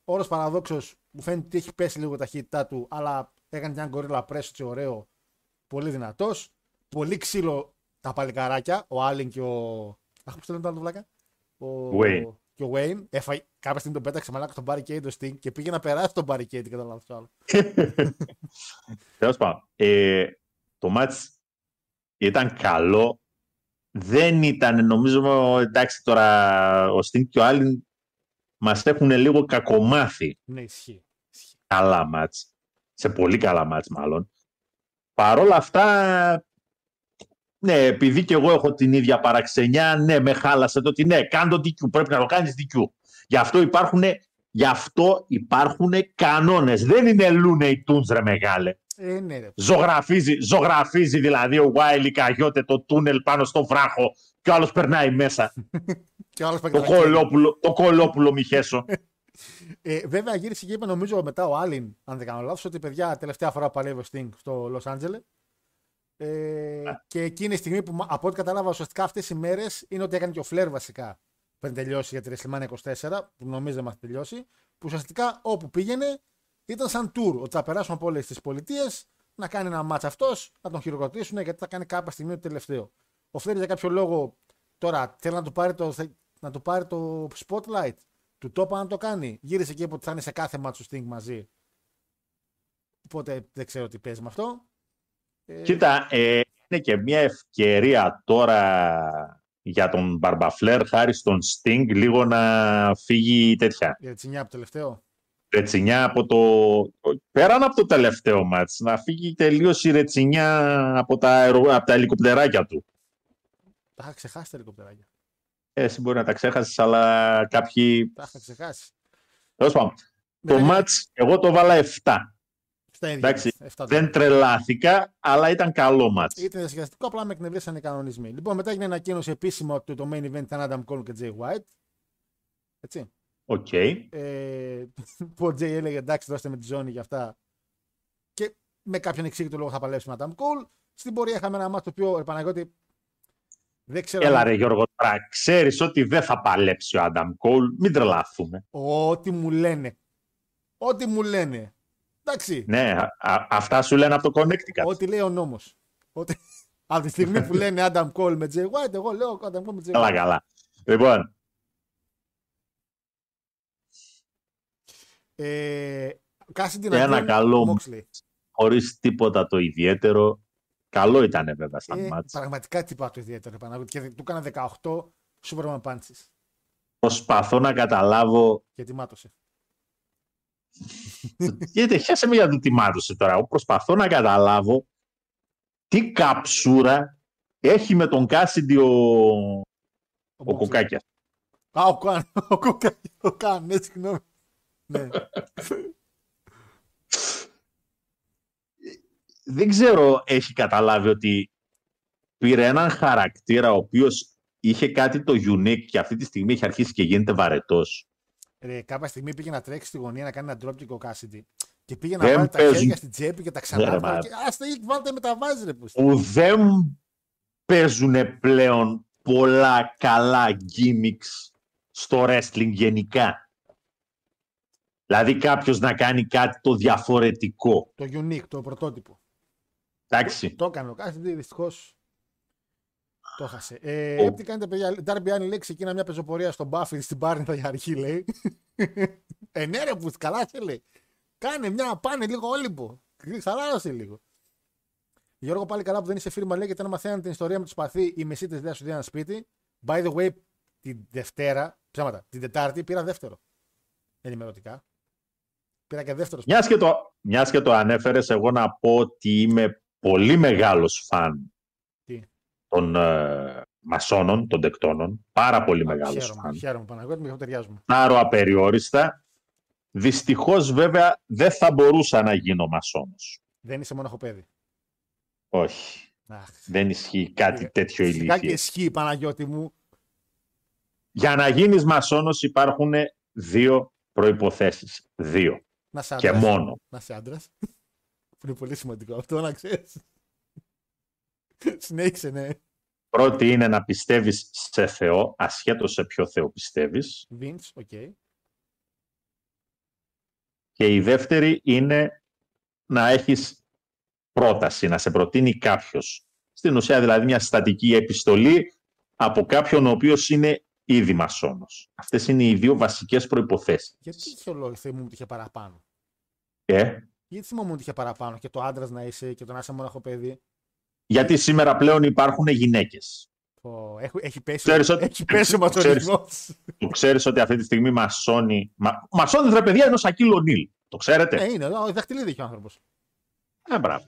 όρος παραδόξως, μου φαίνεται ότι έχει πέσει λίγο η ταχύτητά του, αλλά έκανε μια γκορίλα press έτσι ωραίο, πολύ δυνατός. Πολύ ξύλο τα παλικαράκια, ο Άλιν και ο. Αχ, πώς το λένε το άλλο το βλάκα; Ο... Wayne. Και ο Wayne. Έφαγε... Κάποια στιγμή τον πέταξε μαλάκα στον barricade ο Sting και πήγε να περάσει τον barricade και το λάθο άλλο. Τέλος πάντων. Ε, το match ήταν καλό. Δεν ήταν, νομίζω, εντάξει τώρα, ο Στίνκ και ο Άλλην μας έχουν λίγο κακομάθει Ναι, ισχύει. ισχύει. καλά μάτς. Σε πολύ καλά μάτς μάλλον. Παρόλα αυτά, ναι, επειδή και εγώ έχω την ίδια παραξενιά, ναι, με χάλασε το ότι ναι, κάνε το DQ, πρέπει να το κάνεις DQ. Γι' αυτό υπάρχουν, γι αυτό υπάρχουν κανόνες. Δεν είναι Looney Tunes, ρε μεγάλε. Ε, ναι, ρε. Ζωγραφίζει, ζωγραφίζει δηλαδή ο Wiley Καγιώτε το τούνελ πάνω στο βράχο και ο άλλος περνάει μέσα. Και ο άλλος πάει το, και τα χέρια. κολόπουλο, το κολόπουλο Μιχέσο. Ε, βέβαια γύρισε και είπε νομίζω μετά ο Άλιν, αν δεν κάνω λάθος, ότι παιδιά τελευταία φορά που παλεύει ο Sting στο Λο Άντζελε. Ε, και εκείνη η στιγμή που μα- από ό,τι κατάλαβα ουσιαστικά αυτές οι μέρες είναι ότι έκανε και ο Φλερ βασικά πριν τελειώσει για τη WrestleMania 24, που νομίζω δεν μας τελειώσει. Που ουσιαστικά όπου πήγαινε ήταν σαν tour. Ότι θα περάσουν από όλες τις πολιτείες να κάνει ένα μάτσα αυτός, να τον χειροκροτήσουν γιατί θα κάνει κάποια στιγμή το τελευταίο. Ο Φλερ για κάποιο λόγο τώρα θέλει να του πάρει το, να του πάρει το spotlight. Του το είπα να το κάνει. Γύρισε και είπε ότι θα είναι σε κάθε μάτσο Sting μαζί. Οπότε δεν ξέρω τι παίζει με αυτό. Ε, Κοίτα, ε, είναι και μια ευκαιρία τώρα για τον Μπαρμπαφλέρ χάρη στον Sting λίγο να φύγει τέτοια Η ρετσινιά από το τελευταίο. ρετσινιά από το... Πέραν από το τελευταίο μάτς, να φύγει τελείως η ρετσινιά από τα, αερο... από τα ελικοπτεράκια του. Τα είχα ξεχάσει τα ελικοπτεράκια. Ε, Εσύ μπορεί να τα ξέχασες, αλλά κάποιοι... Τα είχα ξεχάσει. Τέλος πάντων, το Μετά- μάτς εγώ το βάλα 7. Στα ίδια. Εντάξει, είμαστε. Εφτά το- Δεν τρελάθηκα, αλλά ήταν καλό ματς. Ήταν διασκεδαστικό, απλά με εκνευρίσαν οι κανονισμοί. Λοιπόν, μετά έγινε ανακοίνωση επίσημα ότι το main event ήταν Adam Cole και Jay White. Έτσι. Οκ. Ε, που ο Jay έλεγε εντάξει, δώστε με τη ζώνη για αυτά. Και με κάποιον ανεξήγητο λόγο θα παλέψει με Adam Cole. Στην πορεία είχαμε ένα ματς το οποίο, ρε Παναγιώτη, δεν ξέρω. Έλα αν- ρε Γιώργο, τώρα ξέρεις ότι δεν θα παλέψει ο Άνταμ Κόλ, μην τρελαθούμε. Ό,τι μου λένε. Ό,τι μου λένε. Εντάξει. Ναι, α- α- αυτά σου λένε από το Connecticut. Ό,τι λέει ο νόμος. Ό,τι... Από τη στιγμή που λένε Adam Cole με Jay White, εγώ λέω Adam Cole με Jay Καλά, White. καλά. Λοιπόν, Ε, Cassidy Ένα εναντίον καλό Moxley. χωρίς τίποτα το ιδιαίτερο. Καλό ήταν βέβαια σαν Ε, μάτς. πραγματικά τίποτα το ιδιαίτερο. Παναγιώτη. Και του έκανα 18 Superman Punches. Προσπαθώ να καταλάβω. Και ετοιμάτωσε. Γιατί χάσε με για το τιμάτωσε τώρα. Εγώ προσπαθώ να καταλάβω τι καψούρα έχει με τον Κάσιντι ο, ο Moxley. Κοκάκιας. Α, ο Καν. Ο Κοκά- Ο Καν, ναι, συγγνώμη. ναι. δεν ξέρω έχει καταλάβει ότι πήρε έναν χαρακτήρα ο οποίος είχε κάτι το unique και αυτή τη στιγμή έχει αρχίσει και γίνεται βαρετός. Ρε, κάποια στιγμή πήγε να τρέξει στη γωνία να κάνει ένα dropkick ο Cassidy. Και πήγε να Δεν βάλει τα παίζουν. χέρια στην τσέπη και τα Ναι, ξανά. ρε, βάλε μα. και Άστα ή βάλτε με τα βάζει ρε πούστη. που δεν παίζουν πλέον πολλά καλά gimmicks στο wrestling γενικά. Δηλαδή κάποιος να κάνει κάτι το διαφορετικό. Το unique, το πρωτότυπο. Εντάξει. Το έκανε ο Κάσιντι, δυστυχώς. Το έχασε. Ε, Ο- oh. Τι κάνετε, παιδιά; Ντάρμπι Άνι λέει ξεκίνα μια πεζοπορία στον Μπάφι στην Πάρνηθα για αρχή, λέει. ε, ναι, ρε, που καλά σε λέει. Κάνε μια, πάνε λίγο Όλυμπο. Χαλάρωσε λίγο. Γιώργο, πάλι καλά που δεν είσαι φίρμα, λέει, γιατί αν μαθαίναν την ιστορία με τους σπαθί, οι μεσίτε δεν σου δίναν σπίτι. By the way, την Δευτέρα, ψέματα, την Τετάρτη πήρα δεύτερο. Ενημερωτικά. Πήρα και δεύτερο. Μιας και, το, μιας και το ανέφερες, εγώ να πω ότι είμαι πολύ μεγάλος φαν Τι; των ε, μασόνων, των τεκτώνων. Πάρα πολύ μεγάλος Χαίρομαι, φαν. χαίρομαι Παναγιώτη, με αυτό ταιριάζουμε. Πάρω απεριόριστα. Δυστυχώς βέβαια δεν θα μπορούσα να γίνω μασόνος. Δεν είσαι μόνο παιδί. Όχι. Αχ. Δεν ισχύει κάτι τέτοιο Σιγά και ηλίθιο. ισχύει, Παναγιώτη μου. Για να γίνεις μασόνος υπάρχουν δύο προϋποθέσεις. Δύο. Να είσαι Και άντρας. μόνο. Να είσαι άντρας. Που είναι πολύ σημαντικό αυτό, να ξέρεις. Συνέχισε, ναι. Πρώτη είναι να πιστεύεις σε Θεό, ασχέτως σε ποιο Θεό πιστεύεις. Vince, οκ. Και η δεύτερη είναι να έχεις πρόταση, να σε προτείνει κάποιος. Στην ουσία δηλαδή μια στατική επιστολή από κάποιον ο οποίος είναι ήδη μασόνος. Αυτές είναι οι δύο βασικές προϋποθέσεις. Γιατί είχε ο λόγο Θεέ μου ότι είχε παραπάνω; Ε, Γιατί θυμόμουν ότι είχε παραπάνω και το άντρας να είσαι και το να είσαι μοναχό παιδί. γιατί σήμερα πλέον υπάρχουν γυναίκες. Πω, έχει, έχει πέσει, Ξέρεις ότι- έχει πέσει ο ξέρεις- ματσονισμός. Το ξέρεις ότι αυτή τη στιγμή μασώνει... Μα, μασώνεις ρε παιδιά ενός Ακύλου Νίλ. Το ξέρετε; Ε, είναι, ο δαχτυλίδι έχει ο άνθρωπος. Ε, μπράβο.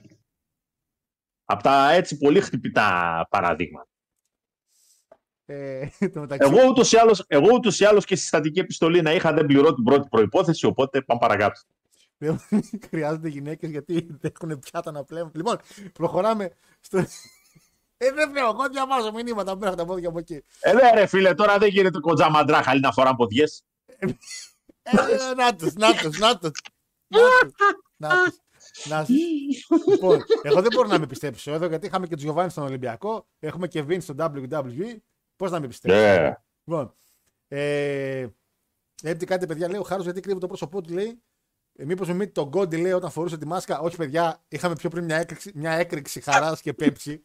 Από τα έτσι πολύ χτυπητά παραδείγματα. Ε, το μεταξύ, Εγώ ούτως ή άλλως, εγώ ούτως ή άλλως και στη στατική επιστολή να είχα δεν πληρώ την πρώτη προϋπόθεση, οπότε πάμε παρακάτω. Δεν χρειάζονται γυναίκες γιατί δεν έχουν πιάτα να πλέον. Λοιπόν, προχωράμε στο. Ε, δεν λέω, εγώ διαβάζω μηνύματα μέχρι τα πόδια από εκεί. Ε, ναι, ρε φίλε, τώρα δεν γίνεται κοντζαμαντρά χαλή να φοράνε ποδιές. Ε, να τους, να τους, να τους. Να τους, να τους, να τους. Λοιπόν, εγώ δεν μπορώ να με πιστέψω εδώ γιατί είχαμε και τους Γιωβάνι στον Ολυμπιακό, έχουμε και Vince στο WWE. Πώς να με πιστέψω; Ναι. Λοιπόν, ε, έπειτα κάτι παιδιά λέει ο Χάρος γιατί κρύβει το πρόσωπό του λέει. Ε, Μήπως με μύτη τον Γκόντι λέει όταν φορούσε τη μάσκα. Όχι, παιδιά, είχαμε πιο πριν μια έκρηξη, μια έκρηξη χαράς και πέψη.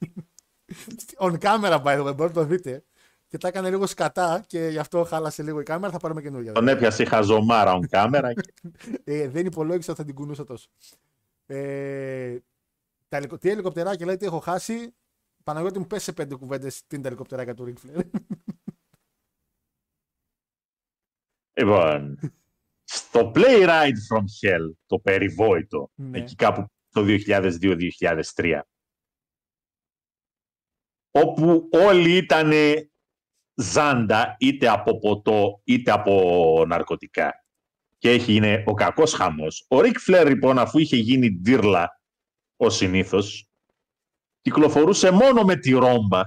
On camera, by the way, μπορείτε να το δείτε. Και τα έκανε λίγο σκατά και γι' αυτό χάλασε λίγο η κάμερα. Θα πάρουμε καινούργια. Τον έπιασε η χαζομάρα on κάμερα. και- Ε, δεν υπολόγισα ότι θα την κουνούσα τόσο. Ε, τα ελικο... Τι ελικοπτεράκια λέει, τι έχω χάσει. Παναγιώτη μου πέσει σε πέντε κουβέντες τι είναι τα ελικοπτεράκια του Ric Flair. Λοιπόν, στο Playwright from Hell, το περιβόητο, Ναι. εκεί κάπου το 2002-2003, όπου όλοι ήταν ζάντα είτε από ποτό είτε από ναρκωτικά και έχει είναι ο κακός χαμός. Ο Ρικ Φλερ λοιπόν αφού είχε γίνει ντύρλα ο συνήθως κυκλοφορούσε μόνο με τη ρόμπα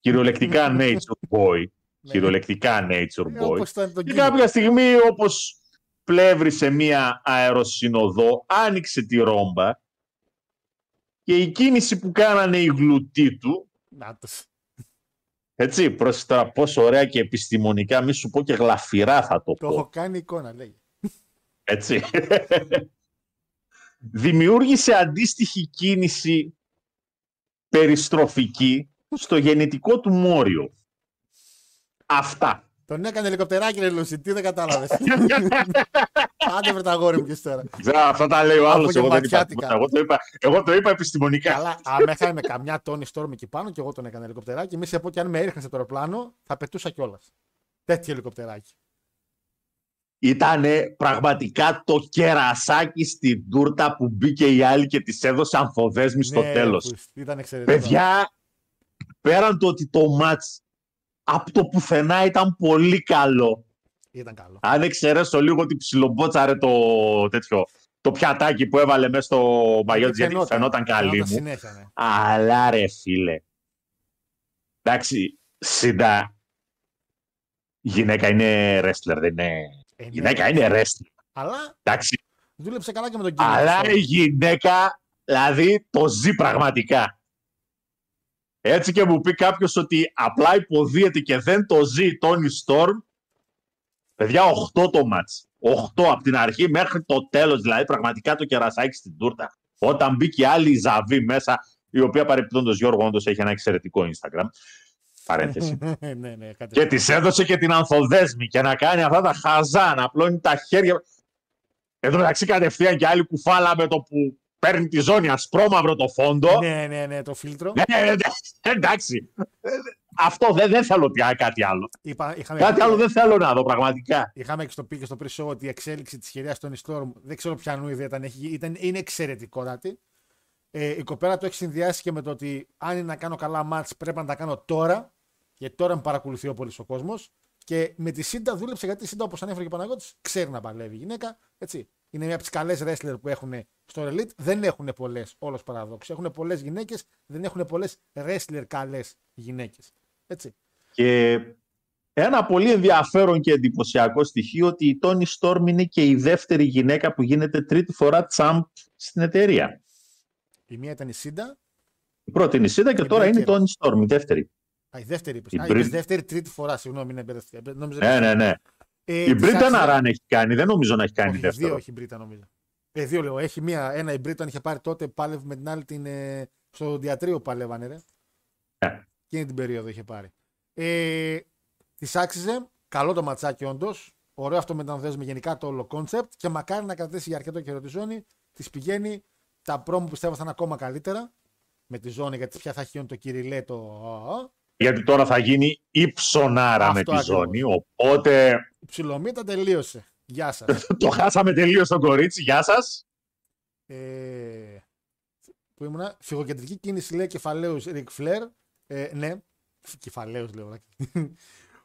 κυριολεκτικά nature boy κυριολεκτικά nature Ε, boy όπως ήταν τον και κύριο. κάποια στιγμή όπως πλεύρισε μία αεροσυνοδό, άνοιξε τη ρόμπα και η κίνηση που κάνανε οι γλουτοί του, Να τους. έτσι, προς τώρα πόσο ωραία και επιστημονικά, μη σου πω και γλαφυρά θα το Το πω, έχω κάνει εικόνα, λέει. έτσι, δημιούργησε αντίστοιχη κίνηση περιστροφική στο γενετικό του μόριο. Αυτά. Τον έκανε ελικοπτεράκι, ρε Λούση, τι δεν κατάλαβες. Άντε βρε τα αγόρι μου και τώρα. Ξέρω, αυτά τα λέει ο Από άλλος, εγώ δεν είπα γεματιάτικα. τίποτα. Εγώ το είπα, εγώ το είπα επιστημονικά. Καλά, άμα είχαμε καμιά τόνη στόρμη εκεί πάνω και εγώ τον έκανα ελικοπτεράκι, μη σε πω και αν με έριχνε στο αεροπλάνο, θα πετούσα κιόλας. Τέτοιο ελικοπτεράκι. Ήταν πραγματικά το κερασάκι στην τούρτα που μπήκε η άλλη και της έδωσε αμφοδέσμη στο Ναι, τέλος. που Ήταν εξαιρετικό. Παιδιά, πέραν το ότι το μάτς από το πουθενά ήταν πολύ καλό. Ήταν καλό. Αν εξαιρέσω λίγο ότι ψιλομπότσαρε το τέτοιο, το πιατάκι που έβαλε μέσα στο μαγιό της, γιατί φαινόταν καλή φαινόταν μου. συνέχεια, ναι. Αλλά ρε φίλε. Εντάξει, σιντα. Γυναίκα είναι wrestler, δεν είναι. Ε, ναι. Γυναίκα είναι wrestler. Αλλά Εντάξει. δούλεψε καλά και με τον κύριο. Αλλά η γυναίκα, δηλαδή, το ζει πραγματικά. Έτσι και μου πει κάποιος ότι απλά υποδίεται και δεν το ζει η Τόνι Στόρμ. Παιδιά, 8 το μάτς. 8 από την αρχή μέχρι το τέλος. Δηλαδή, πραγματικά το κερασάκι στην τούρτα. Όταν μπήκε άλλη η Ζαβή μέσα, η οποία παρεπιπτόντως Γιώργο όντως έχει ένα εξαιρετικό Instagram. Παρένθεση. ναι, ναι, κάτι και της έδωσε και την ανθοδέσμη και να κάνει αυτά τα χαζά, να απλώνει τα χέρια. Εδώ μεταξύ κατευθείαν και άλλη κουφάλα με το που παίρνει τη ζώνη ασπρόμαυρο το φόντο. Ναι, ναι, ναι, το φίλτρο. Ναι, ναι, ναι, εντάξει. Ε, Αυτό δεν, δεν θέλω πια κάτι άλλο. Είπα, είχαμε, Κάτι άλλο δεν θέλω να δω πραγματικά. είχαμε και στο πει και στο pre-show ότι η εξέλιξη της χειρία των Storm δεν ξέρω ποιανού ιδέα ήταν, έχει, ήταν, είναι εξαιρετικότατη. Ε, η κοπέλα το έχει συνδυάσει και με το ότι αν είναι να κάνω καλά μάτς πρέπει να τα κάνω τώρα. Γιατί τώρα με παρακολουθεί ο πολύς ο κόσμος. Και με τη Σίντα δούλεψε γιατί η Σίντα, όπως ανέφερε και ο Παναγότη, ξέρει να παλεύει η γυναίκα. Έτσι. Είναι μια από τις καλές wrestler που έχουν στο Elite. Δεν έχουν πολλές, όλος παραδόξου. Έχουν πολλές γυναίκες, δεν έχουν πολλές wrestler καλές γυναίκες. Έτσι. Και ένα πολύ ενδιαφέρον και εντυπωσιακό στοιχείο ότι η Τόνι Στόρμ είναι και η δεύτερη γυναίκα που γίνεται τρίτη φορά τσάμπ στην εταιρεία. Η μία ήταν η Σίντα. Η πρώτη είναι η Σίδα και Η τώρα είναι η Μπέκερ. Τόνι Στόρμ, η δεύτερη. Α, η δεύτερη είπες. Η Α, Μπρι- είπες δεύτερη, τρίτη φορά. Συγγνώμη, είναι μπερδευτικά. Νόμιζα Ναι, ναι, ναι. Ε, Η της Μπρίτα ένα άξιζε- ραν έχει κάνει, δεν νομίζω να έχει κάνει όχι, δεύτερο. Δύο έχει η Μπρίτα νομίζω. Ε, δύο λέω. Έχει μία, ένα η Μπρίτα είχε πάρει τότε, πάλευε με την άλλη την, ε, στο διατρίο που παλεύανε. Ρε. Ναι. Εκείνη την περίοδο είχε πάρει. Ε, Της άξιζε. Καλό το ματσάκι όντως. Ωραίο αυτό με τον δέσμε γενικά το όλο concept και μακάρι να κρατήσει για αρκετό καιρό τη ζώνη. Της πηγαίνει. Τα promo πιστεύω θα είναι ακόμα καλύτερα με τη ζώνη γιατί πια θα έχει γίνει το κυριλέ το. Α, α. Γιατί τώρα θα γίνει ψωνάρα με Αυτό τη ακριβώς. ζώνη. Οπότε Η ψηλομύτα τελείωσε. Γεια σας. το χάσαμε τελείως τον κορίτσι. Γεια σας. Ε, που ήμουνα. Φυγοκεντρική κίνηση λέει κεφαλαίους Ρικ Φλερ. Ε, ναι, κεφαλαίους λέω. βράκι.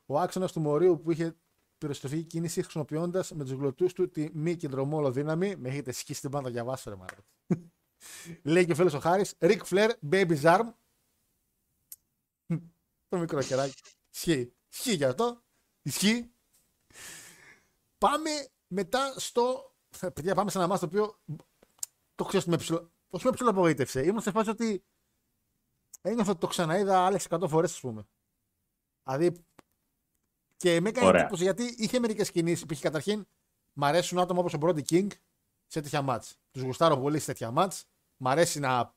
Ο άξονας του Μωρίου που είχε πυροσυντροφική κίνηση χρησιμοποιώντας με τους γλωτούς του τη μη κεντρομόλο δύναμη. Με έχετε σκίσει την πάντα διαβάσω, ρε μάλλον. λέει και ο φίλος ο Χάρης. Ρικ Φλερ, baby arm. Το μικρό κεράκι. Ισχύει. Ισχύει γι' αυτό. Ισχύει. Πάμε μετά στο. Παιδιά, πάμε σε ένα μάτι το οποίο το ξέρω ότι με ψηλο... Όχι με ψηλό απογοήτευσε. Ήμουν σε φάση ότι ένιωθα ότι το ξαναείδα άλλες 100 φορές, ας πούμε. Δηλαδή. Και με έκανε Ωραία. εντύπωση γιατί είχε μερικές κινήσεις. Π.χ. καταρχήν, μ' αρέσουν άτομα όπως ο Brody King σε τέτοια μάτς. Τους γουστάρω πολύ σε τέτοια μάτς. Μ' αρέσει να.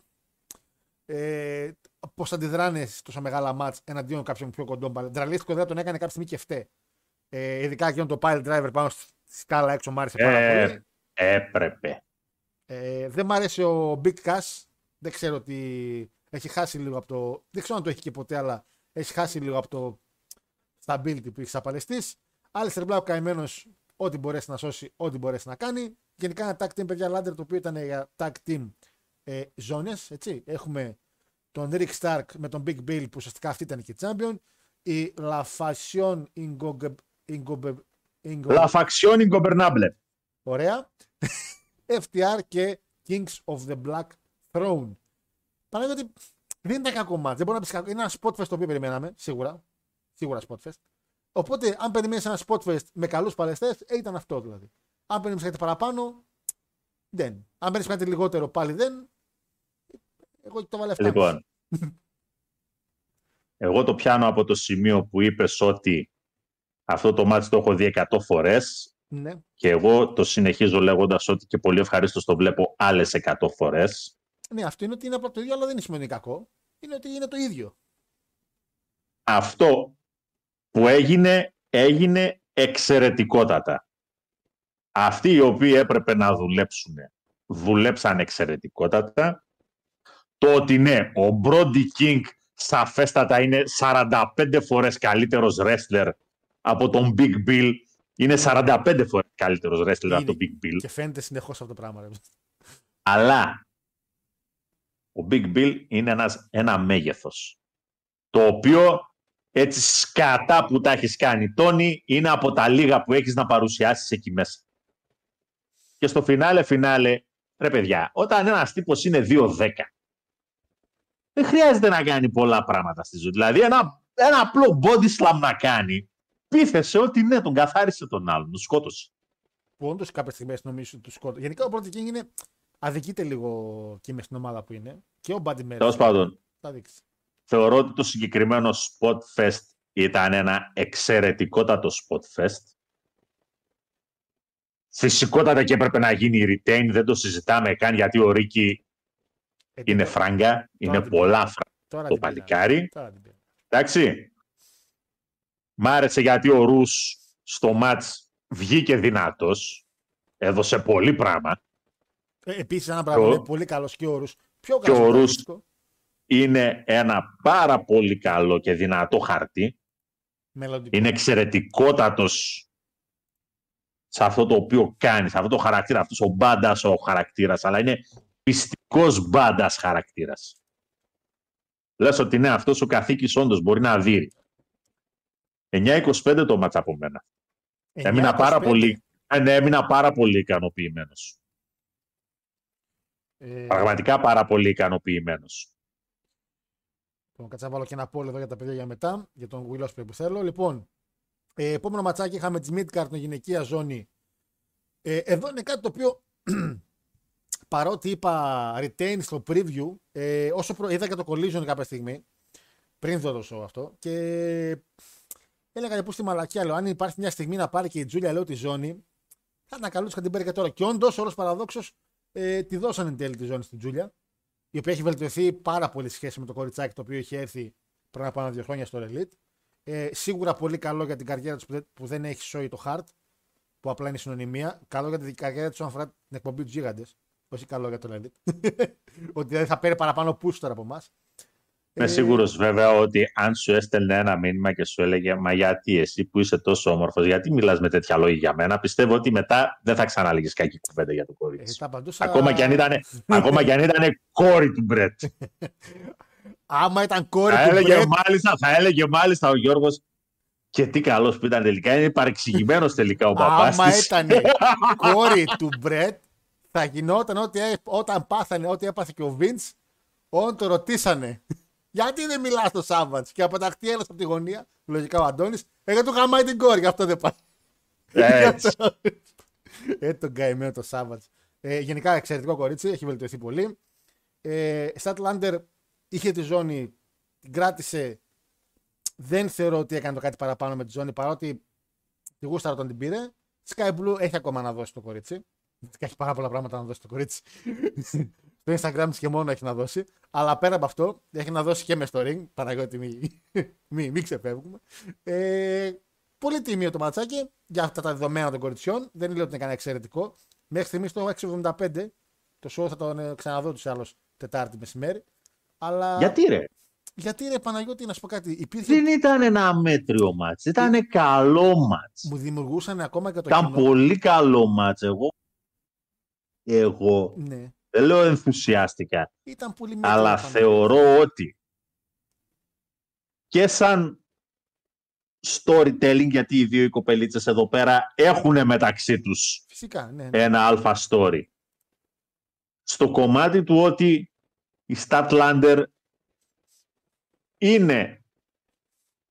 Ε, Πώς αντιδράνε σε τόσο μεγάλα μάτς εναντίον κάποιων πιο κοντών παλαιών. Τραλίστικο δεν τον έκανε κάποια στιγμή και φταίει. Ε, ειδικά εκείνο το pile driver πάνω στη σκάλα έξω μ' άρεσε πάρα Ε, πολύ. έπρεπε. Ε, δεν μ' αρέσει ο Big Cash. Δεν ξέρω τι. Έχει χάσει λίγο από το. Δεν ξέρω αν το έχει και ποτέ, αλλά έχει χάσει λίγο από το stability που έχει σαν παλαιστής. Άλιστερ Μπλάου καημένος, ό,τι μπορέσει να σώσει, ό,τι μπορέσει να κάνει. Γενικά ένα tag team, παιδιά, Ladder το οποίο ήταν για tag team ε, ζώνες. Έχουμε τον Rick Stark με τον Big Bill που ουσιαστικά αυτή ήταν και champion. Η La Fashion Ingobe. Ingobe, Ingobe La facción ingovernable. Ωραία. FTR και Kings of the Black Throne. Παναγιώτη ότι δεν ήταν κακό μάτς. Δεν μπορώ να πεις κακό. Είναι ένα spotfest το οποίο περιμέναμε, σίγουρα. Σίγουρα spotfest. Οπότε, αν περιμένεις ένα spotfest με καλούς παλαιστές, ε, ήταν αυτό δηλαδή. Αν περιμένεις κάτι παραπάνω, δεν. Αν περιμένεις κάτι λιγότερο, πάλι δεν. Εγώ το βάλε 7,5. Λοιπόν, εγώ το πιάνω από το σημείο που είπες ότι αυτό το μάτι το έχω δει 100 φορές Ναι. και εγώ το συνεχίζω λέγοντας ότι και πολύ ευχαρίστως το βλέπω άλλες 100 φορές. ναι, αυτό είναι ότι είναι από το ίδιο, αλλά δεν σημαίνει κακό. Είναι ότι είναι το ίδιο. Αυτό που έγινε, έγινε εξαιρετικότατα. Αυτοί οι οποίοι έπρεπε να δουλέψουν, δουλέψαν εξαιρετικότατα. Το ότι ναι, ο Brody King σαφέστατα είναι 45 φορές καλύτερος wrestler από τον Big Bill. Είναι 45 φορές καλύτερος wrestler από τον Big Bill. Και φαίνεται συνεχώς αυτό το πράγμα. Ρε. Αλλά ο Big Bill είναι ένας, ένα μέγεθος. Το οποίο έτσι σκατά που τα έχεις κάνει, Τόνι, είναι από τα λίγα που έχεις να παρουσιάσεις εκεί μέσα. Και στο φινάλε, φινάλε, ρε παιδιά, όταν ένας τύπος είναι 2-10, δεν χρειάζεται να κάνει πολλά πράγματα στη ζωή. Δηλαδή ένα, ένα απλό body slam να κάνει, πείθεσε ότι ναι, τον καθάρισε τον άλλον, τον σκότωσε. που όντως κάποια στιγμή νομίζω του σκότω. Γενικά ο πρώτος King είναι. Αδικείται λίγο και μες στην ομάδα που είναι. Και ο Buddy Murphy. Τέλος πάντων, Θα δείξει. θεωρώ ότι το συγκεκριμένο Spot Fest ήταν ένα εξαιρετικότατο Spot Fest. Φυσικότατα και έπρεπε να γίνει retain, δεν το συζητάμε καν γιατί ο Ρίκη Ε, είναι τώρα- φράγκα, είναι την πολλά πήρα. φράγκα τώρα το την πήρα. παλικάρι. Τώρα την πήρα. Εντάξει. Μ' άρεσε γιατί ο Ρους στο μάτς βγήκε δυνατός. Έδωσε πολύ πράγμα. Ε, Επίσης, ένα πράγμα Και ο- είναι πολύ καλός και όρου. Πιο και ο καλό Ρους- Είναι ένα πάρα πολύ καλό και δυνατό χαρτί. Μελλοντικό. Είναι εξαιρετικότατος σε αυτό το οποίο κάνει, σε αυτό το χαρακτήρα, αυτός ο μπάντας ο χαρακτήρας, αλλά είναι πιστικός μπάντας χαρακτήρας. Λες ότι ναι, αυτός ο καθήκης όντως μπορεί να δει. 9-25 το μάτς από μένα. Έμεινα πάρα 9-25. πολύ, ε, ναι, έμεινα πάρα πολύ ικανοποιημένος. Ε, Πραγματικά πάρα πολύ ικανοποιημένος. Λοιπόν, κάτσε να βάλω και ένα πόλο εδώ για τα παιδιά για μετά, για τον Will Ospreay που θέλω. Λοιπόν, ε, επόμενο ματσάκι είχαμε τη Midcard, την γυναικεία ζώνη. Ε, εδώ είναι κάτι το οποίο παρότι είπα retain στο preview, ε, όσο προ... είδα και το collision κάποια στιγμή, πριν δω το show αυτό, και έλεγα για πού στη μαλακία, λέω, αν υπάρχει μια στιγμή να πάρει και η Τζούλια, λέω, τη ζώνη, θα ήταν καλό να την πάρει και τώρα. Και όντως, όλο παραδόξω, ε, τη δώσαν εν τέλει τη ζώνη στην Τζούλια, η οποία έχει βελτιωθεί πάρα πολύ σχέση με το κοριτσάκι το οποίο είχε έρθει πριν από ένα δύο χρόνια στο Elite. Ε, σίγουρα πολύ καλό για την καριέρα τους που, δεν- που δεν έχει σώει το Hard, που απλά είναι συνωνυμία. Καλό για την καριέρα τους όσον αφορά την εκπομπή τους Γίγαντες. Όχι καλό για το Elite. Ότι δηλαδή θα παίρνει παραπάνω push τώρα από εμάς. Είμαι σίγουρος βέβαια ότι αν σου έστελνε ένα μήνυμα και σου έλεγε Μα γιατί εσύ που είσαι τόσο όμορφος, γιατί μιλάς με τέτοια λόγια για μένα, πιστεύω ότι μετά δεν θα ξαναλήγεις κακή κουβέντα για το Ε, κορίτσι. θα απαντούσα... Ακόμα και αν ήταν, ακόμα και αν ήταν κόρη του Μπρετ. Άμα ήταν κόρη θα, του έλεγε Μπρετ, μάλιστα, θα έλεγε μάλιστα ο Γιώργος και τι καλός που ήταν τελικά. Είναι παρεξηγημένος τελικά ο παπάς άμα της. ήταν κόρη του Μπρετ, θα γινόταν ότι έ- όταν πάθανε ό,τι έπαθε και ο Βίντς, όταν το ρωτήσανε γιατί δεν μιλάς στο Σάββατς; Και αποταχθεί ένας από τη γωνία, λογικά ο Αντώνης, εγώ του γαμάει την κόρη, γι' αυτό δεν πάει. Έτσι. Ε, τον καημένο το Σάββατς. Ε, γενικά εξαιρετικό κορίτσι, έχει βελτιωθεί πολύ. Ε, Statlander είχε τη ζώνη, την κράτησε. Δεν θεωρώ ότι έκανε το κάτι παραπάνω με τη ζώνη παρότι τη γούσταρα όταν την πήρε. Sky Blue έχει ακόμα να δώσει το κορίτσι. Έχει πάρα πολλά πράγματα να δώσει το κορίτσι. στο Instagram της και μόνο έχει να δώσει. Αλλά πέρα από αυτό, έχει να δώσει και μες στο ring. Παναγιώτη, μην μη, μη ξεφεύγουμε. Ε, πολύ τίμιο το ματσάκι για αυτά τα δεδομένα των κοριτσιών. Δεν λέω ότι είναι κανένα εξαιρετικό. Μέχρι στιγμής το 675. Το show θα τον ε, ξαναδώ τους άλλους Τετάρτη μεσημέρι. Αλλά... Γιατί ρε; Γιατί ρε Παναγιώτη, να σου πω κάτι. Υπήρχε... Δεν ήταν ένα μέτριο μάτς. Ήταν καλό μάτς. Μου δημιουργούσαν ακόμα και το Ήταν κοινό. πολύ καλό μάτς. Εγώ, εγώ Ναι. δεν λέω ενθουσιάστηκα, Ήταν πολύ μέτριο, αλλά Παναγιώτη. θεωρώ ότι και σαν storytelling, γιατί οι δύο οι κοπελίτσες εδώ πέρα έχουν μεταξύ τους Φυσικά, ναι. ναι. ένα αλφα story. Στο κομμάτι του ότι η Statlander είναι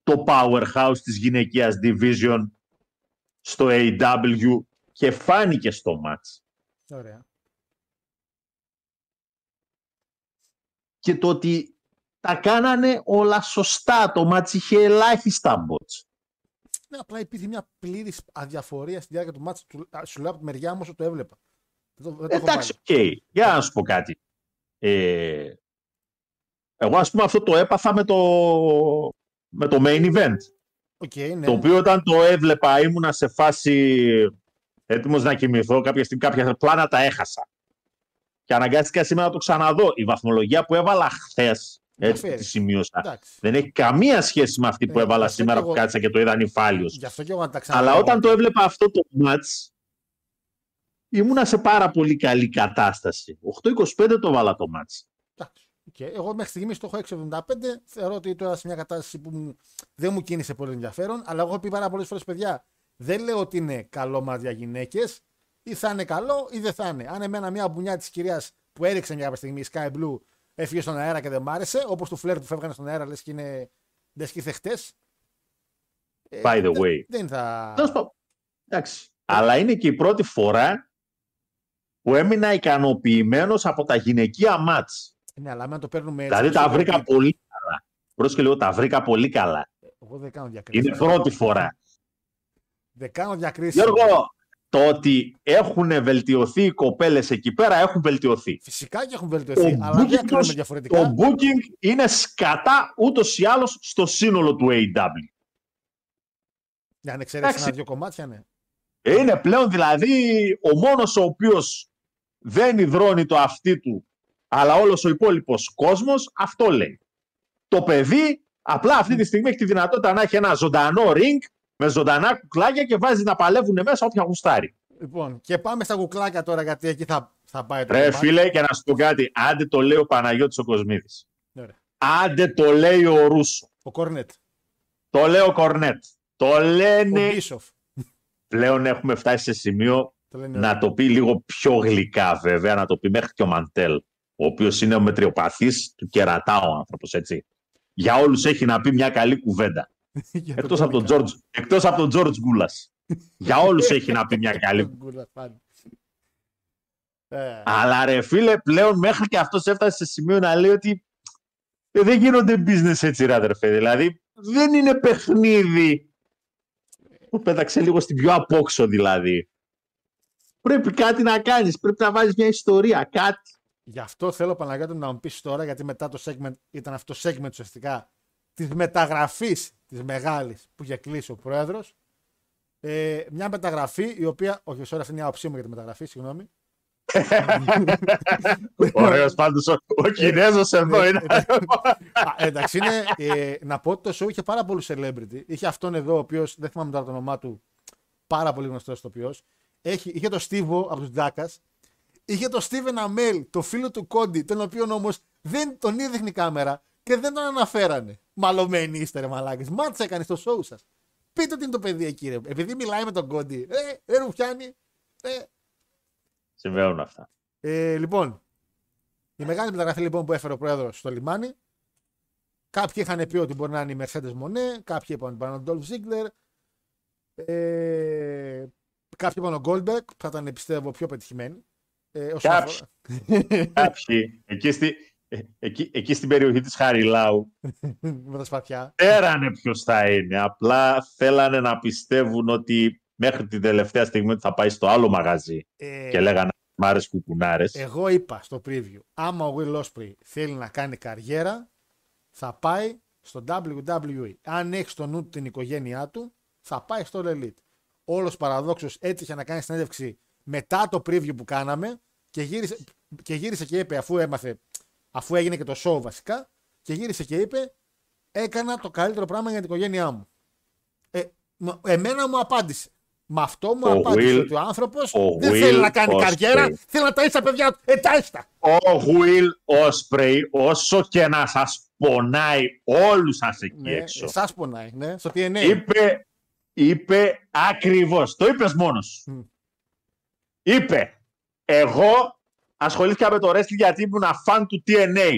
το powerhouse της γυναικείας division στο AW και φάνηκε στο match. Ωραία. Και το ότι τα κάνανε όλα σωστά. Το match είχε ελάχιστα botches. Ναι, απλά υπήρχε μια πλήρης αδιαφορία στη διάρκεια του ματς. Του- α, Σου λέω από τη μεριά μου όσο το έβλεπα. Δεν το, δεν το έχω Εντάξει, βάλει. οκ. Για να σου πω κάτι. Ε, εγώ, ας πούμε, αυτό το έπαθα με το, με το main event. Οκ, ναι. Το οποίο όταν το έβλεπα ήμουνα σε φάση έτοιμος να κοιμηθώ. Κάποια στιγμή κάποια πλάνα τα έχασα. Και αναγκάστηκα σήμερα να το ξαναδώ. Η βαθμολογία που έβαλα χθες, έτσι Διαφέρει. τη σημείωσα, Εντάξει. δεν έχει καμία σχέση με αυτή που Ε, έβαλα αυτό σήμερα κι που εγώ- κάτσα και το είδα νηφάλιος. Γι' αυτό και εγώ να τα ξαναδώ. Αλλά όταν το έβλεπα αυτό το match, ήμουνα σε πάρα πολύ καλή κατάσταση. 8-25 το 'βαλα το match. Εντάξει. οκ. Εγώ μέχρι στιγμής το έχω 6,75. Θεωρώ ότι τώρα σε μια κατάσταση που μου- δεν μου κίνησε πολύ ενδιαφέρον. Αλλά εγώ έχω πει πάρα πολλές φορές, παιδιά, δεν λέω ότι είναι καλό μα για γυναίκες. Ή θα είναι καλό ή δεν θα είναι. Αν εμένα μια μπουνιά της κυρίας που έριξε μια κάποια στιγμή Sky Blue έφυγε στον αέρα και δεν μ' άρεσε, όπως του φλερ που φεύγανε στον αέρα, λες και είναι. Λε και ήρθε χτε. By the way. Δεν θα. Τέλος πάντων. Εντάξει. Αλλά είναι και η πρώτη φορά που έμεινα ικανοποιημένος από τα γυναικεία μάτς. Ναι, αλλά αν το παίρνουμε έτσι. Δηλαδή τα πιστεύω βρήκα ότι- πολύ καλά. Πρόσεχε λίγο, τα βρήκα πολύ καλά. Εγώ δεν κάνω διακρίσει. Είναι πρώτη φορά. Δεν κάνω διακρίσεις. Γιώργο, το ότι έχουν βελτιωθεί οι κοπέλες εκεί πέρα έχουν βελτιωθεί. Φυσικά και έχουν Το βελτιωθεί, αλλά δεν booking, κρίνουμε τους- διαφορετικά. το booking είναι σκατά ούτως ή άλλως στο σύνολο του AW. Για να εξαιρέσει Εντάξει. ένα-δύο κομμάτια, ναι. Είναι πλέον δηλαδή ο μόνος ο οποίος δεν υδρώνει το αυτί του, αλλά όλος ο υπόλοιπος κόσμος αυτό λέει. Το παιδί απλά αυτή τη στιγμή έχει τη δυνατότητα να έχει ένα ζωντανό ring με ζωντανά κουκλάκια και βάζει να παλεύουν μέσα όποια γουστάρει. Λοιπόν, και πάμε στα κουκλάκια τώρα, γιατί εκεί θα, θα πάει το Ρε κομμάτι. φίλε, και να σου πω κάτι, άντε το λέει ο Παναγιώτης ο Κοσμίδης. Ωραία. Άντε το λέει ο Ρούσο. Ο Κορνέτ. Το λέει ο Κορνέτ. Το Ο λένε. Μπίσοφ. Πλέον έχουμε φτάσει σε σημείο Το λένε να όλοι. το πει λίγο πιο γλυκά βέβαια, να το πει μέχρι και ο Μαντέλ, ο οποίος είναι ο μετριοπαθής του κερατά ο άνθρωπος, έτσι. Για όλους έχει να πει μια καλή κουβέντα. Για το Εκτός από τον κόμικα. George, εκτός από τον George Γκούλας. Για όλους έχει να πει μια καλή Τον Γκούλας, πάλι. Ε, Αλλά ρε φίλε, πλέον μέχρι και αυτός έφτασε σε σημείο να λέει ότι «Ε, δεν γίνονται business έτσι ρε αδερφέ. Δηλαδή δεν είναι παιχνίδι. Που πέταξε λίγο στην πιο απόξω δηλαδή. Πρέπει κάτι να κάνεις, πρέπει να βάζεις μια ιστορία, κάτι. Γι' αυτό θέλω Παναγιώτη να μου πεις τώρα, γιατί μετά το segment ήταν αυτό το segment ουσιαστικά της μεταγραφής της μεγάλης που είχε κλείσει ο πρόεδρος. Ε, μια μεταγραφή η οποία. Όχι, sorry, αυτή είναι η άποψή μου για τη μεταγραφή, συγγνώμη. Ωραίος πάντως, ο, ο Κινέζος εδώ είναι. Α, εντάξει, είναι, ε, να πω ότι το show είχε πάρα πολλούς celebrity. Είχε αυτόν εδώ, ο οποίος δεν θυμάμαι τώρα το όνομά του, πάρα πολύ γνωστός ηθοποιός. Είχε το Στίβο από τους Ντάκα. Είχε το Steven Αμέλ, το φίλο του Κόντι, τον οποίο όμως δεν τον είδε η κάμερα και δεν τον αναφέρανε. Μαλωμένοι είστε, ρε μαλάκες. Μάτσα έκανε στο show σας. Πείτε ότι είναι το παιδί εκεί, ρε. Επειδή μιλάει με τον Κόντι. Ε, ε, ρουφιάνει. Ε, Συμβαίνουν αυτά. ε, λοιπόν, η μεγάλη μεταγραφή λοιπόν που έφερε ο πρόεδρος στο λιμάνι. Κάποιοι είχαν πει ότι μπορεί να είναι η Mercedes Monet, κάποιοι είπαν ότι μπορεί να είναι ο Dolph Ziggler. Ε, κάποιοι είπαν ο Goldberg, που θα ήταν πιστεύω πιο πετυχημένοι. Ε, όσον Κάποιοι. αφορά- Κάποιοι, εκεί, στη, ε, εκεί, εκεί στην περιοχή της Χαριλάου, με τα σπαθιά. ξέρανε ποιος θα είναι. Απλά θέλανε να πιστεύουν ότι μέχρι την τελευταία στιγμή ότι θα πάει στο άλλο μαγαζί. Ε, Και λέγανε μάρες κουκουνάρες. Εγώ είπα στο preview, άμα ο Will Ospreay θέλει να κάνει καριέρα, θα πάει στο WWE. Αν έχει στο νου του την οικογένειά του, θα πάει στο All Elite. Όλος παραδόξως έτυχε να κάνει συνέντευξη μετά το preview που κάναμε και γύρισε και, γύρισε και είπε αφού έμαθε, αφού έγινε και το show βασικά, και γύρισε και είπε έκανα το καλύτερο πράγμα για την οικογένειά μου. Ε, μ- εμένα μου απάντησε. Με αυτό μου Ο απάντησε Will- ότι ο άνθρωπος ο δεν Will θέλει να κάνει Ospreay. καριέρα, θέλει να ταΐσει τα παιδιά του. Ε, ταΐσει τα. Ο Will Ospreay, όσο και να σας πονάει όλους σας εκεί Ναι, έξω, εσάς πονάει, ναι, στο TNA. είπε, είπε ακριβώς, το είπες μόνος. Μμ. Είπε, εγώ ασχολήθηκα με το wrestling γιατί ήμουν φαν του TNA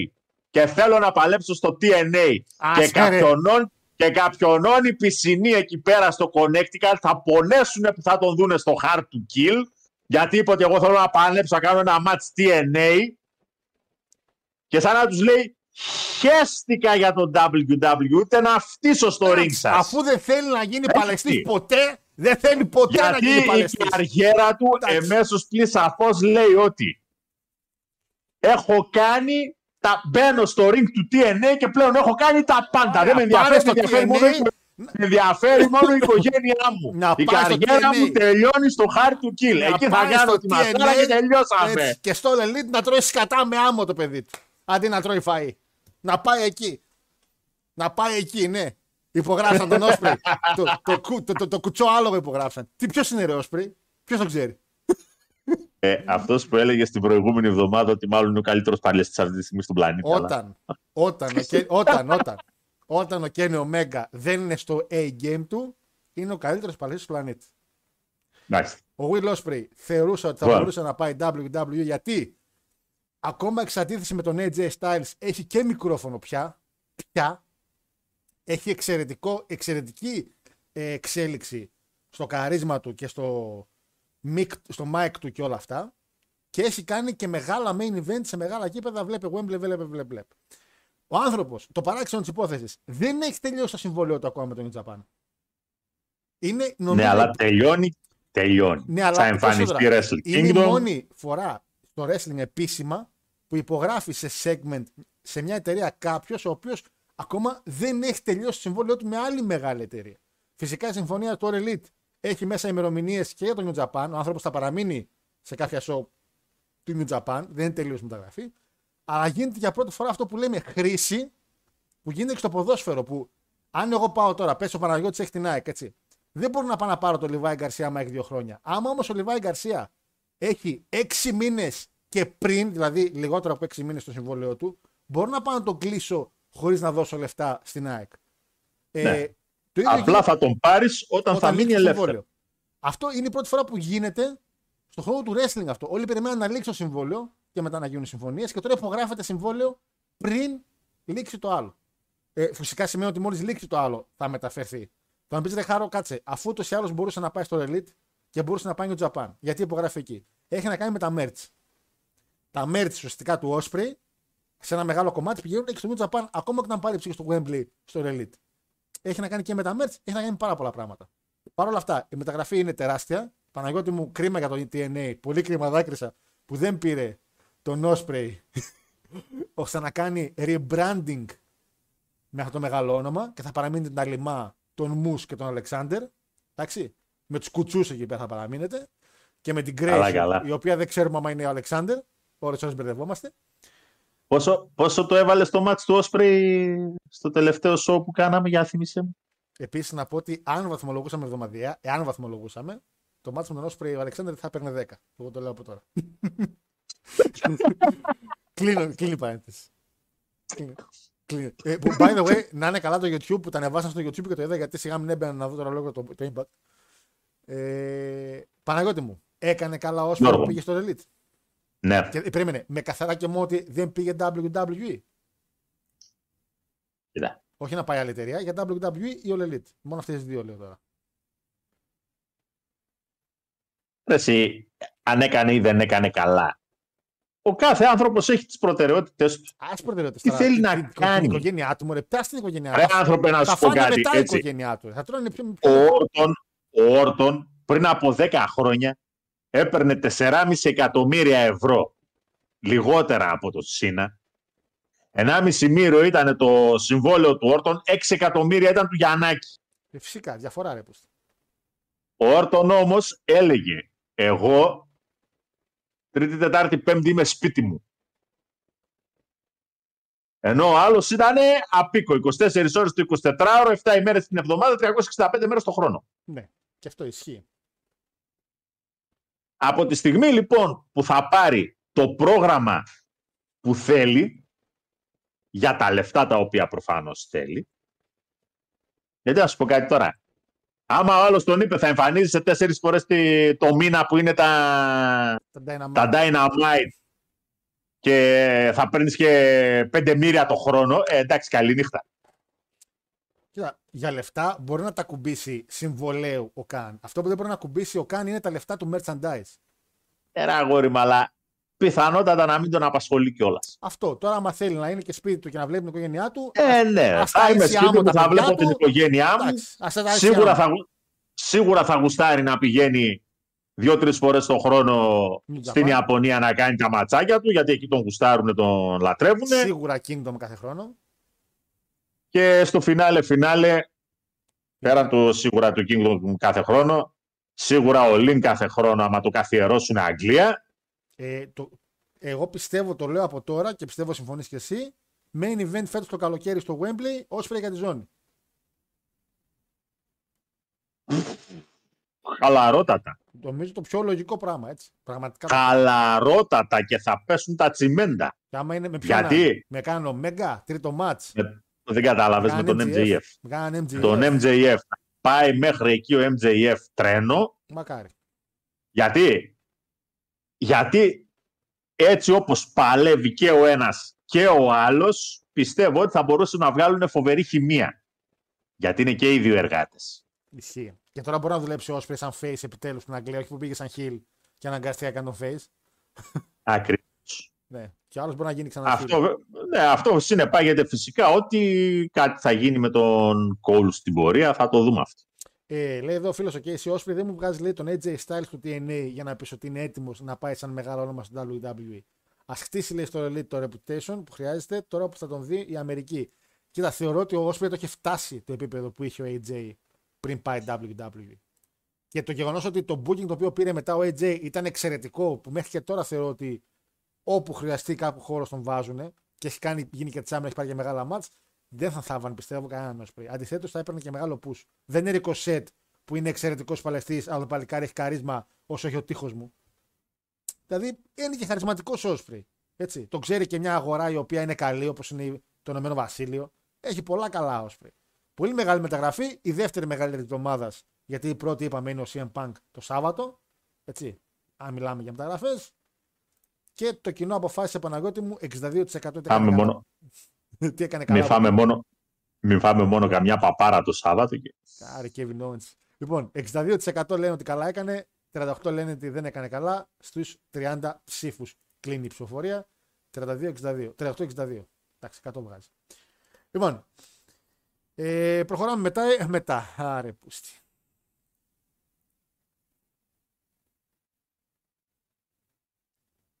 και θέλω να παλέψω στο TNA Άσε, και ρε. κάποιονών και κάποιονών οι πισινοί εκεί πέρα στο Connecticut θα πονέσουν που θα τον δούνε στο hard to kill γιατί είπε ότι εγώ θέλω να παλέψω να κάνω ένα match TNA και σαν να τους λέει χέστηκα για τον WWE ούτε να φτύσω στο ring σας. Αφού δεν θέλει να γίνει Έτσι. παλαιστής ποτέ, δεν θέλει ποτέ να Γιατί γίνει η παλαιστής. καριέρα του Εντάξει. εμέσως πλην σαφώς λέει ότι έχω κάνει τα μπαίνω στο ring του TNA και πλέον έχω κάνει τα πάντα. Δεν με Πάρε ενδιαφέρει, στο με ενδιαφέρει, μόνο, TNA, η- με ενδιαφέρει μόνο η οικογένειά μου. Να η πάει στο καριέρα TNA. μου τελειώνει στο hard to kill. Να Εκεί θα πάει κάνω στο τη μασάρα TNA, και τελειώσαμε. έτσι, και στο Elite να τρώει σκατά με άμμο το παιδί του. Αντί να τρώει φαΐ. Να πάει εκεί. Να πάει εκεί, ναι. Υπογράψαν τον Όσπρι. το, το, κου- το, το, το κουτσό άλογο υπογράψαν. Τι ποιος είναι ρε Όσπρι. Ποιος το ξέρει; Ε, αυτός που έλεγε στην προηγούμενη εβδομάδα ότι μάλλον είναι ο καλύτερος παλαιστής αυτή τη στιγμής στον πλανήτη. αλλά- Όταν, όταν, ο Κέ- όταν, όταν, όταν ο Κένι Ομέγκα δεν είναι στο A-game του, είναι ο καλύτερος παλαιστής του πλανήτη. Εντάξει. Ο Will Ospreay θεωρούσε ότι θα Well. μπορούσε να πάει WWE γιατί ακόμα εξ αντίθεση με τον AJ Styles έχει και μικρόφωνο πια. Πια. Έχει εξαιρετικό, εξαιρετική ε, εξέλιξη στο καρίσμα του και στο mic, στο mic του και όλα αυτά. Και έχει κάνει και μεγάλα main event σε μεγάλα γήπεδα. Βλέπε Wembley, βλέπε, βλέπε, βλέπε. Ο άνθρωπος, το παράξενο της υπόθεσης, δεν έχει τελειώσει το συμβόλαιο του ακόμα με τον New Japan. Είναι, νομίζω, Ναι, αλλά τελειώνει. Τελειώνει. Ναι, αλλά θα εμφανιστεί περισσότερα. Wrestle Είναι η Kingdom. μόνη φορά στο wrestling επίσημα που υπογράφει σε segment σε μια εταιρεία κάποιος ο οποίος ακόμα δεν έχει τελειώσει το συμβόλαιό του με άλλη μεγάλη εταιρεία. Φυσικά η συμφωνία του All Elite έχει μέσα ημερομηνίες και για τον New Japan. Ο άνθρωπος θα παραμείνει σε κάποια show του New Japan, δεν είναι τελείως μεταγραφή. Αλλά γίνεται για πρώτη φορά αυτό που λέμε χρήση που γίνεται και στο ποδόσφαιρο. Που αν εγώ πάω τώρα, πέσω ο Παναγιώτης έχει την ΑΕΚ, έτσι. Δεν μπορώ να πάω να πάρω τον Λιβάη Γκαρσία άμα έχει δύο χρόνια. Άμα όμως ο Λιβάη Γκαρσία έχει έξι μήνες και πριν, δηλαδή λιγότερο από έξι μήνες στο συμβόλαιο του, μπορώ να πάω να τον κλείσω χωρίς να δώσω λεφτά στην ΑΕΚ. Ε, Ναι. το ίδιο Απλά γίνεται θα τον πάρεις όταν, θα λήξει μείνει το ελεύθερος. συμβόλαιο. Αυτό είναι η πρώτη φορά που γίνεται στον χώρο του wrestling αυτό. Όλοι περιμένουν να λήξει το συμβόλαιο και μετά να γίνουν συμφωνίες και τώρα υπογράφεται συμβόλαιο πριν λήξει το άλλο. Ε, φυσικά σημαίνει ότι μόλις λήξει το άλλο θα μεταφερθεί. Θα μου πεις ρε Χάρο, κάτσε, αφού ούτως ή άλλως μπορούσε να πάει στο Elite και μπορούσε να πάει στο Japan. Γιατί υπογράφει εκεί. Έχει να κάνει με τα merch. Τα merch ουσιαστικά του Osprey σε ένα μεγάλο κομμάτι πηγαίνουν και στο New Japan ακόμα και να πάρει ψυχή στο Wembley στο Elite. Έχει να κάνει και με τα merch, έχει να κάνει με πάρα πολλά πράγματα. Παρ' όλα αυτά, η μεταγραφή είναι τεράστια. Παναγιώτη μου, κρίμα για το TNA. Πολύ κρίμα δάκρυσα που δεν πήρε τον Osprey ώστε να κάνει rebranding με αυτό το μεγάλο όνομα και θα παραμείνει την Αλιμά, τον Μους και τον Αλεξάνδερ. Εντάξει. Με τους κουτσούς εκεί πέρα θα παραμείνετε. Και με την Καλά, Grace, καλά. η οποία δεν ξέρουμε αν είναι ο Αλεξάνδερ. Ώρες ώρες μπερδευόμαστε. Πόσο, πόσο το έβαλε στο μάτς του Osprey στο τελευταίο show που κάναμε, για θύμισε μου; Επίσης να πω ότι αν βαθμολογούσαμε εβδομαδιαία, εάν βαθμολογούσαμε, το μάτι με τον Όσπρey ο Αλεξάνδρ θα έπαιρνε 10. Εγώ το λέω από τώρα. Κλείνω, κλείνει η παρένθεση. Κλείνει. Κλείνει. Ε, που, by the way, να είναι καλά το YouTube που τα ανεβάσαν στο YouTube και το είδα γιατί σιγά μην έμπαινα να δω τώρα λόγω το, το impact. Ε, Παναγιώτη μου, έκανε καλά όσο Γιώργο. πήγε στο Elite. Ναι. Και, ε, περίμενε, με καθαρά και μόνο ότι δεν πήγε WWE. Κοίτα. Όχι να πάει άλλη εταιρεία, για WWE ή All Elite. Μόνο αυτέ τι δύο λέω τώρα. Ρε Εσύ, αν έκανε ή δεν έκανε καλά. Ο κάθε άνθρωπος έχει τις προτεραιότητες του. Α προτεραιότητε. Τι θέλει να Την κάνει. οικογένειά του, μωρέ, πιά στην οικογένειά Ρε του. άνθρωπε να Θα σου πω φάνε κάτι μετά η έτσι. οικογένειά του. Θα τρώνε πιο. Ο Όρτον, ο Όρτον πριν από 10 χρόνια έπαιρνε 4,5 εκατομμύρια ευρώ λιγότερα από το Σίνα. 1,5 μύριο ήταν το συμβόλαιο του Όρτον, 6 εκατομμύρια ήταν του Γιαννάκη. Ε, Φυσικά, διαφορά ρε. πως. Ο Όρτον όμως έλεγε εγώ Τρίτη, Τετάρτη, Πέμπτη είμαι σπίτι μου. Ενώ ο άλλος ήταν απίκο, 24 ώρες το 24ωρο, 7 ημέρες την εβδομάδα, 365 μέρες το χρόνο. Ναι, και αυτό ισχύει. Από τη στιγμή λοιπόν που θα πάρει το πρόγραμμα που θέλει, για τα λεφτά τα οποία προφανώς θέλει, γιατί να σου πω κάτι τώρα, άμα ο άλλος τον είπε θα εμφανίζεσαι τέσσερις φορές τη- το μήνα που είναι τα, Τα Dynamite. τα Dynamite και θα παίρνεις και πέντε μοίρια το χρόνο, ε, εντάξει καλή νύχτα. Κοίτα, για λεφτά μπορεί να τα κουμπίσει συμβολέου ο Καν. Αυτό που δεν μπορεί να κουμπίσει ο Καν είναι τα λεφτά του merchandise. Ένα αγόρι μου, αλλά πιθανότατα να μην τον απασχολεί κιόλας. Αυτό. Τώρα, άμα θέλει να είναι και σπίτι του και να βλέπει την οικογένειά του. Ε, ναι, ας τα θα είμαι ίσια σπίτι μου μου, τα θα παιδιά βλέπω του. την οικογένειά μου. εντάξει, ας τα ίσια Σίγουρα μου. θα, γου- σίγουρα θα γουστάρει να πηγαίνει δύο-τρεις φορές το χρόνο New στην Japan. Ιαπωνία να κάνει τα ματσάκια του, γιατί εκεί τον γουστάρουν, τον λατρεύουν. Σίγουρα Kingdom κάθε χρόνο. Και στο φινάλε, φινάλε, πέραν το σίγουρα του Kingdom κάθε χρόνο, σίγουρα ο Λιν κάθε χρόνο, άμα το καθιερώσουν Αγγλία. Ε, το, εγώ πιστεύω, το λέω από τώρα και πιστεύω συμφωνείς και εσύ. Main event φέτος το καλοκαίρι στο Wembley, Osprey για τη ζώνη. Χαλαρότατα. Νομίζω το πιο λογικό πράγμα, έτσι. Πραγματικά. Χαλαρότατα και θα πέσουν τα τσιμέντα. Και άμα είναι με ποιο Γιατί; να- Με κάνω Μέγκα, τρίτο μάτς. Με- Δεν κατάλαβες με τον MJF. Με κάναν MJF. Τον MJF. Πάει μέχρι εκεί ο MJF τρένο. Μακάρι. Γιατί; Γιατί έτσι όπως παλεύει και ο ένας και ο άλλος, πιστεύω ότι θα μπορούσαν να βγάλουν φοβερή χημεία. Γιατί είναι και οι δύο εργάτες. Ισχύει. Και τώρα μπορεί να δουλέψει ο Osprey σαν face επιτέλους στην Αγγλία, όχι που πήγε σαν heel και αναγκαστεί να κάνει τον face. Ακριβώς. Ναι. Και άλλος μπορεί να γίνει ξανά heel. Αυτό, βε- ναι, αυτό συνεπάγεται φυσικά ότι κάτι θα γίνει με τον Cole στην πορεία. Θα το δούμε αυτό. Ε, λέει εδώ ο φίλος ο Casey Osprey δεν μου βγάζει λέει, τον AJ Styles του TNA για να πεις ότι είναι έτοιμος να πάει σαν μεγάλο όνομα στην WWE. Α χτίσει λέει στο Elite το reputation που χρειάζεται τώρα που θα τον δει η Αμερική. Κοίτα, θεωρώ ότι ο Osprey το έχει φτάσει το επίπεδο που είχε ο AJ πριν πάει WWE. Και το γεγονός ότι το booking το οποίο πήρε μετά ο AJ ήταν εξαιρετικό, που μέχρι και τώρα θεωρώ ότι όπου χρειαστεί κάπου χώρο τον βάζουν και έχει κάνει, γίνει και τσάμι, έχει πάρει και μεγάλα μάτς, δεν θα θάβαν πιστεύω κανέναν Osprey. Αντιθέτως θα έπαιρνε και μεγάλο push. Δεν είναι Ρικοσέτ που είναι εξαιρετικός παλαιστής, αλλά το παλικάρι έχει καρίσμα όσο έχει ο τείχος μου. Δηλαδή είναι και χαρισματικό Osprey. Έτσι. Το ξέρει και μια αγορά η οποία είναι καλή, όπως είναι το Ηνωμένο Βασίλειο. Έχει πολλά καλά Osprey. Πολύ μεγάλη μεταγραφή. Η δεύτερη μεγαλύτερη της ομάδας, γιατί η πρώτη είπαμε είναι ο CM Punk το Σάββατο. Έτσι. Αν μιλάμε για μεταγραφές. Και το κοινό αποφάσισε Παναγιώτη μου 62% τι έκανε Φάμε καλά. μόνο, Τι έκανε καλά. μην, φάμε μόνο, μην φάμε μόνο καμιά παπάρα το Σάββατο. Και... Άρη Kevin Owens. Λοιπόν, 62% λένε ότι καλά έκανε, 38% λένε ότι δεν έκανε καλά. Στους 30 ψήφους κλείνει η ψηφοφορία. 32-62. 38-62. Εντάξει, 100 βγάζει. Λοιπόν, ε, προχωράμε μετά. ε, μετά. Άρε, πούστη.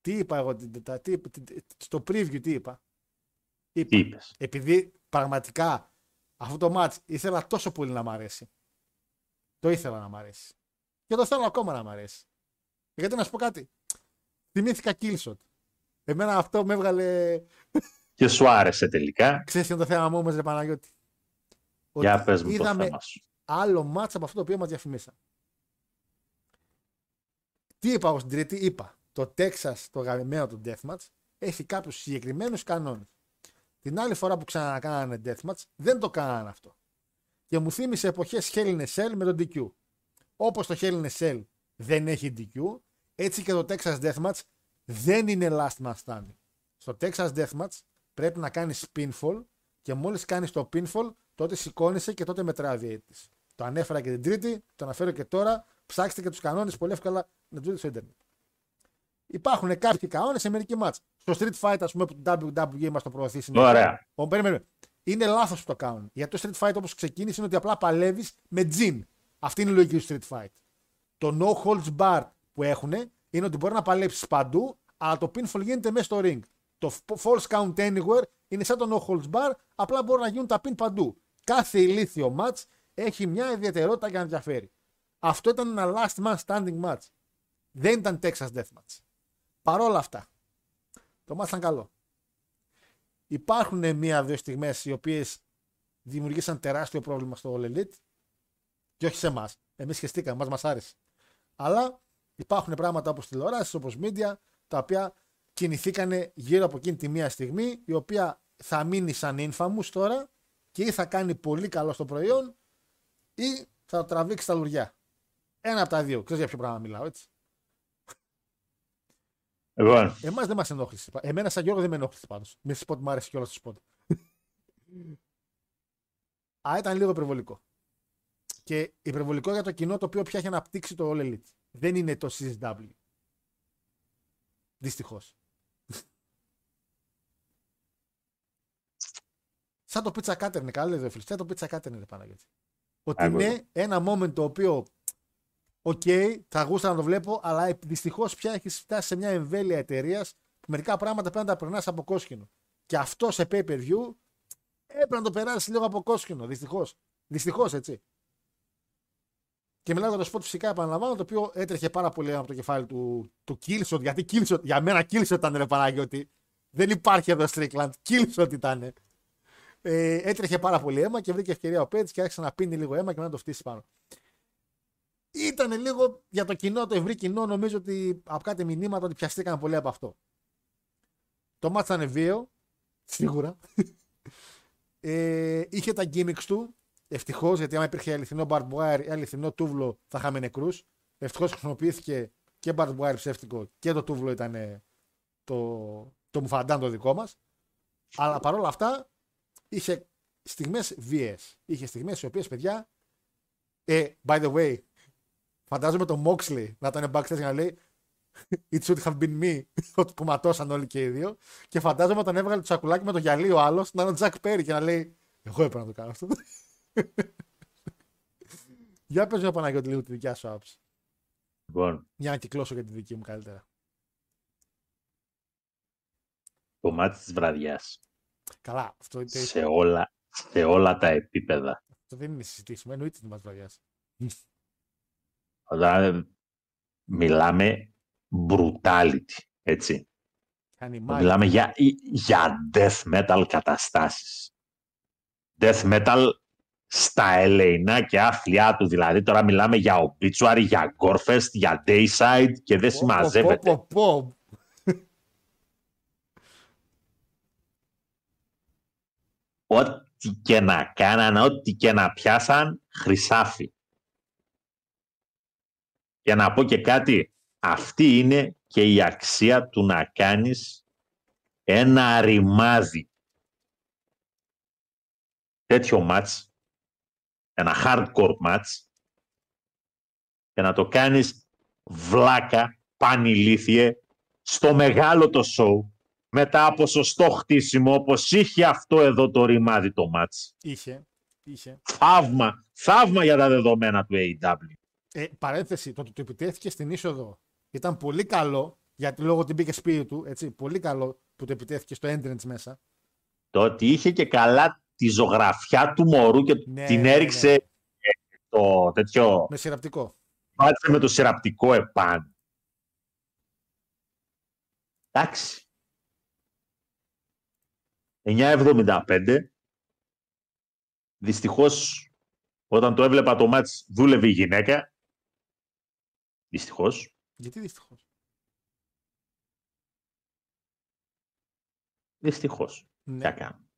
Τι είπα εγώ την Τετάρτη, τι- τι- τι- στο preview τι είπα; Είπα, Τι είπες; επειδή πραγματικά αυτό το match ήθελα τόσο πολύ να μ' αρέσει. Το ήθελα να μ' αρέσει. Και το θέλω ακόμα να μ' αρέσει. Γιατί να σου πω κάτι; Θυμήθηκα Killshot. Εμένα αυτό με έβγαλε. Και σου άρεσε τελικά. Ξέρεις τι είναι το θέμα μου όμως, ρε Παναγιώτη; Για Ότι πες μου το είδαμε θέμα σου. άλλο match από αυτό το οποίο μας διαφημίσαν. Τι είπα εγώ στην Τρίτη, είπα. Το Texas, το γαμημένο του Deathmatch, έχει κάποιους συγκεκριμένους κανόνες. Την άλλη φορά που ξανακάνανε Deathmatch, δεν το κάνανε αυτό. Και μου θύμισε εποχές Hell in a Cell με τον DQ. Όπως το Hell in a Cell δεν έχει DQ, έτσι και το Texas Deathmatch δεν είναι last man standing. Στο Texas Deathmatch πρέπει να κάνεις pinfall και μόλις κάνεις το pinfall τότε σηκώνεσαι και τότε μετράει ο διαιτητής. Το ανέφερα και την Τρίτη, το αναφέρω και τώρα. Ψάξτε και τους κανόνες πολύ εύκολα να τους δείτε στο Ιντερνετ. Υπάρχουν κάποιοι κανόνες σε μερικοί μάτς. Στο Street Fight, ας πούμε, που το WWE μας το προωθεί συνέχεια. Ωραία. Ο, περίμενε. Είναι λάθος που το κάνουν. Γιατί το Street Fight όπως ξεκίνησε είναι ότι απλά παλεύεις με τζιν. Αυτή είναι η λογική του Street Fight. Το no holds bar που έχουν είναι ότι μπορεί να παλέψεις παντού, αλλά το pinfall γίνεται μέσα στο ring. Το false count anywhere είναι σαν το no holds bar, απλά μπορεί να γίνουν τα pin παντού. Κάθε ηλίθιο match έχει μια ιδιαιτερότητα για να ενδιαφέρει. Αυτό ήταν ένα last man standing match. Δεν ήταν Texas Deathmatch. Παρόλα αυτά, το match ήταν καλό. Υπάρχουν μία-δύο στιγμές οι οποίες δημιουργήσαν τεράστιο πρόβλημα στο All Elite και όχι σε εμάς. Εμείς χεστήκαμε, μας μας άρεσε. Αλλά υπάρχουν πράγματα όπως τηλεοράσει, όπως media, τα οποία κινηθήκανε γύρω από εκείνη τη μία στιγμή, η οποία θα μείνει σαν infamous τώρα και ή θα κάνει πολύ καλό στο προϊόν ή θα το τραβήξει στα λουριά. Ένα από τα δύο. Ξέρεις για ποιο πράγμα μιλάω, έτσι. Λοιπόν, Εμάς δεν μας ενόχλησε. Εμένα, σαν Γιώργο, δεν με ενόχλησε πάντως. Μη σα πω ότι μου άρεσε κιόλας το σποτ. Α, ήταν λίγο υπερβολικό. Και υπερβολικό για το κοινό το οποίο πια έχει αναπτύξει το All Elite. Δεν είναι το CSW. Δυστυχώς. Σαν το pizza cutter είναι καλό, εδώ φίλε. Σαν το pizza cutter είναι Παναγιώτη. Ότι Εγώ. είναι ένα moment το οποίο Οκ, θα γούσταρα να το βλέπω, αλλά δυστυχώς πια έχεις φτάσει σε μια εμβέλεια εταιρείας που μερικά πράγματα πρέπει να τα περνάς από κόσκινο. Και αυτό σε pay per view έπρεπε να το περάσεις λίγο από κόσκινο. Δυστυχώς. Δυστυχώς έτσι. Και μιλάω για το spot φυσικά επαναλαμβάνω, το οποίο έτρεχε πάρα πολύ από το κεφάλι του, του Killshot. Γιατί Killshot, για μένα Killshot ήταν ρε Παναγιώτη. Δεν υπάρχει εδώ Strickland. Killshot ήταν. Ε, έτρεχε πάρα πολύ αίμα και βρήκε ευκαιρία ο Πέτς και άρχισε να πίνει λίγο αίμα και να το φτύσει πάνω ήταν λίγο για το κοινό, το ευρύ κοινό, νομίζω ότι από κάτι μηνύματα ότι πιαστήκαν πολύ από αυτό. Το μάτς ήταν βίαιο, σίγουρα. ε, είχε τα gimmicks του, ευτυχώς, γιατί άμα υπήρχε αληθινό barbed wire ή αληθινό τούβλο θα είχαμε νεκρούς. Ευτυχώς χρησιμοποιήθηκε και barbed wire ψεύτικο και το τούβλο ήταν το, το μουφαντάν το δικό μας. Αλλά παρόλα αυτά είχε στιγμές βίαιες. Είχε στιγμές οι οποίες, παιδιά, Ε, by the way, φαντάζομαι τον Moxley να ήταν backstage για να λέει It should have been me. Ότι που ματώσαν όλοι και οι δύο. Και φαντάζομαι όταν έβγαλε το σακουλάκι με το γυαλί ο άλλος να είναι ο Τζακ Πέρι και να λέει Εγώ έπρεπε να το κάνω αυτό. Για πες μια Παναγιώτη λίγο τη δικιά σου άποψη. Λοιπόν, Για να κυκλώσω για τη δική μου καλύτερα. το μάτι της βραδιάς Καλά, αυτό, είτε- σε όλα, σε όλα τα επίπεδα. αυτό δεν είναι συζητήσιμο. Εννοείται ότι μα βραδιάς. Δηλαδή, μιλάμε brutality, έτσι. Κάνει μάγια. Μιλάμε για, για death metal καταστάσεις. Death metal στα ελεηνά και άθλιά του. Δηλαδή τώρα μιλάμε για obituary, για gorefest, για dayside και δεν συμμαζεύεται. Πω, πω, πω. Ό,τι και να κάναν, ό,τι και να πιάσαν, χρυσάφι. Και να πω και κάτι, αυτή είναι και η αξία του να κάνεις ένα ρημάδι. Τέτοιο μάτς, ένα hardcore μάτς, και να το κάνεις βλάκα, πανηλήθιε, στο μεγάλο το show, μετά από σωστό χτίσιμο, όπως είχε αυτό εδώ το ρημάδι το μάτς. Είχε. είχε. Θαύμα, θαύμα για τα δεδομένα του AEW. Ε, παρένθεση, το ότι του επιτέθηκε στην είσοδο ήταν πολύ καλό, γιατί λόγω ότι μπήκε σπίτι του, έτσι, πολύ καλό που το επιτέθηκε στο entrance μέσα. Το ότι είχε και καλά τη ζωγραφιά του μωρού και Ναι, την ναι, έριξε ναι. ε, το τέτοιο, Με σειραπτικό. πάτησε με το σειραπτικό επάνω. Εντάξει. 9.75. Δυστυχώς, όταν το έβλεπα το μάτς, δούλευε η γυναίκα. Δυστυχώς. Γιατί δυστυχώς; Δυστυχώς. Τι Ναι. να κάνω.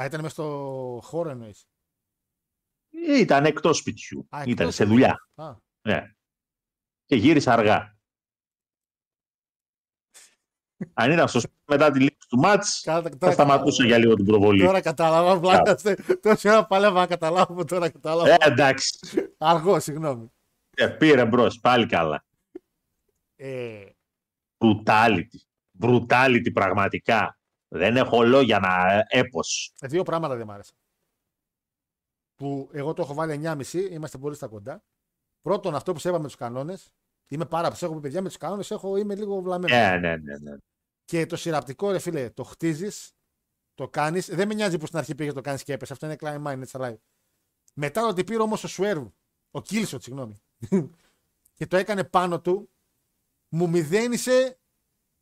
Α, ήταν μέσα στο χώρο εννοείς. Ήταν εκτός σπιτιού. Α, Ήταν εκτός σε ήταν. δουλειά. Α, Ναι. Και γύρισε αργά. Αν ήταν στο σπίτι μετά τη λήξη του μάτς, Καλά, θα τώρα σταματούσα κατάλαβα. για λίγο την προβολή. Τώρα κατάλαβα, βλάκαστε. Τόση ώρα παλεύα να καταλάβω, τώρα κατάλαβα. Ε, εντάξει. Αργό, συγγνώμη. Ε, πήρε μπρος, πάλι καλά. Ε, Brutality. Brutality πραγματικά. Δεν έχω λόγια να έπος. Ε, δύο πράγματα δεν μ' άρεσαν. Που εγώ το έχω βάλει 9,5, είμαστε πολύ στα κοντά. Πρώτον, αυτό που σε είπα με τους κανόνες. Είμαι πάρα πολύ. Έχω πει παιδιά με τους κανόνες, έχω, είμαι λίγο βλαμμένο. Ναι, ναι, ναι. ναι. Και το σειραπτικό, ρε φίλε, το χτίζεις, το κάνεις. Δεν με νοιάζει που στην αρχή πήγες το κάνεις και έπεσε. Αυτό είναι climb mine, it's alive. Μετά το ότι πήρε όμως ο Swerve, ο Killshot, συγγνώμη, και το έκανε πάνω του, μου μηδένισε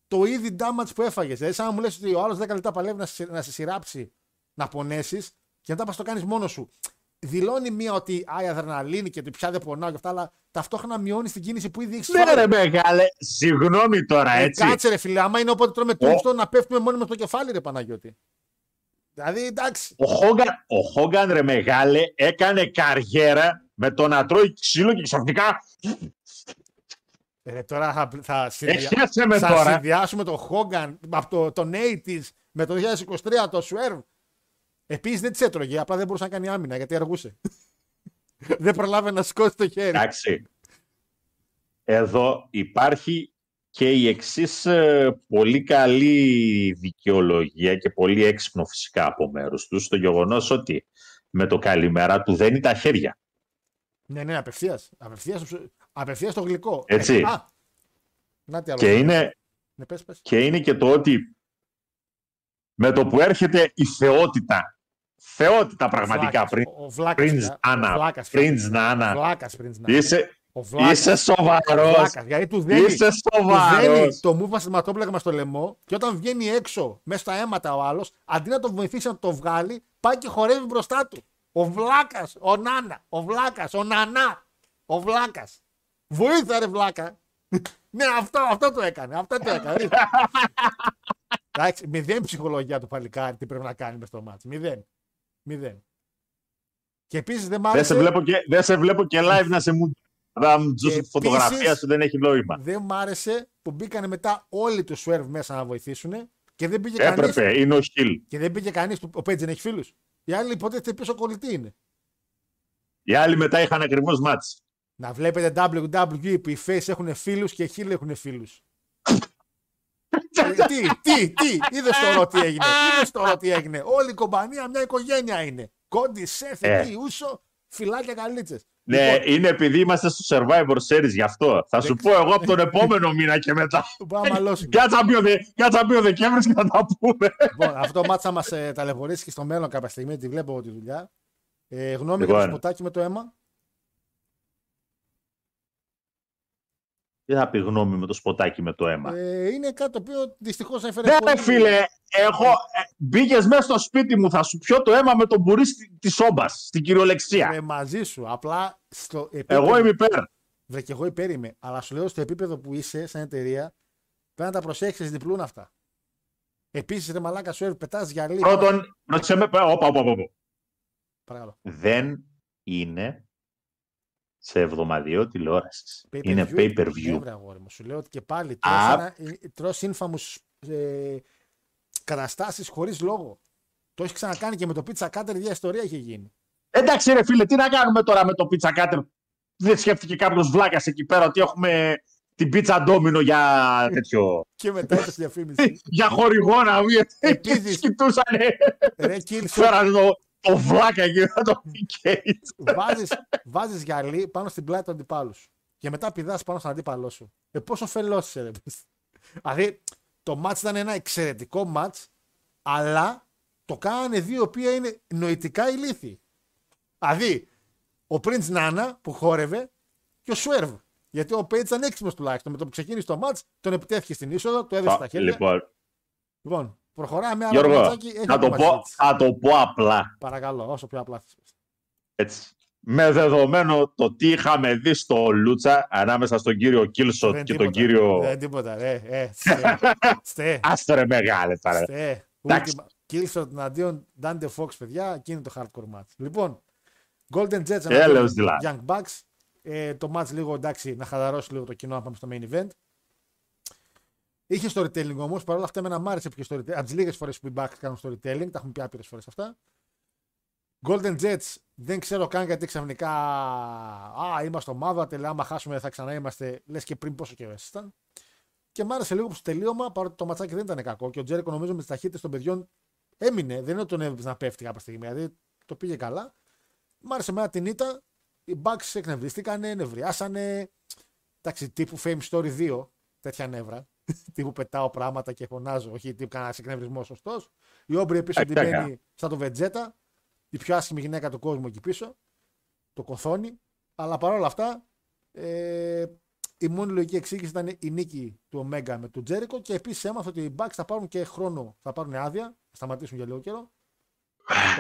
το ήδη damage που έφαγες. Δηλαδή, σαν να μου λες ότι ο άλλος 10 λεπτά παλεύει να σε, να σε σειράψει, να πονέσεις, και μετά πας το κάνεις μόνος σου. Δηλώνει μία ότι α, η αδρεναλίνη και ότι πια δεν πονάω και αυτά, αλλά ταυτόχρονα μειώνεις την κίνηση που ήδη έχεις Ναι, ρε μεγάλε, συγγνώμη τώρα, ε, έτσι. κάτσε ρε φίλε, άμα είναι όποτε τρώμε τούστο να πέφτουμε μόνοι με το κεφάλι ρε Παναγιώτη. Δηλαδή εντάξει. Ο Χόγκαν, ο Χόγκαν, ρε μεγάλε, έκανε καριέρα με το να τρώει ξύλο και ξαφνικά Ε, τώρα θα, θα, συνδυα... Έχιασε με θα τώρα. συνδυάσουμε το Hogan από το, τον 80s με το 2023 το Swerve. Επίσης δεν της έτρωγε, απλά δεν μπορούσε να κάνει άμυνα γιατί αργούσε. δεν προλάβαινε να σηκώσει το χέρι. Εντάξει. Εδώ υπάρχει και η εξής πολύ καλή δικαιολογία και πολύ έξυπνο φυσικά από μέρους τους στο γεγονός ότι με το καλημέρα του δένει τα χέρια. Ναι, ναι, απευθείας. Απευθείας απευθείας στο γλυκό. Έτσι. Ε, α, να τι άλλο. Και είναι, Ναι, πες, πες. και είναι και το ότι με το που έρχεται η θεότητα, θεότητα πραγματικά Βλάκας, πριν, ο- ο Βλάκας, Prince πια. Nana, Ο Βλάκας, Prince πια. Nana. Ο Βλάκας, Prince Nana. είσαι, Ο Βλάκας. είσαι Ο σοβαρός, Βλάκας, γιατί του δένει, είσαι του δένει σοβαρός. το μούβα σηματόπλεγμα στο λαιμό και όταν βγαίνει έξω μέσα στα αίματα ο άλλος, αντί να τον βοηθήσει να το βγάλει, πάει και χορεύει μπροστά του. Ο Βλάκας, ο Νάνα, ο Βλάκας, ο Νανά, ο Βλάκας. Βοήθα ρε Βλάκα. ναι, αυτό, αυτό το έκανε. Αυτό το έκανε. Εντάξει, μηδέν ψυχολογία του παλικάρι τι πρέπει να κάνει μες στο μάτς. Μηδέν. Μηδέν. Και επίσης δεν μ' Δεν άρεσε. σε, βλέπω και, δεν σε βλέπω και live να σε μου θα μου τζους Και τη φωτογραφία επίσης- σου δεν έχει νόημα. Δεν μ' άρεσε που μπήκανε μετά όλοι τους Swerve μέσα να βοηθήσουν και δεν πήγε κανεί. Έπρεπε, είναι ο Χιλ. Και δεν πήγε κανείς. Ο Πέτζεν έχει φίλους. Οι άλλοι υποτίθεται πίσω κολλητή είναι. Οι άλλοι μετά είχαν ακριβώς μάτς. Να βλέπετε WWE που οι face έχουν φίλους και οι heel έχουν φίλου. τι, τι, τι, είδες τώρα τι έγινε. Είδες τώρα τι έγινε. Όλη η κομπανία μια οικογένεια είναι. Κόντι, Σεφ, Ε. εκεί, Ούσο, φυλάκια καλίτσες. Ναι, είναι επειδή είμαστε στο Survivor Series γι' αυτό. Θα σου πω εγώ από τον επόμενο μήνα και μετά. Πάμε να μαλώσουμε. Κάτσα να μπει ο Δε- κάτσα να μπει ο Δεκέμβρης και θα τα πούμε. Λοιπόν, αυτό το μάτσα μας ε, ταλαιπωρήσει και στο μέλλον κάποια στιγμή. Τη βλέπω εγώ τη δουλειά. Ε, γνώμη για το Λοιπόν. σποτάκι με το αίμα. Τι θα πει γνώμη με το σποτάκι με το αίμα. Ε, είναι κάτι το οποίο δυστυχώς έφερε. Ναι, πολύ- ρε φίλε, έχω, μπήκες μέσα στο σπίτι μου, θα σου πιω το αίμα με τον μπουρί της όμπα, στην κυριολεξία. Ε, μαζί σου. Απλά στο επίπεδο. Εγώ είμαι υπέρ. Βρε και εγώ υπέρ είμαι. Αλλά σου λέω στο επίπεδο που είσαι σαν εταιρεία πρέπει να τα προσέξεις, διπλούν αυτά. Επίσης, ρε μαλάκα σου πετάς γυαλί. Πρώτον, ρώτησε με. Όπα, όπα, όπα, όπα. Παρακαλώ. Δεν είναι σε εβδομαδιαίο τηλεόρασης. Pay per Είναι view. pay per Ναι, view. βρε, αγόρι μου. Σου λέω ότι και πάλι Α. τρως infamous ε, καταστάσεις χωρίς λόγο. Το έχεις ξανακάνει και με το pizza cutter, ίδια ιστορία είχε γίνει. Εντάξει, ρε φίλε, τι να κάνουμε τώρα με το πίτσα κάτερ. Δεν σκέφτηκε κάποιος βλάκας εκεί πέρα ότι έχουμε την πίτσα ντόμινο για τέτοιο. Και μετά έπεσε διαφήμιση. για χορηγόνα. Επίσης- Κοιτούσανε. Ρε Kill Shot, Φέρανε το, το βλάκα εκεί να το Cage. βάζεις, βάζεις γυαλί πάνω στην πλάτη του αντιπάλου σου. Και μετά πηδάς πάνω στον αντίπαλό σου. Ε, πόσο φελός είσαι, ρε. Δηλαδή, το μάτς ήταν ένα εξαιρετικό μάτς, αλλά το κάνανε δύο οποία είναι νοητικά ηλίθιοι. Δηλαδή, ο Prince Nana που χόρευε και ο Σουέρβ. Γιατί ο Page ήταν έξυπνος τουλάχιστον. Με το που ξεκίνησε το μάτς, τον επιτέθηκε στην είσοδο, το έδωσε στα χέρια. Λοιπόν, Λοιπόν, προχωράμε. Άλλο Γιώργο, ματσάκι, έχει θα το, ακόμα πω, συζήτηση. θα το πω απλά. Παρακαλώ, όσο πιο απλά θες. Έτσι. Με δεδομένο το τι είχαμε δει στο Λούτσα ανάμεσα στον κύριο Κίλσοτ Δεν και τίποτα. τον κύριο. Δεν τίποτα, ρε. Ε, στε, στε, Άστε ρε μεγάλε τώρα. στε. Εντάξει. Ultima- Killshot εναντίον Dante Fox, παιδιά, εκείνη το hardcore match. Λοιπόν, Golden Jets Έλεος εναντίον δηλαδή. Young Bucks. Ε, το match λίγο εντάξει, να χαλαρώσει λίγο το κοινό, να πάμε στο main event. Είχε storytelling όμως, παρόλα αυτά εμένα μ' άρεσε που είχε storytelling. Από τις λίγες φορές που οι Bucks κάνουν storytelling, τα έχουμε πει άπειρες φορές αυτά. Golden Jets δεν ξέρω καν γιατί ξαφνικά. Α, είμαστε ομάδα, τελικά άμα χάσουμε θα ξανά είμαστε. Λες και πριν πόσο καιρό ήσασταν. Και μ' άρεσε λίγο που στο τελείωμα, παρότι το ματσάκι δεν ήταν κακό και ο Τζέρικο νομίζω με τις ταχύτητες των παιδιών έμεινε. Δεν είναι ότι τον έβλεπε να πέφτει κάποια στιγμή. Δηλαδή το πήγε καλά. Μ' άρεσε εμένα την ήττα. Οι Bucks εκνευρίστηκαν, νευριάσανε. Εντάξει, τύπου Fame Story 2, τέτοια νεύρα. Τύπου πετάω πράγματα και φωνάζω. Όχι τύπου κανένα εκνευρισμό σωστός. Η Όμπρι επίσης Εντάξει, ντυμένη σαν το Βετζέτα. Η πιο άσχημη γυναίκα του κόσμου εκεί πίσω. Το κοθόνι. Αλλά παρόλα αυτά, ε, η μόνη λογική εξήγηση ήταν η νίκη του Ομέγκα με τον Τζέρικο και επίσης έμαθα ότι οι Bucks θα πάρουν και χρόνο, θα πάρουν άδεια, θα σταματήσουν για λίγο καιρό.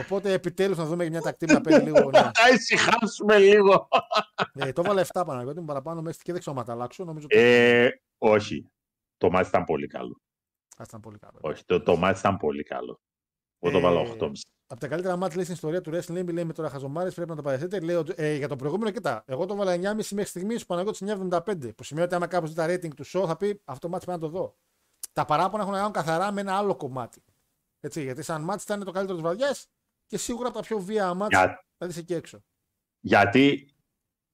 Οπότε επιτέλους να δούμε μια τακτή να παίρνει λίγο. Ναι. Θα ησυχάσουμε λίγο. Ε, το έβαλε 7 Παναγιώτη μου παραπάνω μέχρι και δεν ξέρω αν τα αλλάξω. Νομίζω ότι Ε, όχι. Το μάτι ήταν πολύ καλό. θα ήταν πολύ καλό. Όχι, το, το μάτι ήταν πολύ καλό. Εγώ το Ε, βάλω 8,5. Από τα καλύτερα μάτια λέει στην ιστορία του wrestling, λέει, λέει με τώρα χαζομάρες, πρέπει να το παραδεχτείτε. Λέει, ο- ε, για το προηγούμενο, κοιτά. Εγώ το βάλα 9,5 μέχρι στιγμής, ο Παναγιώτης 9,75. Που σημαίνει ότι άμα κάποιος δει τα rating του show θα πει αυτό το μάτι πρέπει να το δω. Τα παράπονα έχουν να κάνουν καθαρά με ένα άλλο κομμάτι. Έτσι, γιατί σαν μάτι ήταν το καλύτερο της βραδιάς και σίγουρα από τα πιο βία μάτια Για- θα δεις εκεί έξω. γιατί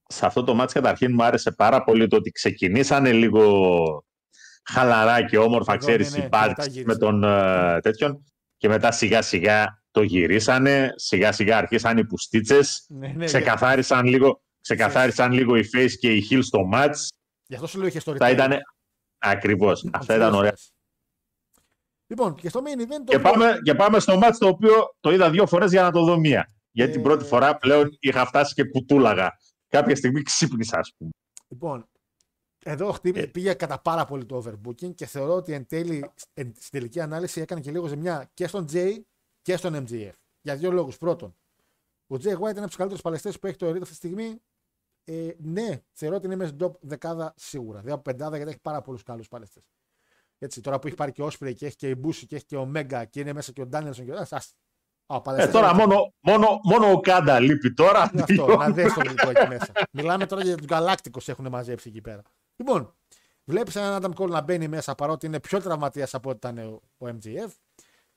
σε αυτό το μάτς καταρχήν μου άρεσε πάρα πολύ το ότι ξεκινήσανε λίγο χαλαρά και όμορφα, Εδώ, ξέρεις, ναι, ναι, οι και μετά Bucks γύρισαν. με τον ε, τέτοιον και μετά σιγά σιγά το γυρίσανε, σιγά σιγά αρχίσαν οι πουστίτσες, Ναι, ναι, ξεκαθάρισαν, λίγο, ξεκαθάρισαν λίγο οι face και οι heel στο match. Γι' αυτό σου λέω είχε storytelling. Αυτά ήταν ακριβώς, αυτά ήταν ωραία. Λοιπόν, και στο main event. το Και οποίο- πάμε, και πάμε στο μάτς το οποίο το είδα δύο φορές για να το δω μία. Γιατί την Ε. πρώτη φορά πλέον είχα φτάσει και κουτούλαγα. Κάποια στιγμή ξύπνησα, ας πούμε. Λοιπόν, εδώ χτύπη, Ε. πήγε κατά πάρα πολύ το overbooking και θεωρώ ότι εν τέλει, εν, στην τελική ανάλυση έκανε και λίγο ζημιά και στον Jay και στον MGF. Για δύο λόγους. Πρώτον, ο Jay White είναι από τους καλύτερους παλαιστές που έχει το Elite αυτή τη στιγμή. Ε, ναι, θεωρώ ότι είναι μέσα στην top δεκάδα σίγουρα. Δηλαδή από πεντάδα γιατί έχει πάρα πολλούς καλούς παλαιστές. Έτσι, τώρα που έχει πάρει και ο Osprey και έχει και η Μπούση και έχει και ο Μέγκα και είναι μέσα και ο Ντάνιελσον και ο. Ας, ας. Α, ο Ε, παλαιστές τώρα είναι- μόνο, μόνο, μόνο ο Κάντα λείπει τώρα. είναι αυτό, να δεις το γλυκό εκεί μέσα. Μιλάμε τώρα για τους Γκαλάκτικου έχουν μαζέψει εκεί πέρα. Λοιπόν, βλέπεις έναν Adam Cole να μπαίνει μέσα παρότι είναι πιο τραυματίας από ό,τι ήταν ο, ο MGF.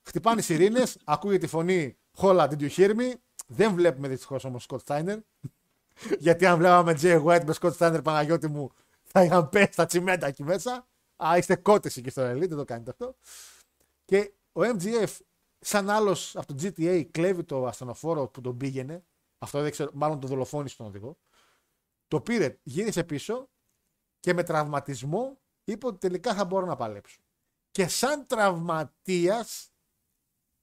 Χτυπάνε οι σιρήνες, ακούγεται τη φωνή Holla, did you hear me? Δεν βλέπουμε δυστυχώς όμως Scott Steiner. Γιατί αν βλέπαμε Jay White με Scott Steiner Παναγιώτη μου, θα είχαν πέσει τα τσιμέντα εκεί μέσα. Α, είστε κότες εκεί στο Elite, δεν το κάνετε αυτό. Και ο MGF, σαν άλλος από το GTA, κλέβει το ασθενοφόρο που τον πήγαινε. Αυτό δεν ξέρω, μάλλον το δολοφόνησε τον οδηγό. Το πήρε, γύρισε πίσω και με τραυματισμό είπε ότι τελικά θα μπορώ να παλέψω. Και σαν τραυματίας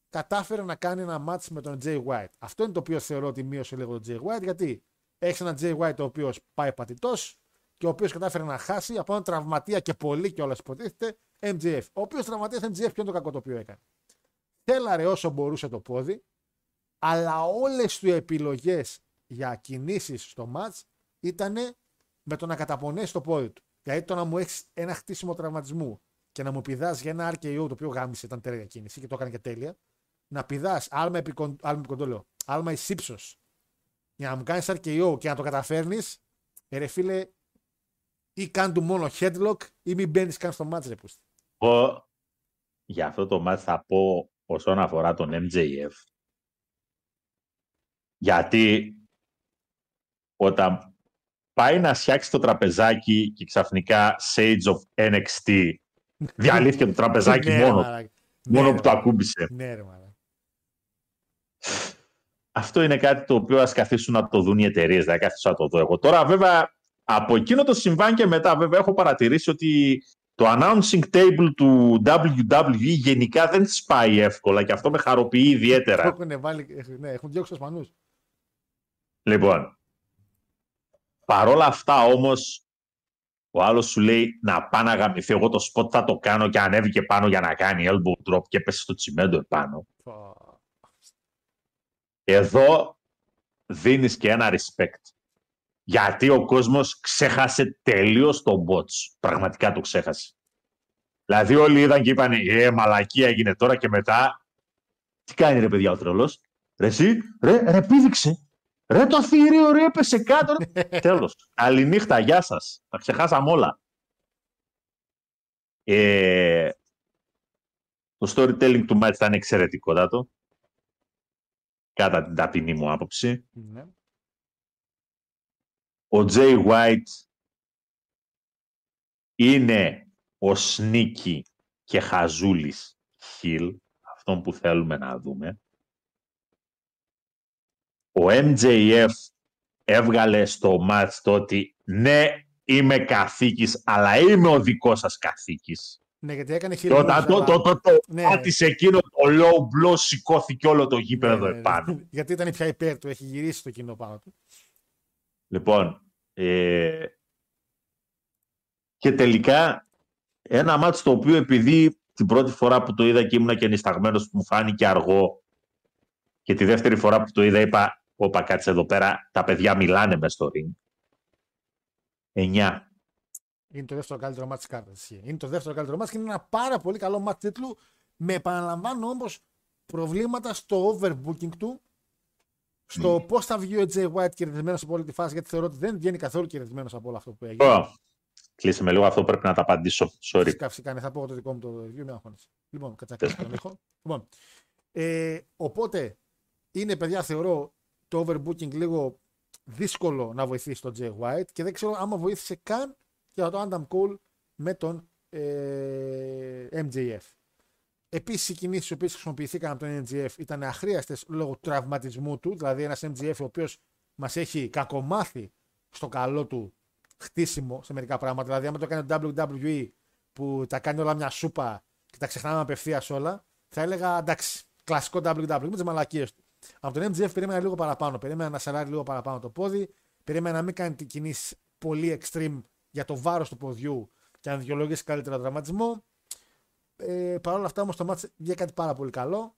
κατάφερε να κάνει ένα μάτς με τον Jay White. Αυτό είναι το οποίο θεωρώ ότι μείωσε λίγο τον Jay White, γιατί έχεις έναν Jay White ο οποίος πάει πατητός και ο οποίος κατάφερε να χάσει από έναν τραυματία και πολύ κιόλας υποτίθεται MJF. Ο οποίος τραυματίας MJF, ποιο είναι το κακό το οποίο έκανε. Θέλαρε όσο μπορούσε το πόδι, αλλά όλες του οι επιλογές για κινήσεις στο match ήταν με το να καταπονέσει το πόδι του. Δηλαδή το να μου έχεις ένα χτίσιμο τραυματισμού και να μου πηδάς για ένα RKO το οποίο γάμισε, ήταν τέλεια κίνηση και το έκανε και τέλεια. Να πηδάς άλμα επί κοντόλεο, άλμα ει ύψο για να μου κάνεις RKO και να το καταφέρνεις, ε, ρε φίλε, ή κάν του μόνο headlock ή μην μπαίνεις καν στο match, ρε πούστη. Εγώ για αυτό το match θα πω όσον αφορά τον MJF. Γιατί όταν πάει να φτιάξει το τραπεζάκι και ξαφνικά Sage of NXT διαλύθηκε το τραπεζάκι Ναι, μόνο, μαλάκα. μόνο Ναι, που το ρε. ακούμπησε. Ναι, ρε, μαλάκα. Αυτό είναι κάτι το οποίο ας καθίσουν να το δουν οι εταιρείες, δεν καθίσω να το δω εγώ. Τώρα βέβαια από εκείνο το συμβάν και μετά βέβαια έχω παρατηρήσει ότι το announcing table του WWE γενικά δεν σπάει εύκολα και αυτό με χαροποιεί Το ιδιαίτερα. Έχουν βάλει, ναι, έχουν διώξει τους Ισπανούς. Λοιπόν, παρόλα αυτά όμως ο άλλος σου λέει να πάει να γαμηθεί, εγώ το spot θα το κάνω και ανέβηκε πάνω για να κάνει elbow drop και έπεσε στο τσιμέντο επάνω. Εδώ δίνεις και ένα respect. Γιατί ο κόσμος ξέχασε τελείως τον bots. Πραγματικά το ξέχασε. Δηλαδή όλοι είδαν και είπαν «Ε, μαλακία έγινε τώρα και μετά». Τι κάνει ρε παιδιά ο τρελός; Ρε εσύ, ρε, ρε πήδηξε. Ρε το θηρίο, ρε έπεσε κάτω. Ρε. Τέλος. Καληνύχτα, γεια σας. Τα ξεχάσαμε όλα. Ε, το storytelling του match ήταν εξαιρετικότατο. Κατά την ταπεινή μου άποψη. Ναι. Ο Jay White είναι ο Σνίκη και Χαζούλης Χιλ, αυτόν που θέλουμε να δούμε. Ο MJF έβγαλε στο match το ότι ναι, είμαι καθήκης, αλλά είμαι ο δικός σας καθήκης. ναι, γιατί έκανε Και όταν το, αλλά- το, το, το, Ναι. πάτησε εκείνο το low blow, σηκώθηκε όλο το γήπεδο Ναι, ναι, ναι. επάνω. Γιατί ήταν πια υπέρ του, έχει γυρίσει το κοινό πάνω του. Λοιπόν, ε, και τελικά ένα μάτς το οποίο επειδή την πρώτη φορά που το είδα και ήμουν και νησταγμένος μου φάνηκε αργό και τη δεύτερη φορά που το είδα είπα όπα κάτσε εδώ πέρα, τα παιδιά μιλάνε μες στο ring. 9. Είναι το δεύτερο καλύτερο μάτι της κάρτας. Είναι το δεύτερο καλύτερο μάτι και είναι ένα πάρα πολύ καλό μάτι τίτλου. Με επαναλαμβάνω όμως προβλήματα στο overbooking του. Στο πώς θα βγει ο Jay White κερδισμένος από όλη τη φάση, γιατί θεωρώ ότι δεν βγαίνει καθόλου κερδισμένος από όλο αυτό που έγινε. Oh, κλείσε με λίγο, αυτό πρέπει να τα απαντήσω. Sorry. Φυσικά, φυσικά, ναι, θα πω εγώ το δικό μου το review, με αγχώνεσαι. Λοιπόν, κάτσε να κλείσω τον ήχο. Λοιπόν, ε, οπότε είναι παιδιά, θεωρώ το overbooking λίγο δύσκολο να βοηθήσει τον Jay White και δεν ξέρω άμα βοήθησε καν για τον Adam Cole με τον ε, MJF. Επίσης, οι κινήσεις οι οποίες χρησιμοποιηθήκαν από τον MJF ήταν αχρίαστες λόγω του τραυματισμού του. Δηλαδή, ένας MJF ο οποίος μας έχει κακομάθει στο καλό του χτίσιμο σε μερικά πράγματα. Δηλαδή, άμα το κάνει το WWE που τα κάνει όλα μια σούπα και τα ξεχνάμε απευθείας όλα, θα έλεγα εντάξει, κλασικό WWE με τις μαλακίες του. Από τον MJF περίμενα λίγο παραπάνω. Περίμενα να σαράρει λίγο παραπάνω το πόδι. Περίμενα να μην κάνει την κινήσεις πολύ extreme για το βάρος του ποδιού και να δικαιολογήσει καλύτερο τραυματισμό. Ε, Παρ' όλα αυτά όμως το μάτς βγήκε κάτι πάρα πολύ καλό.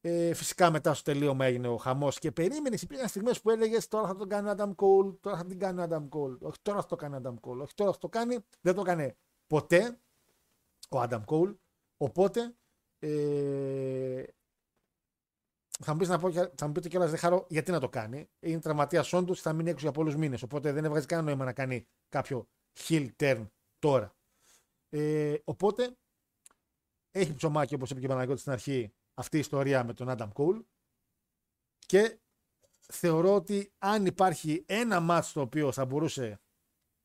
Ε, φυσικά μετά στο τελείωμα έγινε ο χαμός και περίμενες. Υπήρχαν στιγμές που έλεγες τώρα θα τον κάνει ο Adam Cole, τώρα θα την κάνει ο Adam Cole, όχι τώρα θα το κάνει ο Adam Cole, όχι τώρα θα το κάνει. Δεν το έκανε ποτέ ο Adam Cole. Οπότε ε, θα μου, πεις να πω, και- θα μου πείτε κιόλας δεν χαρώ γιατί να το κάνει. Είναι τραυματίας όντως θα μείνει έξω για πολλούς μήνες. Οπότε δεν έβγαζε κανένα νόημα να κάνει κάποιο heel turn τώρα. Ε, οπότε έχει ψωμάκι όπως είπε και ο Παναγιώτης στην αρχή αυτή η ιστορία με τον Adam Cole και θεωρώ ότι αν υπάρχει ένα match το οποίο θα μπορούσε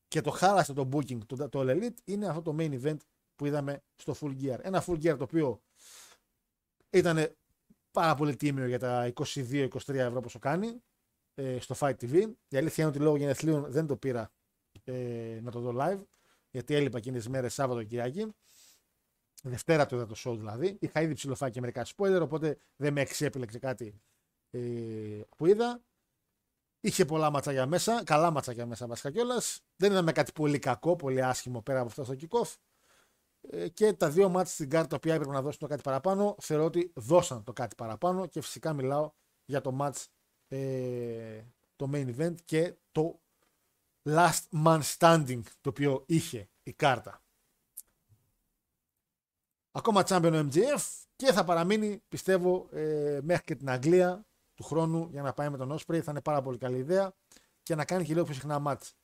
και το χάλασε το booking το, το All Elite είναι αυτό το main event που είδαμε στο Full Gear. Ένα Full Gear το οποίο ήταν πάρα πολύ τίμιο για τα 22-23 ευρώ που σου κάνει ε, στο Fight TV. Η αλήθεια είναι ότι λόγω γενεθλίων δεν το πήρα ε, να το δω live γιατί έλειπα εκείνες τις μέρες Σάββατο και Κυριακή. Δευτέρα το είδα το show δηλαδή. Είχα ήδη ψηλοφάει και μερικά spoiler, οπότε δεν με εξέπλεξε κάτι ε, που είδα. Είχε πολλά ματσάκια μέσα, καλά ματσάκια μέσα βασικά κιόλας. Δεν είδαμε κάτι πολύ κακό, πολύ άσχημο πέρα από αυτό στο kick-off. Ε, και τα δύο μάτια στην κάρτα τα οποία έπρεπε να δώσουν το κάτι παραπάνω, θεωρώ ότι δώσαν το κάτι παραπάνω και φυσικά μιλάω για το match ε, το main event και το last man standing το οποίο είχε η κάρτα. Ακόμα champion MJF και θα παραμείνει πιστεύω ε, μέχρι και την Αγγλία του χρόνου για να πάει με τον Osprey θα είναι πάρα πολύ καλή ιδέα και να κάνει και λίγο πιο συχνά μάτς.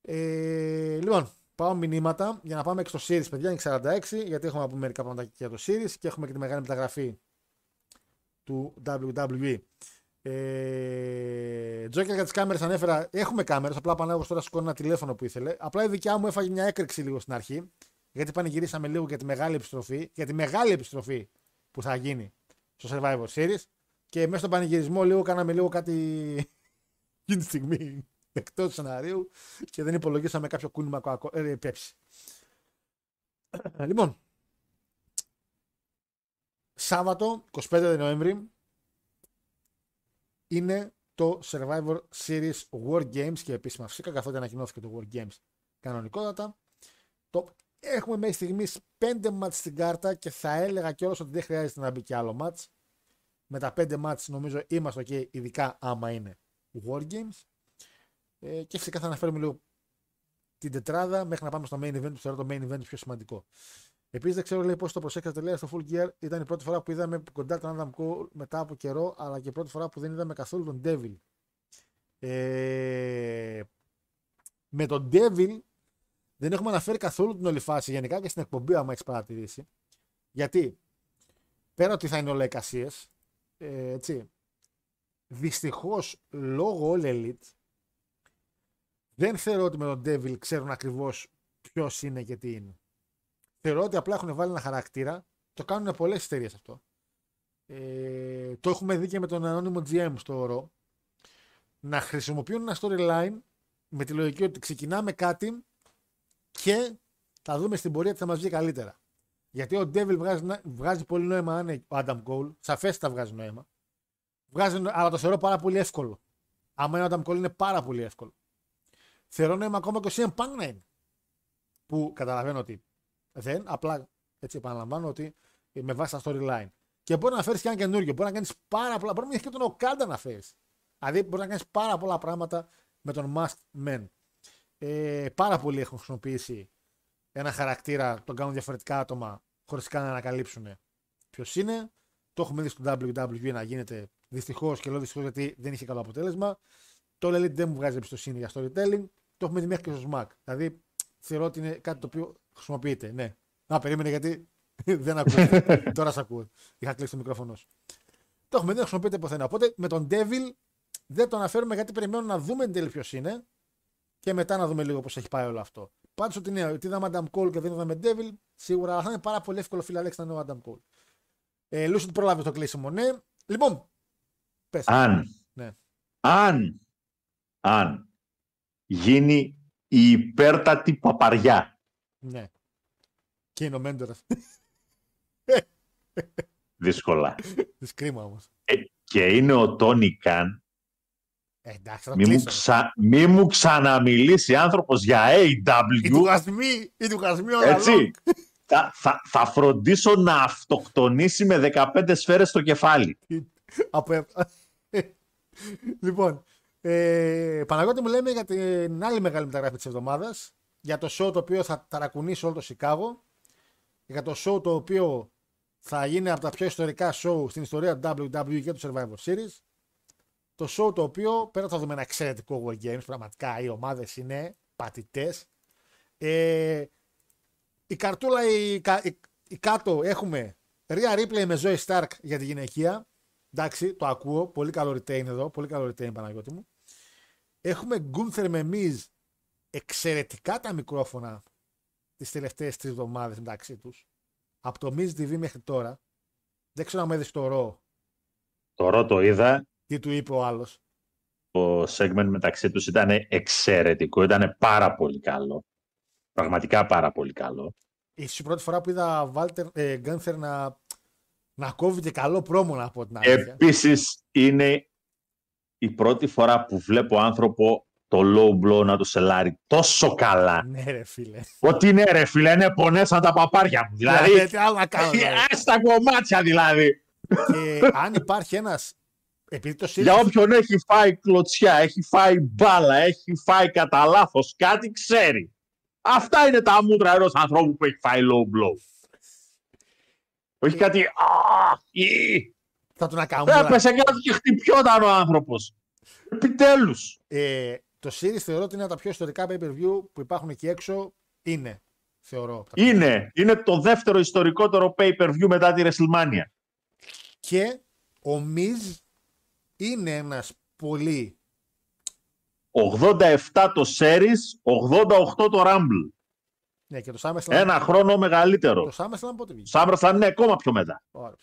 Ε, λοιπόν, πάω μηνύματα για να πάμε και στο Series, παιδιά, είναι 46, γιατί έχουμε από μερικά πράγματα για το Series και έχουμε και τη μεγάλη μεταγραφή του WWE. Ε, Τζόκερ για τις κάμερες ανέφερα. Έχουμε κάμερες. Απλά πανάγω τώρα σηκώνει ένα τηλέφωνο που ήθελε. Απλά η δικιά μου έφαγε μια έκρηξη λίγο στην αρχή. Γιατί πανηγυρίσαμε λίγο για τη μεγάλη επιστροφή. Για τη μεγάλη επιστροφή που θα γίνει στο Survivor Series. Και μέσα στον πανηγυρισμό λίγο κάναμε λίγο κάτι εκείνη τη στιγμή εκτός του σενάριου και δεν υπολογίσαμε κάποιο κούνημα ε, πέψη. λοιπόν, Σάββατο 25 Νοέμβρη είναι το Survivor Series War Games και επίσημα φυσικά καθότι ανακοινώθηκε το War Games κανονικότατα. Το... Έχουμε μέχρι στιγμής 5 μάτς στην κάρτα και θα έλεγα κιόλας ότι δεν χρειάζεται να μπει κι άλλο μάτς. Με τα 5 μάτς νομίζω είμαστε ok, ειδικά άμα είναι War Games. Ε, και φυσικά θα αναφέρουμε λίγο την τετράδα μέχρι να πάμε στο main event που θεωρώ το main event πιο σημαντικό. Επίσης δεν ξέρω λέει, πώς το προσέξατε λέει στο Full Gear. Ήταν η πρώτη φορά που είδαμε κοντά τον Adam Cole μετά από καιρό, αλλά και η πρώτη φορά που δεν είδαμε καθόλου τον Devil. Ε, με τον Devil δεν έχουμε αναφέρει καθόλου την όλη φάση γενικά και στην εκπομπή, άμα έχεις παρατηρήσει. Γιατί πέρα ότι θα είναι όλα εικασίες, ε, έτσι, δυστυχώς λόγω All Elite δεν θεωρώ ότι με τον Devil ξέρουν ακριβώς ποιος είναι και τι είναι. Θεωρώ ότι απλά έχουν βάλει ένα χαρακτήρα. Το κάνουν πολλές εταιρείες αυτό. Ε, το έχουμε δει και με τον ανώνυμο GM στο ορό. Να χρησιμοποιούν ένα storyline με τη λογική ότι ξεκινάμε κάτι και θα δούμε στην πορεία τι θα μας βγει καλύτερα. Γιατί ο Devil βγάζει, βγάζει πολύ νόημα αν είναι ο Adam Cole. Σαφέστατα βγάζει νόημα. Βγάζει, αλλά το θεωρώ πάρα πολύ εύκολο. Άμα είναι ο Adam Cole είναι πάρα πολύ εύκολο. Θεωρώ νόημα ακόμα και ο CM Punk να είναι. Που καταλαβαίνω ότι δεν, απλά έτσι επαναλαμβάνω ότι με βάση τα storyline. Και μπορεί να φέρεις και ένα καινούργιο. Μπορεί να κάνεις πάρα πολλά. Μπορεί να και τον Οκάντα να φέρεις. Δηλαδή μπορεί να κάνεις πάρα πολλά πράγματα με τον Must Men. Ε, πάρα πολλοί έχουν χρησιμοποιήσει ένα χαρακτήρα, τον κάνουν διαφορετικά άτομα χωρίς καν να ανακαλύψουν ποιος είναι. Το έχουμε δει στο WWE να γίνεται δυστυχώς και λέω δυστυχώς γιατί δεν είχε καλό αποτέλεσμα. Το Elite δεν μου βγάζει εμπιστοσύνη για storytelling. Το έχουμε δει μέχρι και στο SMAC. Δηλαδή θεωρώ ότι είναι κάτι το οποίο χρησιμοποιείται. Ναι. Να, περίμενε γιατί δεν ακούω. Τώρα σε ακούω. Είχα κλείσει το μικρόφωνο σου. Το έχουμε δει, δεν χρησιμοποιείται πουθενά. Οπότε με τον Devil δεν το αναφέρουμε γιατί περιμένουμε να δούμε εν τέλει ποιος είναι και μετά να δούμε λίγο πώς έχει πάει όλο αυτό. Πάντως ότι ναι, ότι είδαμε Adam Cole και δεν είδαμε Devil, σίγουρα θα είναι πάρα πολύ εύκολο φιλαλέξη να είναι ο Adam Cole. Ε, Λούσιν προλάβεις το κλείσιμο, ναι. Λοιπόν, πες. Αν, Ναι. αν, αν γίνει η υπέρτατη παπαριά Ναι. Και είναι ο Μέντορας. δύσκολα Της κρίμα όμως. Ε, και είναι ο Τόνι Καν Ε, εντάξει, θα το μη μου, κλείσω. ξα... μη μου ξαναμιλήσει άνθρωπος για Οι AW τουγασμοί, οι τουγασμοί όλα έτσι θα, θα, θα φροντίσω να αυτοκτονήσει με 15 σφαίρες στο κεφάλι Από... λοιπόν, ε, Παναγιώτη μου λέμε για την άλλη μεγάλη μεταγραφή της εβδομάδας, για το show το οποίο θα ταρακουνήσει όλο το Σικάγο, για το show το οποίο θα γίνει από τα πιο ιστορικά show στην ιστορία του WWE και του Survivor Series, το show το οποίο, πέρα θα δούμε ένα εξαιρετικό War Games, πραγματικά οι ομάδες είναι πατητές. Ε, η καρτούλα η, κα- η- η κάτω έχουμε Ρία Ripley με Zoe Stark για τη γυναικεία, Εντάξει, το ακούω. Πολύ καλό retain εδώ. Πολύ καλό retain, Παναγιώτη μου. Έχουμε Γκούνθερ με Miz. Εξαιρετικά τα μικρόφωνα τις τελευταίες τρεις εβδομάδες μεταξύ τους. Από το Miz TV μέχρι τώρα. Δεν ξέρω αν με είδε το ρο. Το ρο το είδα. Τι του είπε ο άλλος. Το segment μεταξύ τους ήταν εξαιρετικό. Ήταν πάρα πολύ καλό. Πραγματικά πάρα πολύ καλό. Ίσως η πρώτη φορά που είδα Βάλτερ, ε, Γκάνθερ να, να κόβει και καλό πρόμο να πω την αλήθεια. Επίσης είναι η πρώτη φορά που βλέπω άνθρωπο το low blow να το σελάρει τόσο καλά. Ναι ρε φίλε. Ότι ναι ρε φίλε, είναι πονέσαν τα παπάρια μου. Δηλαδή, Δηλαδή, τι άλλο να κάνω. δηλαδή. στα κομμάτια δηλαδή. και αν υπάρχει ένας, επειδή το Για Series, όποιον έχει φάει κλωτσιά, έχει φάει μπάλα, έχει φάει κατά λάθος κάτι, ξέρει. Αυτά είναι τα μούτρα ενός ανθρώπου που έχει φάει low blow. Όχι κάτι. «Α, ή». Θα του να κάνουμε. Έπεσε κάτω και χτυπιόταν ο άνθρωπος. Επιτέλους. Ε, το Series θεωρώ ότι είναι από τα πιο ιστορικά pay-per-view που υπάρχουν εκεί έξω. Είναι, θεωρώ. από τα- Είναι, είναι το δεύτερο ιστορικότερο pay-per-view μετά τη WrestleMania. Και ο Miz είναι ένας πολύ 87 το Series, 88 το Rumble. Ναι, και το SummerSlam. Ένα χρόνο μεγαλύτερο. Το SummerSlam πότε βγήκε; Σάμπρα θα είναι ακόμα πιο μετά. Ωραία.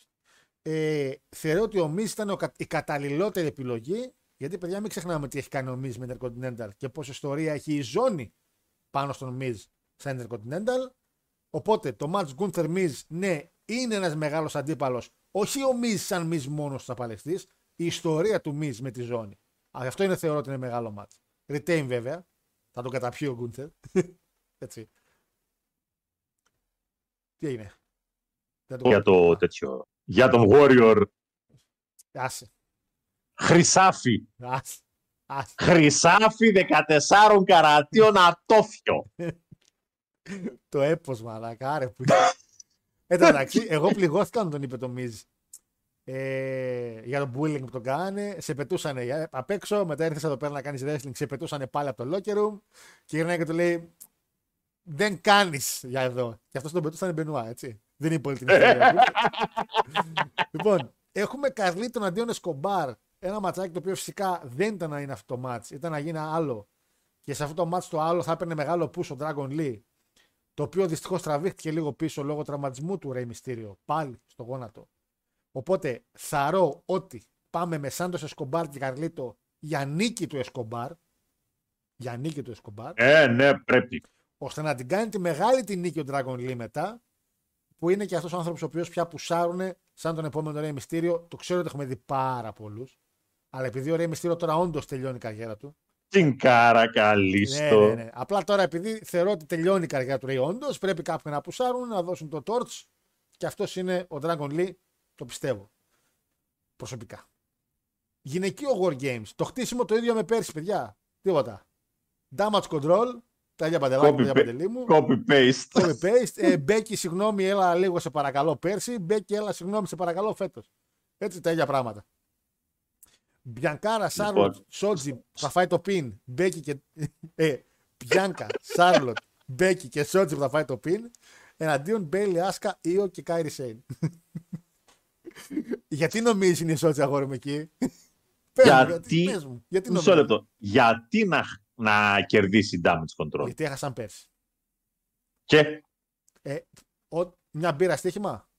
Ε, θεωρώ ότι ο Miz ήταν ο, κα- η καταλληλότερη επιλογή. Γιατί, παιδιά, μην ξεχνάμε τι έχει κάνει ο Miz με Intercontinental και πόση ιστορία έχει η ζώνη πάνω στον Miz σε Intercontinental. Οπότε το match Gunther Miz, ναι, είναι ένας μεγάλος αντίπαλος. Όχι ο Miz σαν Miz μόνος θα παλαιστεί, η ιστορία του Miz με τη ζώνη. Α, Αυτό είναι θεωρώ ότι είναι μεγάλο match. Retain βέβαια. Θα τον καταπιεί ο Gunther. Έτσι. Τι έγινε; Δεν το Για το τέτοιο. Για τον Warrior Άσε. Χρυσάφι. Άσε. Άσε. Χρυσάφι 14 καρατίων ατόφιο. Το έπος μαλάκα, άρε που Εν τω μεταξύ, εγώ πληγώθηκα όταν τον είπε το Miz. Ε, για τον bullying που τον κάνανε, σε πετούσαν απ' έξω, μετά ήρθε εδώ πέρα να κάνεις wrestling, σε πετούσαν πάλι από το locker room και γυρνάει και του λέει Δεν κάνεις για εδώ. Και αυτός τον πετούσαν Μπενουά, έτσι. Δεν είναι πολύ την ιστορία. του. λοιπόν, έχουμε Καρλίτον αντίον Εσκομπάρ. Ένα ματσάκι το οποίο φυσικά δεν ήταν να είναι αυτό το μάτς, ήταν να γίνει άλλο. Και σε αυτό το μάτς το άλλο θα έπαιρνε μεγάλο push ο Dragon Lee το οποίο δυστυχώς τραβήχτηκε λίγο πίσω λόγω τραυματισμού του Ρέι Μυστήριο, πάλι στο γόνατο. Οπότε θαρώ ότι πάμε με Σάντος Εσκομπάρ και Καρλίτο για νίκη του Εσκομπάρ. Για νίκη του Εσκομπάρ. Ε, ναι, πρέπει. ώστε να την κάνει τη μεγάλη τη νίκη ο Dragon Lee μετά. Που είναι και αυτός ο άνθρωπος ο οποίος πια πουσάρουν σαν τον επόμενο Ρέι Μυστήριο. Το ξέρω ότι έχουμε δει πάρα πολλούς. Αλλά επειδή ο Ρέι Μυστήριο τώρα όντως τελειώνει η καριέρα του. Την κάρα Ναι, καλίστο. ναι, ναι. Απλά τώρα επειδή θεωρώ ότι τελειώνει η καριέρα του Ray όντως, πρέπει κάποιοι να πουσάρουν, να δώσουν το torch και αυτός είναι ο Dragon Lee, το πιστεύω. Προσωπικά. Γυναικείο War Games. Το χτίσιμο το ίδιο με πέρσι, παιδιά. Τίποτα. Damage control. Τα ίδια παντελάκια, τα Copy, ίδια παντελή μου. copy paste. Copy paste. Ε, Μπέκι, συγγνώμη, έλα λίγο σε παρακαλώ πέρσι. Μπέκι, έλα συγγνώμη, σε παρακαλώ φέτος. Έτσι τα ίδια πράγματα. Μπιανκάρα, Σάρλοτ, Σότζι θα φάει το πιν. Μπέκι και. Ε, Μπιάνκα, Σάρλοτ, Μπέκι και Σότζι που θα φάει το πιν. Εναντίον Μπέιλι, Άσκα, Ίο και Κάιρι Σέιν. γιατί νομίζεις είναι η Σότζι αγόρι μου εκεί; Πες μου, Γιατί- πες μου, γιατί Μισό νομίζεις; λεπτό. Γιατί να, να κερδίσει damage control. Γιατί έχασαν πέρσι. Και; Ε, ο- μια μπύρα στοίχημα;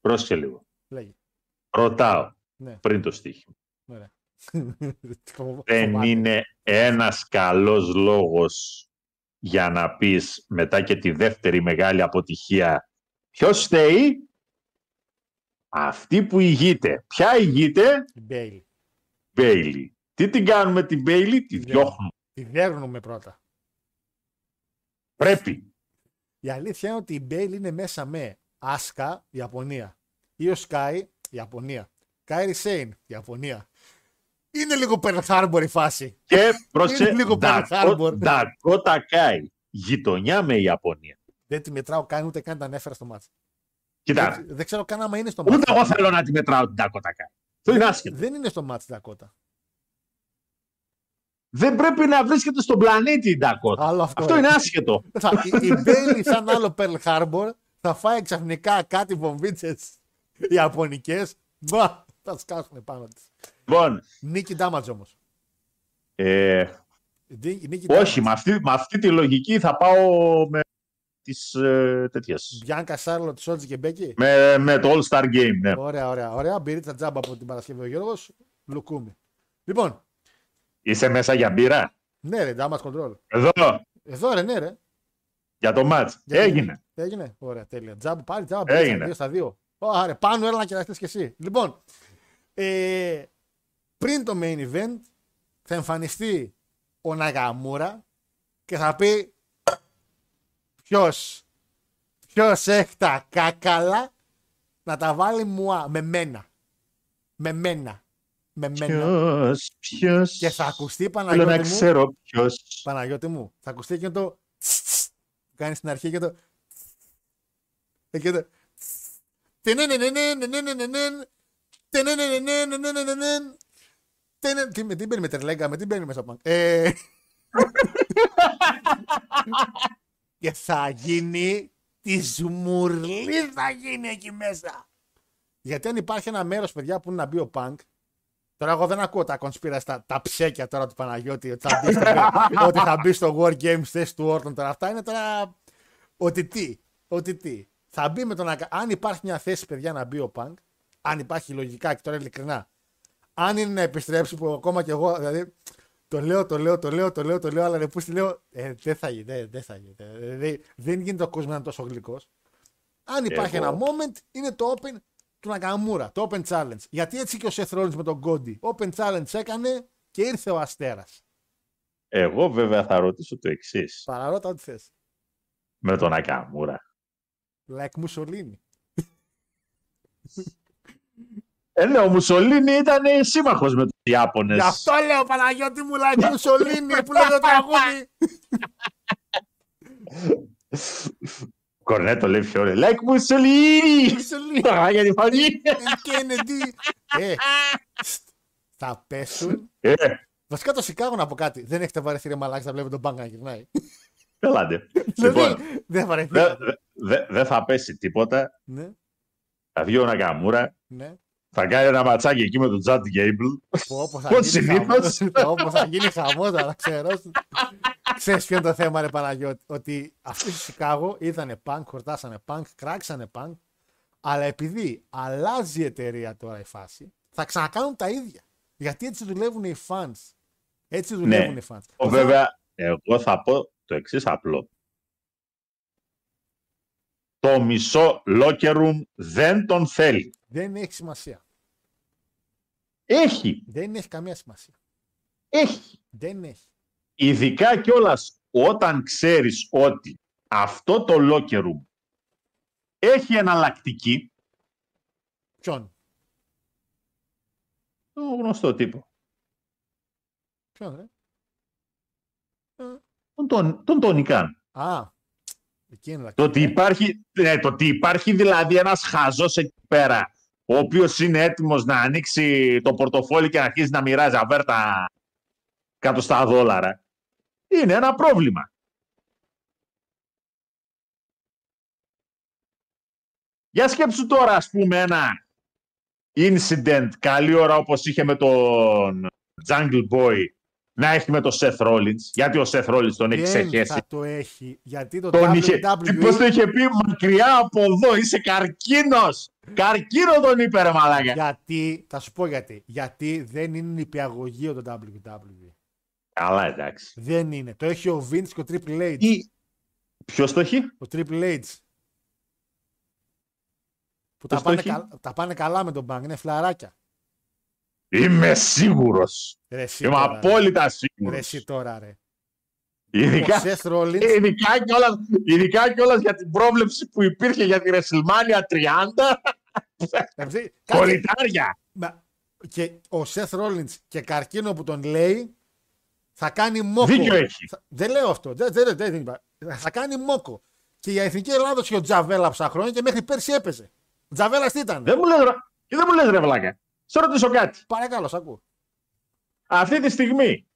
πρόσεχε λίγο. Λέγει. Ρωτάω Ναι. πριν το στοίχημα. Ωραία. Δεν Φοβάται. είναι ένας καλός λόγος για να πεις μετά και τη δεύτερη μεγάλη αποτυχία ποιος φταίει; Αυτή που ηγείται. Ποια ηγείται; Η Μπέιλι. Μπέιλι. Τι την κάνουμε την Μπέιλι; Τη Τη διώχνουμε. Τη δέρνουμε πρώτα. Πρέπει. Η αλήθεια είναι ότι η Μπέιλι είναι μέσα με Άσκα, Ιαπωνία. Ίο Σκάι, Ιαπωνία. Κάιρι Σέιν, Ιαπωνία. Είναι λίγο Pearl Harbor η φάση. Και πρόσεχε, Είναι λίγο Pearl Harbor. Ντακότα Κάι. Γειτονιά με η Ιαπωνία. Δεν τη μετράω καν ούτε καν τα ανέφερα στο μάτς. Κοίτα, Δεν, δεν ξέρω καν άμα είναι στο μάτς. ούτε εγώ θέλω να τη μετράω την Ντακότα Κάι. Αυτό είναι άσχετο. Δεν είναι στο μάτς Δακότα. Δεν πρέπει να βρίσκεται στον πλανήτη η Ντακότα. Άλλο αυτό. Αυτό είναι άσχετο. Θα- η, η Μπέιλι σαν άλλο Pearl Harbor θα φάει ξαφνικά κάτι βομβίτσες ιαπωνικές. Μπα, Θα τι κάσουν πάνω της. Λοιπόν, Νίκη Ντάματζ όμως. ε, Νίκη όχι, με αυτή, με αυτή τη λογική θα πάω με τις ε, τέτοιες. Μπιάνκα Σάρλοτ, Σότζι και Μπέκη. Με, με το All Star Game, ναι. Ωραία, ωραία, ωραία. Μπυρίτσα τζάμπα από την Παρασκευή ο Γιώργος. Λουκούμι. Λοιπόν, Είσαι μέσα για μπύρα; ναι, ρε, Ντάματ Control. Εδώ, Εδώ ρε, ναι, ρε. για το match. Για- Έγινε. Έγινε. Ωραία, τέλεια. Τζάμπα, πάλι τζάμπα. Έγινε. Έγινε. Δύο στα δύο. Ωραία, πάνω έλα να κεραστείς κι εσύ. Λοιπόν, ε, πριν το main event θα εμφανιστεί ο Ναγαμούρα και θα πει ποιος ποιος έχει τα κάκαλα να τα βάλει μουά με μένα. Με μένα με μένα. Ποιος, ποιος. Και θα ακουστεί Παναγιώτη Θέλω να μου. ξέρω ποιος. Παναγιώτη μου. Θα ακουστεί και το που κάνει στην αρχή και το εκείνο το τι, με τι μπαίνει με τερλέγκα, με τι μπαίνει μέσα πάνω. Ε... και θα γίνει τη σμουρλή θα γίνει εκεί μέσα. Γιατί αν υπάρχει ένα μέρος, παιδιά, που είναι να μπει ο Πανκ, Τώρα εγώ δεν ακούω τα κονσπίρα τα, τα ψέκια τώρα του Παναγιώτη ότι θα μπει στο, ότι θα μπει στο War Games θέση του Όρτον τώρα. Αυτά είναι τώρα ότι τι. Ότι τι. Θα μπει με τον Ακα- Αν υπάρχει μια θέση, παιδιά, να μπει ο Πανκ, αν υπάρχει λογικά και τώρα ειλικρινά, αν είναι να επιστρέψει που ακόμα και εγώ, δηλαδή, το λέω, το λέω, το λέω, το λέω, το λέω, αλλά ρε, που στη λέω, ε, δεν θα γίνει, δεν, δεν θα γίνει. ε, δηλαδή, δεν γίνεται ο κόσμος να είναι τόσο γλυκός. Αν υπάρχει Εγώ- ένα moment, είναι το open του Νακαμούρα, το open challenge. Γιατί έτσι και ο Seth Rollins με τον Κόντι. Open challenge έκανε και ήρθε ο Αστέρας. Εγώ βέβαια θα ρωτήσω το εξής. Παραρώτα ό,τι θες. Με τον Ακαμούρα. Like Mussolini. Ε, ναι, ο Μουσολίνη ήταν σύμμαχος με τους Ιάπωνες. Γι' αυτό λέω Παναγιώτη μου, like Mussolini που λέει το τραγούδι. Κορνέτο λέει πιο ωραίο. Like Μουσολίνη! Mussolini. Τώρα για τη φωνή. Kennedy. Ε, στ, θα πέσουν. Ε, Βασικά το Σικάγο να πω κάτι. Δεν έχετε βαρεθεί ρε μαλάκι να βλέπει τον μπάνκα να γυρνάει. Έλατε. Λοιπόν, Δηλαδή, δεν βαρεθεί. δεν δε, δε θα πέσει τίποτα. Ναι, Θα βγει ο Νακαμούρα. ναι. Θα κάνει ένα ματσάκι εκεί με τον Τζαντ Γκέιμπλ. Όπω θα, Πώς γίνει συνήθως. χαμός, όπως θα γίνει χαμός, θα ξέρω. Ξέρεις ποιο είναι το θέμα, ρε Παναγιώτη. Ότι αυτοί στο Σικάγο είδανε πανκ, χορτάσανε πανκ, κράξανε πανκ. Αλλά επειδή αλλάζει η εταιρεία τώρα η φάση, θα ξανακάνουν τα ίδια. Γιατί έτσι δουλεύουν οι fans. Έτσι δουλεύουν οι fans. Ο, βέβαια, εγώ θα πω το εξής απλό. Το μισό locker room δεν τον θέλει. Δεν έχει σημασία. Έχει, Δεν έχει καμία σημασία. έχει. Δεν έχει. Ειδικά κιόλας όταν ξέρεις ότι αυτό το locker room έχει εναλλακτική, Ποιον; το γνωστό τύπο, Ποιον, ρε; τον, τον, τον Τόνι Καν. Α. Εκεί είναι Το ότι υπάρχει, ναι, το ότι υπάρχει δηλαδή ένας χαζός εκεί πέρα, ο οποίος είναι έτοιμος να ανοίξει το πορτοφόλι και να αρχίσει να μοιράζει. Αβέρτα εκατοστά δόλαρα, είναι ένα πρόβλημα. Για σκέψου τώρα, ας πούμε, ένα incident. Καλή ώρα όπως είχε με τον Jungle Boy να έχει με τον Seth Rollins, γιατί ο Seth Rollins τον έχει Δεν ξεχέσει. θα το έχει. Γιατί το Τον είχε, τι, πώς το WWE. είχε πει μακριά από εδώ, είσαι καρκίνος. Καρκίνο τον είπε ρε μαλάκα. Γιατί, θα σου πω γιατί. Γιατί δεν είναι νηπιαγωγείο το WWE. Καλά εντάξει. Δεν είναι. Το έχει ο Vince και ο Triple H. Ή... Ποιος το έχει; Ο Triple H. Που τα Ποιος το πάνε, έχει; κα- τα πάνε καλά με τον Bang. Είναι φλαράκια. Είμαι σίγουρος. Ρε εσύ Είμαι τώρα, ρε. απόλυτα Ρε σίγουρος. εσύ τώρα ρε. Ειδικά, Ο Seth Rollins. ειδικά, κιόλας, ειδικά κιόλας για την πρόβλεψη που υπήρχε για τη WrestleMania 30. Εντάξει, κάτσε. Κολλητάρια. Μα- Και ο Seth Rollins και καρκίνο που τον λέει θα κάνει μόκο. Δίκιο έχει. Θα- Δεν λέω αυτό. Δεν, δεν, δεν, δεν είπα. Θα κάνει μόκο. Και για εθνική Ελλάδα είχε ο Τζαβέλα ψά χρόνια και μέχρι πέρσι έπαιζε. Ο Τζαβέλας τι ήταν; Δεν μου λες, ρε- και δεν μου λες ρε βλάκα. Σε ρωτήσω κάτι. Παρακαλώ, σ' ακούω. Αυτή τη στιγμή,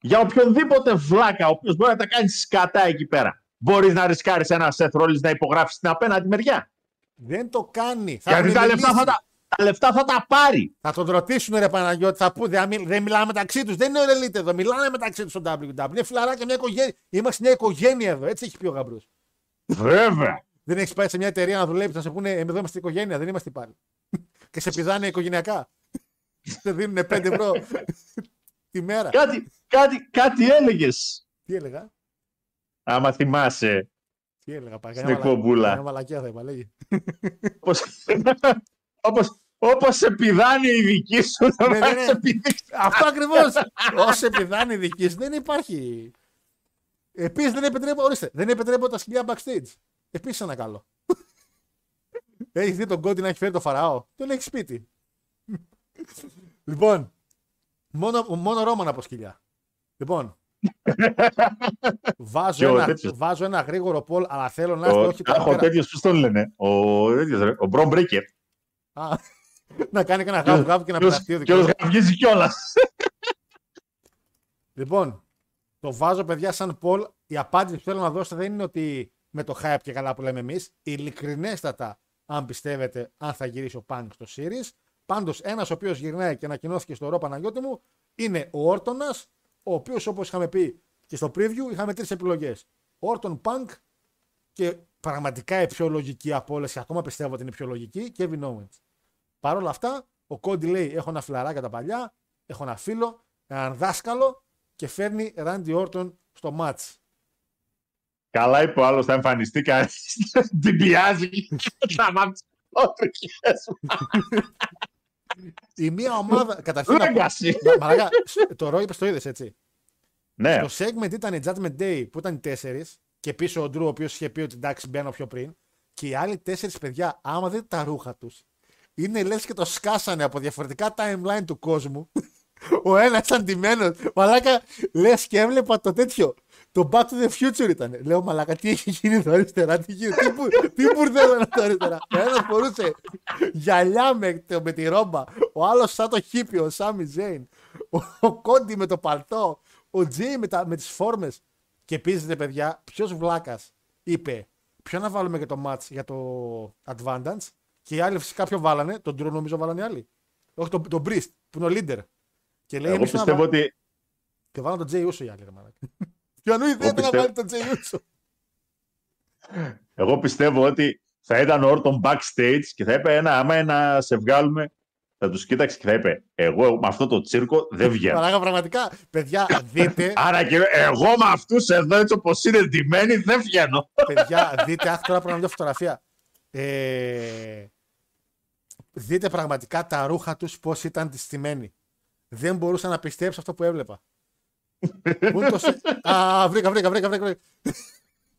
για οποιονδήποτε βλάκα, ο οποίος μπορεί να τα κάνει σκατά εκεί πέρα, μπορείς να ρισκάρεις ένα Seth Rollins να υπογράψει στην απέναντι μεριά; Δεν το κάνει. Θα Γιατί έχουν τα λεφτά, μιλήσει. θα τα, τα λεφτά θα τα πάρει. Θα τον ρωτήσουν ρε Παναγιώτη, θα πούνε, δεν, μιλ- δεν μιλάνε μεταξύ τους. Δεν είναι ο Elite εδώ, μιλάνε μεταξύ τους στο WWE. Είναι φιλαράκια μια οικογένεια. Είμαστε μια οικογένεια εδώ, έτσι έχει πει ο γαμπρός. Βέβαια. Δεν έχεις πάει σε μια εταιρεία να δουλεύει, να σε πούνε «Ε, Εδώ είμαστε οικογένεια, δεν είμαστε πάλι. Και σε πηδάνε οικογενειακά. Σε δίνουν 5 ευρώ τη μέρα. Κάτι, κάτι, κάτι έλεγες. Τι έλεγα, Άμα θυμάσαι. τι έλεγα, πάει. Στην εκπομπούλα. Μια μαλακία θα είπα, λέγει. Όπως, όπως, όπως σε πηδάνε οι δικοί σου, να Ναι, ναι, μας ναι. σε πηδήξει. Αυτό ακριβώς. Όσο επιδάνει δική σου, δεν υπάρχει. Επίσης δεν επιτρέπω, ορίστε, δεν επιτρέπω τα σκυλιά backstage. Επίσης ένα καλό. Έχεις δει τον Κόντι να έχει φέρει το φαραώ. Τον έχει σπίτι. λοιπόν, μόνο, μόνο Ρώμαν από σκυλιά. Λοιπόν, βάζω, Και ο ένα, τέτοιος. βάζω ένα γρήγορο πόλ, αλλά θέλω να είστε Ο, όχι αχ, ο τώρα. τέτοιος, πώς τον λένε; Ο, τέτοιος, ρε, ο Μπρον Μπρέικερ. Α, να κάνει και ένα γάβ γάβ και να πειραστεί ο Και όλος δικός του. γαυγίζει κιόλας. Λοιπόν, το βάζω παιδιά σαν Πολ. Η απάντηση που θέλω να δώσω δεν είναι ότι με το hype και καλά που λέμε εμείς. Ειλικρινέστατα, αν πιστεύετε, αν θα γυρίσει ο Punk στο Series. Πάντως, ένας ο οποίος γυρνάει και ανακοινώθηκε στο Ρο Παναγιώτη μου είναι ο Όρτονας, ο οποίος όπως είχαμε πει και στο preview, είχαμε τρεις επιλογές. Όρτον Punk και πραγματικά η πιο λογική από όλες, και ακόμα πιστεύω ότι είναι η πιο λογική, Kevin Owens. Παρ' όλα αυτά, ο Κόντι λέει: Έχω ένα φιλαράκι τα παλιά, έχω ένα φίλο, έναν δάσκαλο και φέρνει Ράντι Όρτον στο match. Καλά είπε ο άλλος, θα εμφανιστεί κανείς. Την πιάζει. Θα μάθεις ότρικες. Η μία ομάδα. Καταρχήν. να πω- Λέγκαση. Μα- Μαλάκα, το Ρο είπες το είδες έτσι. Ναι, Το segment ήταν η Judgment Day που ήταν οι τέσσερις και πίσω ο Ντρού ο οποίος είχε πει ότι εντάξει μπαίνω πιο πριν. Και οι άλλοι τέσσερις παιδιά, άμα δείτε τα ρούχα τους, είναι λες και το σκάσανε από διαφορετικά timeline του κόσμου. Ο ένας ήταν ντυμένος. Μαλάκα, λες και έβλεπα το τέτοιο. Το Back to the Future ήταν. Λέω, Μαλάκα, τι έχει γίνει εδώ αριστερά, τι, γίνει, τι, μπου- τι μπουρδέλο είναι αυτό αριστερά. Ο ένας φορούσε γυαλιά με, το- με τη ρόμπα. Ο άλλος σαν το χίπι, ο Σάμι Ζέιν. Ο, ο Κόντι με το παλτό. Ο Τζέι με, τα- με τις φόρμες. Και επίσης, ρε παιδιά, ποιος βλάκας είπε, Ποιο να βάλουμε για το match για το Advantage. Και οι άλλοι φυσικά ποιο βάλανε. Τον Drew νομίζω βάλανε οι άλλοι. Όχι τον, τον Priest που είναι ο leader. Και λέει, εγώ εμείς να πιστεύω βάλουμε- ότι Και βάλανε τον Jay Uso οι άλλοι. Ρε, μαλάκα. Ποιο εννοεί δεν να πιστεύω- βάλει τον Jay Uso. Εγώ πιστεύω ότι θα ήταν ο Όρτον backstage και θα είπε ένα, άμα να σε βγάλουμε, θα τους κοίταξε και θα είπε εγώ με αυτό το τσίρκο δεν βγαίνω. Μαλάκα, πραγματικά, παιδιά, δείτε, Άρα και εγώ με αυτούς εδώ έτσι όπως είναι ντυμένοι δεν βγαίνω. παιδιά, δείτε, αχ, τώρα πρέπει να μια φωτογραφία. Ε, δείτε πραγματικά τα ρούχα τους πώς ήταν στημένοι. Δεν μπορούσα να πιστέψω αυτό που έβλεπα. Πού είναι το σε... Α, βρήκα, βρήκα, βρήκα, βρήκα. βρήκα.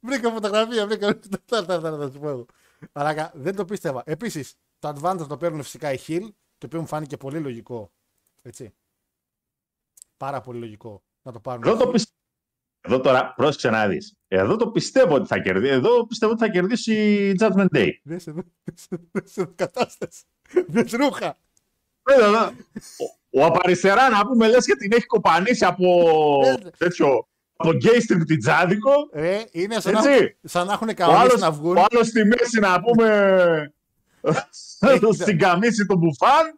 Βρήκα φωτογραφία, βρήκα. Θα θα- θα- θα σου πω εγώ. Αλλά δεν το πίστευα. Επίσης, το advantage το παίρνουν φυσικά οι Hill, το οποίο μου φάνηκε πολύ λογικό. Έτσι. Πάρα πολύ λογικό να το πάρουν. Εδώ το οι Hill. πιστεύω. Εδώ τώρα, πρόσεξε να δεις. Εδώ το πιστεύω ότι θα κερδίσει. Εδώ πιστεύω ότι θα κερδίσει η Judgment Day. Δεν σε δεν σε κατάσταση. Δεν ρούχα. Εδώ, εδώ. Ο, ο απαριστερά να πούμε λες και την έχει κοπανίσει από Ναι. τέτοιο από γκέι τριπτιτζάδικο. Ε, είναι σαν να, Έτσι. σαν να έχουν Ο κανονίσει άλλος, να βγουν. ο άλλος στη μέση να πούμε Έχει- στην καμίση του μπουφάν.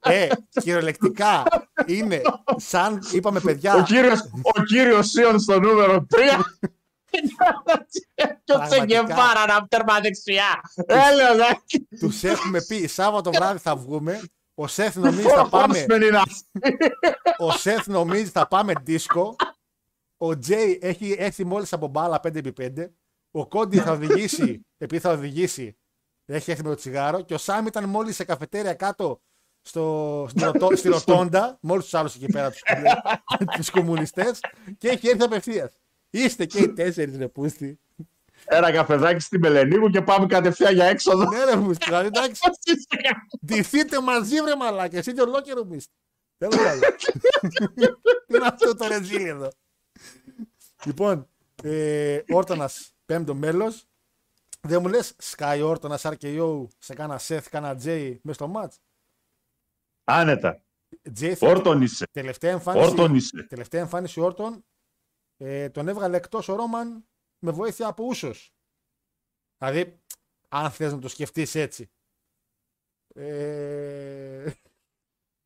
Ε, κυριολεκτικά είναι σαν, είπαμε ο, παιδιά, κύριος, ο κύριος Σίον στο νούμερο 3. Και ο Πραγματικά. Τσεγκεβάρα να τέρμα δεξιά. Έλεω, ναι. τους έχουμε πει Σάββατο βράδυ θα βγούμε. Ο Σεφ νομίζεις θα πάμε, Horseman είναι αυτή. ο Σεφ νομίζεις θα πάμε δίσκο. Ο Τζέι έχει έρθει μόλις από μπάλα 5x5. Ο Κόντι θα οδηγήσει, επειδή θα οδηγήσει, έχει έρθει με το τσιγάρο. Και ο Σάμ ήταν μόλις σε καφετέρια κάτω στο, στη, ρωτο- στη Ροτόντα, με όλου τους άλλους εκεί πέρα, τους κομμουνιστές, και έχει έρθει απευθείας. Είστε και οι τέσσερις ρε πούστη. Ένα καφεδάκι στη Μελενίκου και πάμε κατευθείαν για έξοδο. Ναι, ρε πούστη, δηλαδή εντάξει. Ντυθείτε μαζί, βρε μαλάκα. Εσύ και ολόκληρο μίστη. Τέλο πάντων. Τι είναι αυτό το ρετζίλι εδώ; Λοιπόν, ε, Όρτονας πέμπτο μέλος. Δεν μου λες Sky Όρτονας RKO σε κάνα Seth, κάνα Jay μέσα στο match; Άνετα. Jay θα- Όρτον είσαι. τελευταία εμφάνιση. Όρτον είσαι. Τελευταία εμφάνιση Όρτον ε, τον έβγαλε εκτός ο Ρόμαν με βοήθεια από ούσος. Δηλαδή, αν θες να το σκεφτείς έτσι. Ε...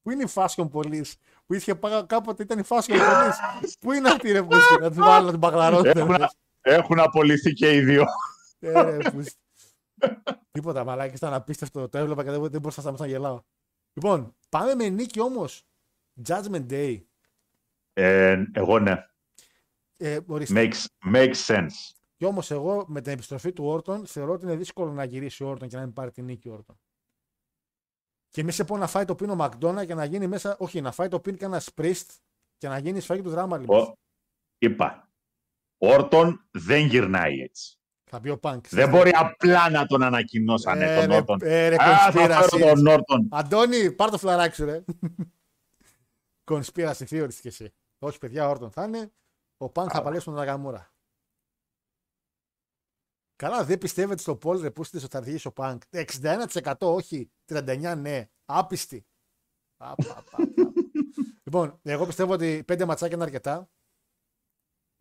Πού είναι η Fashion Police που είχε πάει κάποτε ήταν η Fashion Police. Πού είναι αυτή ρε πούστη, να του βάλω να την παγλαρώσουν. Έχουν, έχουν απολυθεί και οι δύο. Ε, ρε, πούστη. Τίποτα, μαλάκι, ήταν απίστευτο. Το έβλεπα και δεν, δεν μπορούσα να σταματήσω να γελάω. Λοιπόν, πάμε με νίκη όμως. Judgment Day. Ε, εγώ ναι. Ε, ορίστε. Makes, makes sense. Κι όμως εγώ με την επιστροφή του Όρτον θεωρώ ότι είναι δύσκολο να γυρίσει ο Όρτον και να μην πάρει την νίκη ο Όρτον. Και μη σε πω να φάει το πίνο Μακδόνα και να γίνει μέσα. Όχι, να φάει το πίνο και ένας σπριστ και να γίνει σφαγή του δράμα λοιπόν. Ο, είπα. Όρτον δεν γυρνάει έτσι. Θα πει ο Πανκ. Δεν μπορεί απλά να τον ανακοινώσανε Ε, τον ρε, Όρτον. ε, ρε, Α, θα conspiracy. φέρω τον Όρτον. Αντώνη, πάρ το φλαράκι σου, ρε. Conspiracy theories κι εσύ. Όχι, παιδιά, Όρτον θα είναι. Ο Πανκ θα παλέψει τον Ναγκαμούρα. Καλά, δεν πιστεύετε στο Πολ ρε που είστε ότι θα αργήσει ο Πανκ. 61% όχι, 39% ναι. Άπιστη. Α, πα, πα, πα. λοιπόν, εγώ πιστεύω ότι πέντε ματσάκια είναι αρκετά.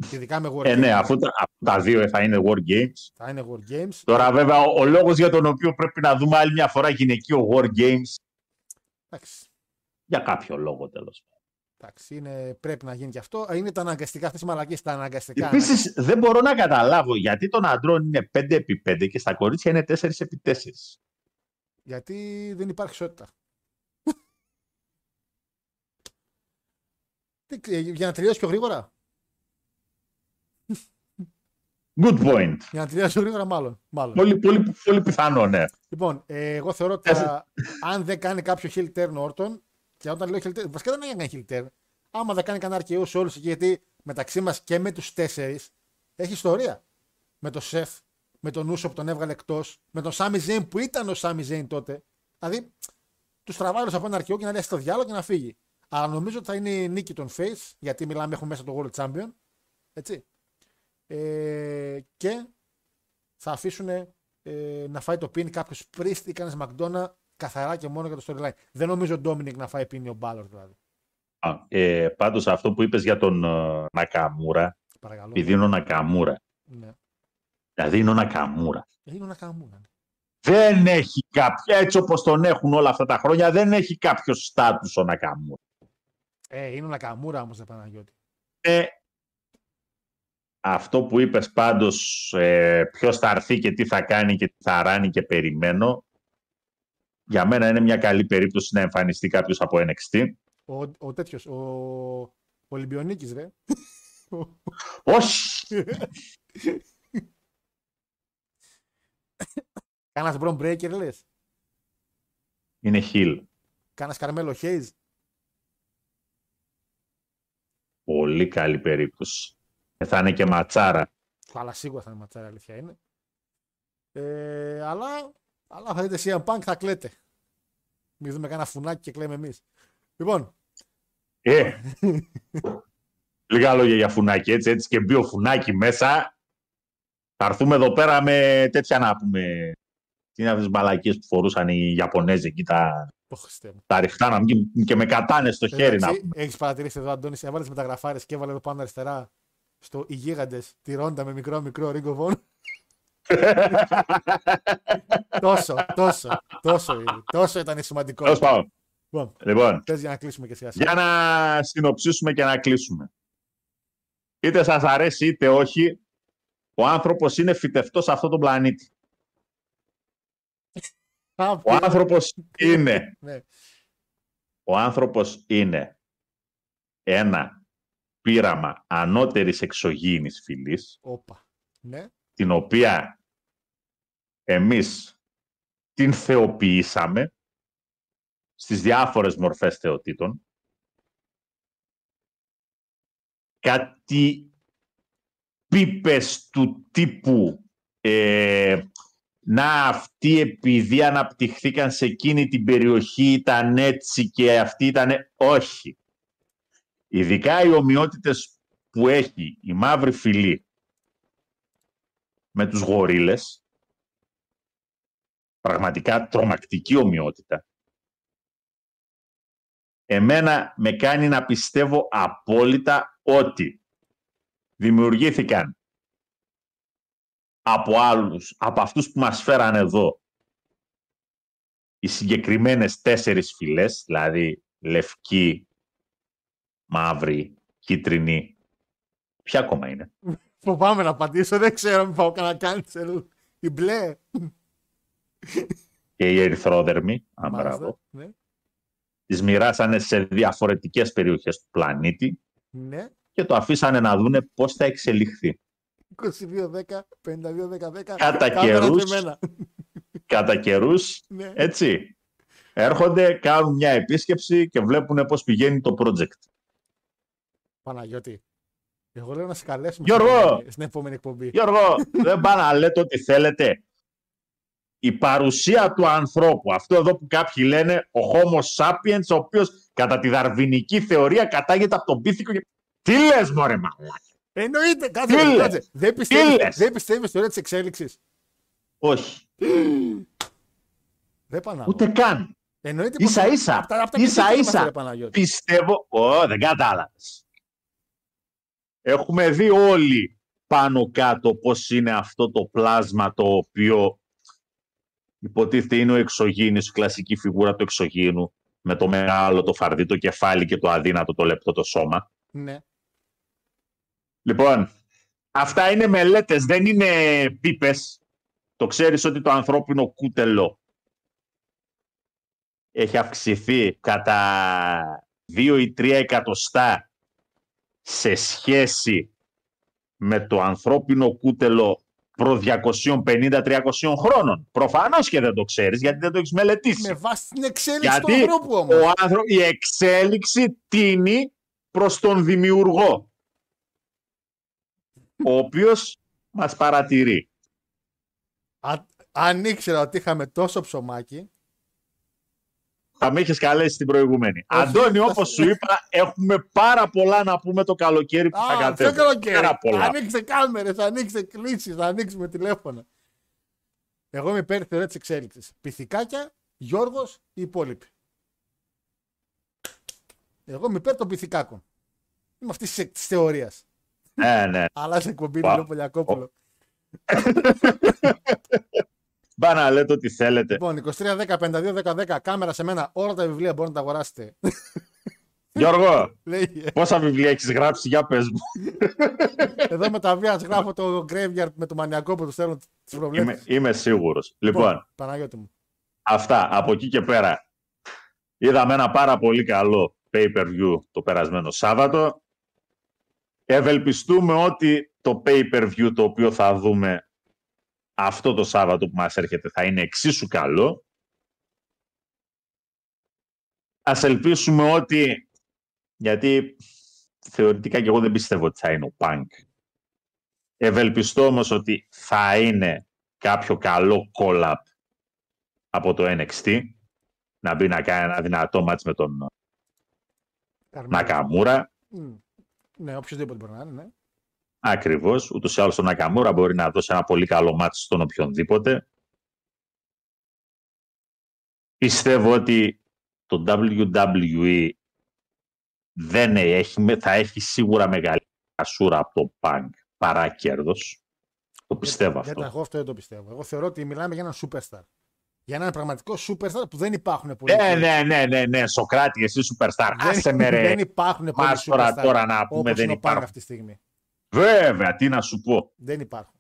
Και Ειδικά με War Ε, Games. ναι, αφού τα, αφού τα δύο θα είναι War Games. Θα είναι War Games. Τώρα, βέβαια, ο, ο λόγος για τον οποίο πρέπει να δούμε άλλη μια φορά γυναικείο War Games, Εντάξει. για κάποιο λόγο τέλος πάντων. Εντάξει, είναι, πρέπει να γίνει και αυτό. Είναι τα αναγκαστικά, αυτές οι μαλακίες τα αναγκαστικά. Επίσης, δεν μπορώ να καταλάβω γιατί των αντρών είναι 5x5 και στα κορίτσια είναι 4x4. Γιατί δεν υπάρχει ισότητα. Τι ξέ- για να τελειώσει πιο γρήγορα; Good point. Για να τελειώσει πιο γρήγορα, μάλλον. μάλλον. Πολύ, πολύ, πολύ πιθανό, ναι. Λοιπόν, ε, εγώ θεωρώ ότι θα- αν δεν κάνει κάποιο heel turn ο Orton, και όταν λέω heel turn, βασικά δεν είναι heel turn, άμα δεν κάνει κανένα RKO σε όλους εκεί, γιατί μεταξύ μας και με τους τέσσερις έχει ιστορία. Με τον Σεφ, με τον Ούσο που τον έβγαλε εκτός, με τον Σάμι Ζέιν που ήταν ο Σάμι Ζέιν τότε. Δηλαδή, τους τραβάει όλους από ένα RKO και να λέει στο διάλογο και να φύγει. Αλλά νομίζω ότι θα είναι η νίκη των Face, γιατί μιλάμε, έχουν μέσα το World Champion. Έτσι. Ε, και θα αφήσουν ε, να φάει το πιν κάποιος πρίστη ή κανένας Μακδόνα καθαρά και μόνο για το storyline. Δεν νομίζω ο Ντόμινικ να φάει πίνει ο Μπάλλορ δηλαδή. Α, Ε, πάντως αυτό που είπες για τον ε, Νακαμούρα, Παρακαλώ. επειδή είναι ο Νακαμούρα, Ναι. δηλαδή είναι ο Νακαμούρα, Ε, Είναι ο Νακαμούρα. ναι. δεν έχει κάποιο, έτσι όπως τον έχουν όλα αυτά τα χρόνια, δεν έχει κάποιο στάτους ο Νακαμούρα. Ε, είναι ο Νακαμούρα όμως, δεν Παναγιώτη. Ε, αυτό που είπες πάντως, ε, ποιος θα έρθει και τι θα κάνει και τι θα ράνει και περιμένω, για μένα είναι μια καλή περίπτωση να εμφανιστεί κάποιος από NXT. Ο, ο τέτοιος, ο, ο Ολυμπιονίκης, ρε. Όχι! Κάνας Μπρον Breaker, λες. Είναι Hill. Κάνας Καρμέλο Χέιζ. Πολύ καλή περίπτωση. Ε, θα είναι και ματσάρα. Αλλά σίγουρα θα είναι ματσάρα, αλήθεια είναι. Ε, αλλά, αλλά θα δείτε CM Punk θα κλαίτε. Μην δούμε κανένα φουνάκι και κλαίμε εμείς. Λοιπόν, Ε, λίγα λόγια για φουνάκι, έτσι, έτσι και μπει ο φουνάκι μέσα. Θα έρθουμε εδώ πέρα με τέτοια να πούμε. Τι είναι αυτές τις μπαλακίες που φορούσαν οι Ιαπωνέζοι εκεί τα, το Χριστέ μου. τα ρηχτά να βγουν και με κατάνες στο χέρι να πούμε. Έχεις παρατηρήσει εδώ, Αντώνης, έβαλες μεταγραφάρες και έβαλε εδώ πάνω αριστερά στο Οι Γίγαντε τη Ρόντα με μικρό μικρό Ring of Honor. Τόσο, τόσο, τόσο, είναι. τόσο ήταν σημαντικό. Τέλος πάντων. Λοιπόν, Λοιπόν, θες για να κλείσουμε και σιγά σιγά. για να συνοψίσουμε και να κλείσουμε. Είτε σας αρέσει είτε όχι, ο άνθρωπος είναι φυτευτός σε αυτό τον πλανήτη. Α, Ο πήρε. άνθρωπος είναι Ναι. ο άνθρωπος είναι ένα πείραμα ανώτερης εξωγήινης φυλής, Όπα. Ναι. Την οποία εμείς την θεοποιήσαμε στις διάφορες μορφές θεοτήτων. Κάτι πίπες του τύπου ε, να αυτοί επειδή αναπτυχθήκαν σε εκείνη την περιοχή ήταν έτσι και αυτοί ήταν όχι. Ειδικά οι ομοιότητες που έχει η μαύρη φυλή με τους γορίλες, πραγματικά τρομακτική ομοιότητα, εμένα με κάνει να πιστεύω απόλυτα ότι δημιουργήθηκαν από άλλους, από αυτούς που μας φέραν εδώ, οι συγκεκριμένες τέσσερις φυλές, δηλαδή λευκή, μαύρη, κίτρινη, ποια ακόμα είναι; Φοβάμαι να απαντήσω, δεν ξέρω αν πάω κανένα cancel. Η μπλε. και η ερυθρόδερμη, αν Μάλιστα, μπράβο, Ναι. τις μοιράσανε σε διαφορετικές περιοχές του πλανήτη ναι. και το αφήσανε να δούνε πώς θα εξελιχθεί. 22-10, 52-10-10. Κατά κάμερα καιρούς. σε μένα. Κατά καιρούς, Ναι. έτσι, έρχονται, κάνουν μια επίσκεψη και βλέπουν πώς πηγαίνει το project. Παναγιώτη. Εγώ λέω να σε καλέσουμε Γιώργο! στην επόμενη- στην επόμενη εκπομπή. Γιώργο, δεν πάνε να λέτε ό,τι θέλετε. Η παρουσία του ανθρώπου, αυτό εδώ που κάποιοι λένε ο Homo sapiens, ο οποίος κατά τη δαρβινική θεωρία κατάγεται από τον πίθηκο. και- Τι λες μωρέ μαλάκα; Εννοείται, Τι κάτσε, λες; κάτσε. Δεν πιστεύεις, λες; δεν πιστεύεις στη θεωρία της εξέλιξης; Όχι, Δεν πάνε να ούτε καν. Εννοείται Ίσα πως- ίσα, απ' τα- απ' τα ίσα κριτήρια μας, ίσα. ρε Παναγιώτη. Πιστεύω, Ω, δεν κατάλαβες. Έχουμε δει όλοι πάνω κάτω πώς είναι αυτό το πλάσμα το οποίο υποτίθεται είναι ο εξωγήινος, η κλασική φιγούρα του εξωγήινου με το μεγάλο, το φαρδί, το κεφάλι και το αδύνατο, το λεπτό το σώμα. Ναι. Λοιπόν, αυτά είναι μελέτες, δεν είναι πίπες. Το ξέρεις ότι το ανθρώπινο κούτελο έχει αυξηθεί κατά 2 ή 3 εκατοστά σε σχέση με το ανθρώπινο κούτελο προ 250-300 χρόνων. Προφανώς και δεν το ξέρεις γιατί δεν το έχεις μελετήσει. Με βάση την εξέλιξη του Γιατί ανθρώπου όμως. ο άνθρω... η εξέλιξη τίνει προς τον δημιουργό, ο οποίος μας παρατηρεί. Α- αν ήξερα ότι είχαμε τόσο ψωμάκι, Θα με είχες καλέσει την προηγούμενη. Όχι, Αντώνη, θα όπως σε- σου είπα, έχουμε πάρα πολλά να πούμε το καλοκαίρι που θα Α, ποιο κατέβει. καλοκαίρι. Πάρα πολλά. Ανοίξτε κάμερες, ανοίξτε κλήσεις, ανοίξουμε τηλέφωνα. Εγώ είμαι υπέρ θεωρία της εξέλιξης. Πυθικάκια, Γιώργος, οι υπόλοιποι. Εγώ είμαι υπέρ των πυθικάκων. Είμαι αυτής της θεωρίας. Ναι, ναι. Αλλάζει εκπομπή, Πα- λέω Πολιακόπουλο. Μπα να λέτε ό,τι θέλετε. Λοιπόν, 23, 10, 52, 10, 10, κάμερα σε μένα. Όλα τα βιβλία μπορείτε να τα αγοράσετε. Γιώργο, Λέει, πόσα βιβλία έχεις γράψει, για πες μου. εδώ με τα βία γράφω το graveyard με το μανιακό που τους στέλνω τις προβλέψεις. Είμαι, είμαι σίγουρος. Λοιπόν, Παναγιώτη μου. Αυτά. Από εκεί και πέρα είδαμε ένα πάρα πολύ καλό pay-per-view το περασμένο Σάββατο. Ευελπιστούμε ότι το pay-per-view το οποίο θα δούμε αυτό το Σάββατο που μας έρχεται θα είναι εξίσου καλό. Ας ελπίσουμε ότι, γιατί θεωρητικά και εγώ δεν πιστεύω ότι θα είναι ο Punk. Ευελπιστώ όμως ότι θα είναι κάποιο καλό collab από το NXT να μπει να κάνει ένα δυνατό μάτς με τον Καρμέλα. Νακαμούρα. Μμ. Ναι, οποιοδήποτε μπορεί να είναι. Ναι. Ακριβώς. Ούτως ή άλλως ο Νακαμούρα μπορεί να δώσει ένα πολύ καλό μάτς στον οποιονδήποτε. Πιστεύω ότι το WWE δεν έχει, θα έχει σίγουρα μεγάλη ασούρα από το Punk παρά κέρδος. Το πιστεύω Γιατί αυτό. εγώ αυτό δεν το πιστεύω. Εγώ θεωρώ ότι μιλάμε για έναν superstar. Για έναν πραγματικό superstar που δεν υπάρχουν πολλοί. Ναι, ναι, ναι, ναι, ναι, Σοκράτη, εσύ superstar. Δεν, Άσε με ρε. δεν υπάρχουν πολλοί Μας τώρα, superstar τώρα να πούμε όπως δεν είναι ο Punk υπάρχουν. αυτή τη στιγμή. Βέβαια, τι να σου πω. Δεν υπάρχουν.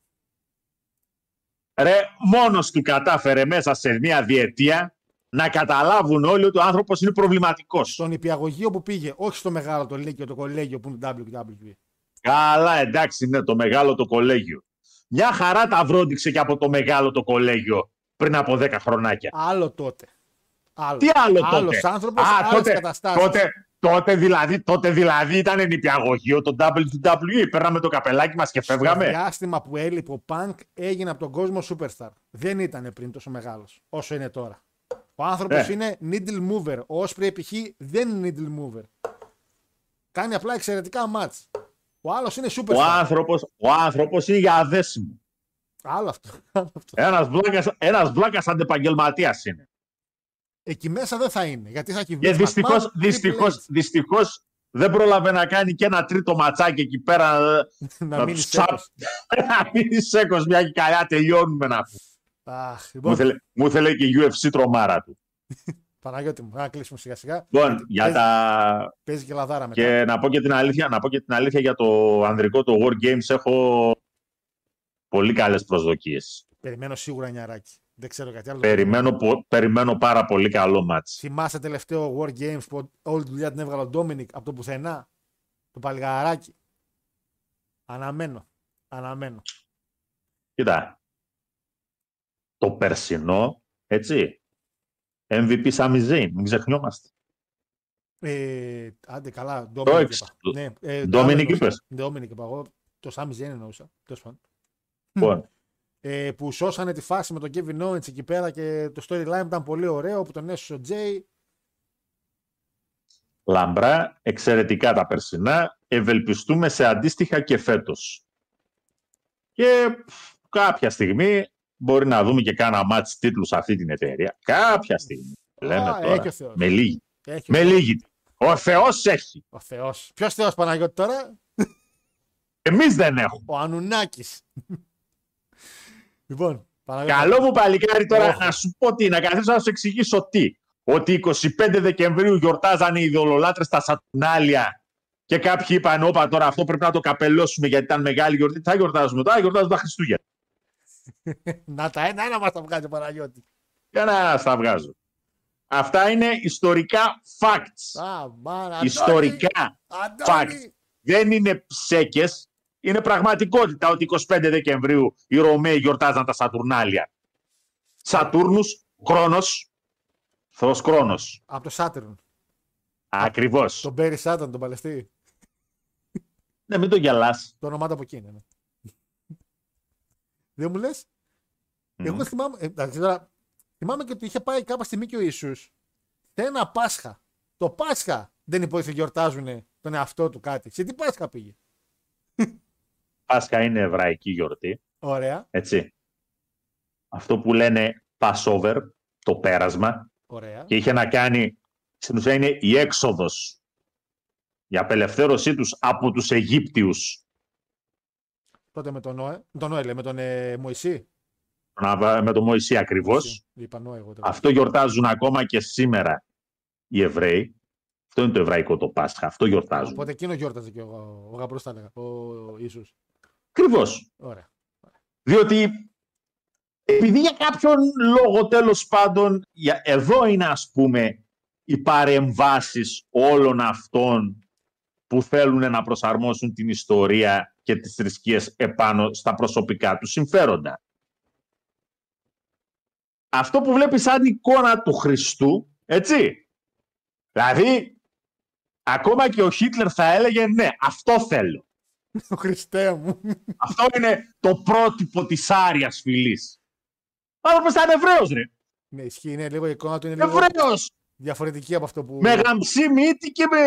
Ρε, μόνος του κατάφερε μέσα σε μια διετία να καταλάβουν όλοι ότι ο άνθρωπος είναι προβληματικός. Στον υπηαγωγείο που πήγε, όχι στο μεγάλο το Λύκειο, το κολέγιο που είναι το WWE. Καλά, εντάξει, είναι το μεγάλο το κολέγιο. Μια χαρά τα βρόντιξε και από το μεγάλο το κολέγιο πριν από 10 χρονάκια. Άλλο τότε. Άλλο. Τι άλλο Άλλος τότε; άνθρωπος, Α, άλλες τότε, καταστάσεις. τότε, τότε, δηλαδή, τότε δηλαδή ήταν νηπιαγωγείο το WWE. Παίρναμε το καπελάκι μας και Στο φεύγαμε. διάστημα που έλειπε ο Punk έγινε από τον κόσμο superstar. Δεν ήταν πριν τόσο μεγάλος όσο είναι τώρα. Ο άνθρωπος Ε. είναι needle mover. Ο Osprey π.χ. δεν είναι needle mover. Κάνει απλά εξαιρετικά μάτς. Ο άλλος είναι superstar. Ο άνθρωπος, ο άνθρωπος είναι για αδέσιμο. Άλλο αυτό. Άλλο αυτό. Ένας βλάκας, ένας βλάκας αντεπαγγελματίας είναι. Εκεί μέσα δεν θα είναι. Γιατί θα έχει Και Vince δυστυχώς, McMahon, Triple δυστυχώς, H. δυστυχώς δεν πρόλαβε να κάνει και ένα τρίτο ματσάκι εκεί πέρα. να να μείνεις τους σέκος. Να μείνεις σέκος μια και καλιά τελειώνουμε να πούμε. Αχ, Μου λοιπόν, ήθελε, μου ήθελε και UFC τρομάρα του. Παναγιώτη μου, να κλείσουμε σιγά σιγά. Λοιπόν, για Παίζει- τα... Παίζει και λαδάρα μετά. Και να πω και την αλήθεια, να πω και την αλήθεια για το ανδρικό το War Games έχω πολύ καλές προσδοκίες. Περιμένω σίγουρα νιαράκι. Δεν ξέρω γιατί άλλο. Περιμένω, πο- περιμένω πάρα πολύ καλό μάτς. Θυμάσαι τελευταίο War Games που όλη τη δουλειά την έβγαλε ο Ντόμινικ από το πουθενά; Το παλιγαράκι. Αναμένω. Αναμένω. Κοίτα, το περσινό, έτσι, MVP Sami Zayn, μην ξεχνιόμαστε. Ε, άντε καλά. Το Ντόμινικ έξι. είπα. Ναι, ε, Ντόμινικ το άλλο εννοούσα. είπες. Ντόμινικ είπα εγώ. Το Σάμι Ζέν εννοούσα. Τέλος πάντων. Λοιπόν, Ε, που σώσανε τη φάση με τον Kevin Owens εκεί πέρα και το storyline ήταν πολύ ωραίο που τον έσωσε ο Τζέι. λαμπρά, εξαιρετικά τα περσινά, ευελπιστούμε σε αντίστοιχα και φέτος. Και πφ, κάποια στιγμή μπορεί να δούμε και κάνα μάτς τίτλους σε αυτή την εταιρεία. Κάποια στιγμή. Λέμε Α, τώρα. έχει ο Θεός. Με λίγη. Έχει Με ο, λίγη. Ο Θεός έχει. ο Θεός. Ποιος Θεός Παναγιώτη τώρα; Εμείς δεν έχουμε. Ο Ανουνάκης. Λοιπόν, Παναγιώτη. Καλό μου παλικάρι τώρα Όχι. να σου πω τι, να καθίσω να σου εξηγήσω τι. Ότι 25 Δεκεμβρίου γιορτάζανε οι ειδωλολάτρες στα Σατουνάλια και κάποιοι είπαν, όπα τώρα αυτό πρέπει να το καπελώσουμε γιατί ήταν μεγάλη γιορτή. Τι θα γιορτάζουμε τώρα, γιορτάζουμε τα Χριστούγεννα. Να τα ένα-ένα μας τα βγάζει ο Παναγιώτης. Για να στα βγάζω. Αυτά είναι ιστορικά facts. Α, μάνα, Αντώνη, Ιστορικά Αντώνη. facts. Δεν είναι ψέκες. Είναι πραγματικότητα ότι 25 Δεκεμβρίου οι Ρωμαίοι γιορτάζαν τα Σατουρνάλια. Σατούρνους, Κρόνος, Θεός Κρόνος. Από το Saturn. Ακριβώς. Τον Μπέρι Σάταν, τον παλαιστή. Ναι, μην το γελάς. Το όνομά του από εκεί είναι. ναι. Δεν μου λες; Εγώ θυμάμαι, ε, εντάξει, τώρα, θυμάμαι και ότι είχε πάει κάποια στιγμή και ο Ιησούς σε ένα Πάσχα. Το Πάσχα δεν υπόθηκε γιορτάζουν τον εαυτό του κάτι. Σε τι Πάσχα πήγε; Πάσχα είναι εβραϊκή γιορτή, Ωραία, έτσι. Αυτό που λένε Passover, το πέρασμα, ωραία. και είχε να κάνει, στην ουσία είναι η έξοδος, η απελευθέρωσή τους από τους Αιγύπτιους Τότε με τον Νόε, με τον Νόε, λέει, με τον ε, Μωυσή. να- με τον Μωυσή ακριβώς. Μωυσή. Είπα Νόε εγώ τώρα. Αυτό γιορτάζουν ακόμα και σήμερα οι Εβραίοι. Αυτό είναι το εβραϊκό το Πάσχα. Αυτό γιορτάζουν. Οπότε εκείνο γιόρταζε και ο, ο γαμπρός τα έλεγα, ο Ιησούς. Ακριβώς. Ωραία. Διότι επειδή για κάποιον λόγο τέλος πάντων για, εδώ είναι ας πούμε οι παρεμβάσεις όλων αυτών που θέλουν να προσαρμόσουν την ιστορία και τις θρησκείες επάνω στα προσωπικά τους συμφέροντα. Αυτό που βλέπεις σαν εικόνα του Χριστού, έτσι, δηλαδή ακόμα και ο Χίτλερ θα έλεγε ναι, αυτό θέλω. Ο Χριστέ μου. Αυτό είναι το πρότυπο της Άριας φυλής. Ο άνθρωπος ήταν Εβραίος, ρε. ναι, ισχύει, είναι λίγο η εικόνα του είναι λίγο Εβραίος. διαφορετική από αυτό που. Με γαμψή μύτη και με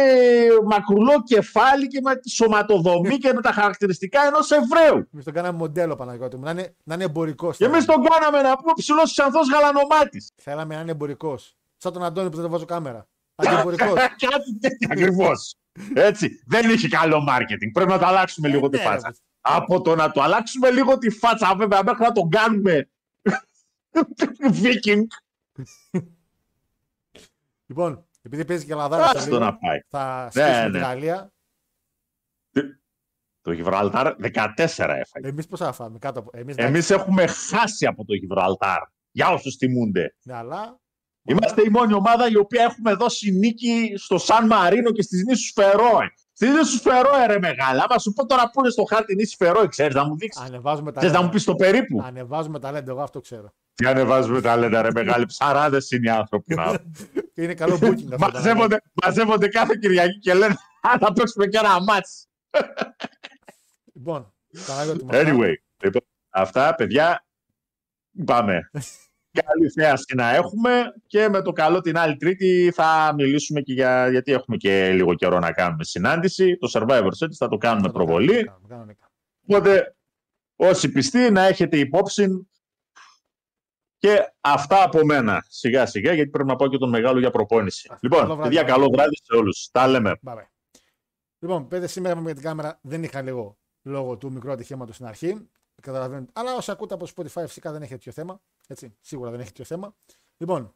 μακρουλό κεφάλι και με τη σωματοδομή και με τα χαρακτηριστικά ενός Εβραίου. Εμείς τον κάναμε μοντέλο Παναγιώτη μου. Να είναι, να είναι εμπορικός. Και εμείς τον κάναμε να πούμε ψηλός ξανθός γαλανομάτης. Θέλαμε να είναι εμπορικός. Σαν τον Αντώνη που δεν βάζω κάμερα. Αντιεμπορικός. Κάτι τέτοιο ακριβώς. Έτσι. Δεν είχε καλό μάρκετινγκ. Πρέπει να το αλλάξουμε λίγο τη ναι, φάτσα. ρε. Από το να το αλλάξουμε λίγο τη φάτσα, βέβαια, μέχρι να τον κάνουμε Viking. λοιπόν, επειδή παίζει και λαδάρα σε Άστο λίγο, να πάει. θα Ναι, σκίσουμε ναι. τη Γαλλία. Το Γιβραλτάρ 14 έφαγε. Εμείς πώς θα φάμε κάτω από. Εμείς Εμείς έχουμε χάσει από το Γιβραλτάρ. Για όσους τιμούνται. Ναι, αλλά. Είμαστε η μόνη ομάδα η οποία έχουμε δώσει νίκη στο Σαν Μαρίνο και στις νήσους Φερόε. Στις νήσους Φερόε ρε μεγάλα. Άμα σου πω τώρα που είναι στο χάρτη νήσι Φερόε, ξέρεις να μου δείξεις. Ανεβάζουμε τα Ξέρεις να μου πεις το περίπου. Ανεβάζουμε ταλέντο, εγώ αυτό ξέρω. Τι ανεβάζουμε τα λέντα ρε μεγάλοι. Ψαράδες είναι οι άνθρωποι. να. Και είναι καλό booking αυτό. μαζεύονται, μαζεύονται κάθε Κυριακή και λένε «Α, θα παίξουμε και ένα μάτς. Λοιπόν, Παναγιώτη μου. αυτά. Anyway, λοιπόν, αυτά παιδιά, πάμε. Καλή θέαση να έχουμε και με το καλό την άλλη Τρίτη θα μιλήσουμε και για, γιατί έχουμε και λίγο καιρό να κάνουμε συνάντηση. Το Survivor Series θα το κάνουμε Θα το προβολή. κάνουμε, κανονικά. Οπότε όσοι πιστοί να έχετε υπόψη και αυτά από μένα σιγά σιγά γιατί πρέπει να πάω και τον μεγάλο για προπόνηση. Καλό Λοιπόν, βράδυ, παιδιά καλό καλό βράδυ σε όλους. Τα λέμε. Bye bye. Λοιπόν, παιδε, σήμερα με την κάμερα δεν είχα λίγο λόγω του μικρού ατυχήματος στην αρχή. Καταλαβαίνετε. Αλλά όσοι ακούτε από Spotify φυσικά δεν έχει τέτοιο θέμα. Έτσι, σίγουρα δεν έχει τέτοιο θέμα. Λοιπόν,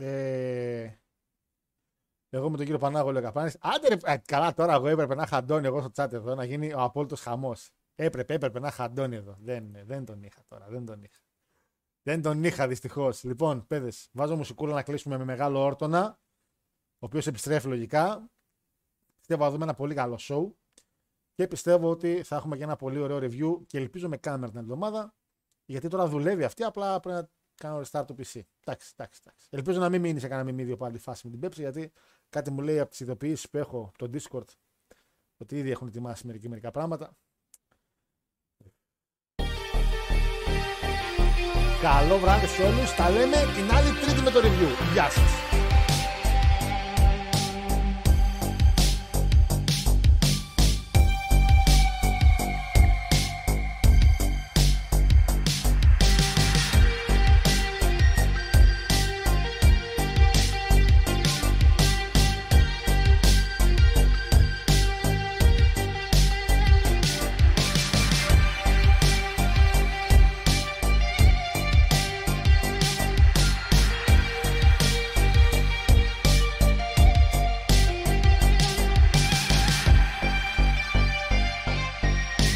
Ε, εγώ με τον κύριο Πανάγο λέω Καπάνης. Άντε ρε, ε, καλά τώρα εγώ έπρεπε να είχα Αντώνη εγώ στο chat εδώ να γίνει ο απόλυτος χαμός. Έπρεπε, έπρεπε να είχα Αντώνη εδώ. Δεν, δεν τον είχα τώρα, δεν τον είχα. Δεν τον είχα δυστυχώς. Λοιπόν, παιδες, βάζω μουσικούλα να κλείσουμε με μεγάλο όρτονα, ο οποίος επιστρέφει λογικά. Πιστεύω θα δούμε ένα πολύ καλό show. Και πιστεύω ότι θα έχουμε και ένα πολύ ωραίο review και ελπίζω με κάμερα την εβδομάδα. Γιατί τώρα δουλεύει αυτή, απλά πρέπει να κάνω restart το PC. Εντάξει, εντάξει, εντάξει. Ελπίζω να μην μείνει σε κανένα μιμίδιο πάλι φάση με την Pepsi, γιατί κάτι μου λέει από τις ειδοποιήσεις που έχω από το Discord ότι ήδη έχουν ετοιμάσει μερικά, μερικά πράγματα. Καλό βράδυ σε όλους. Τα λέμε την άλλη τρίτη με το review. Γεια σας.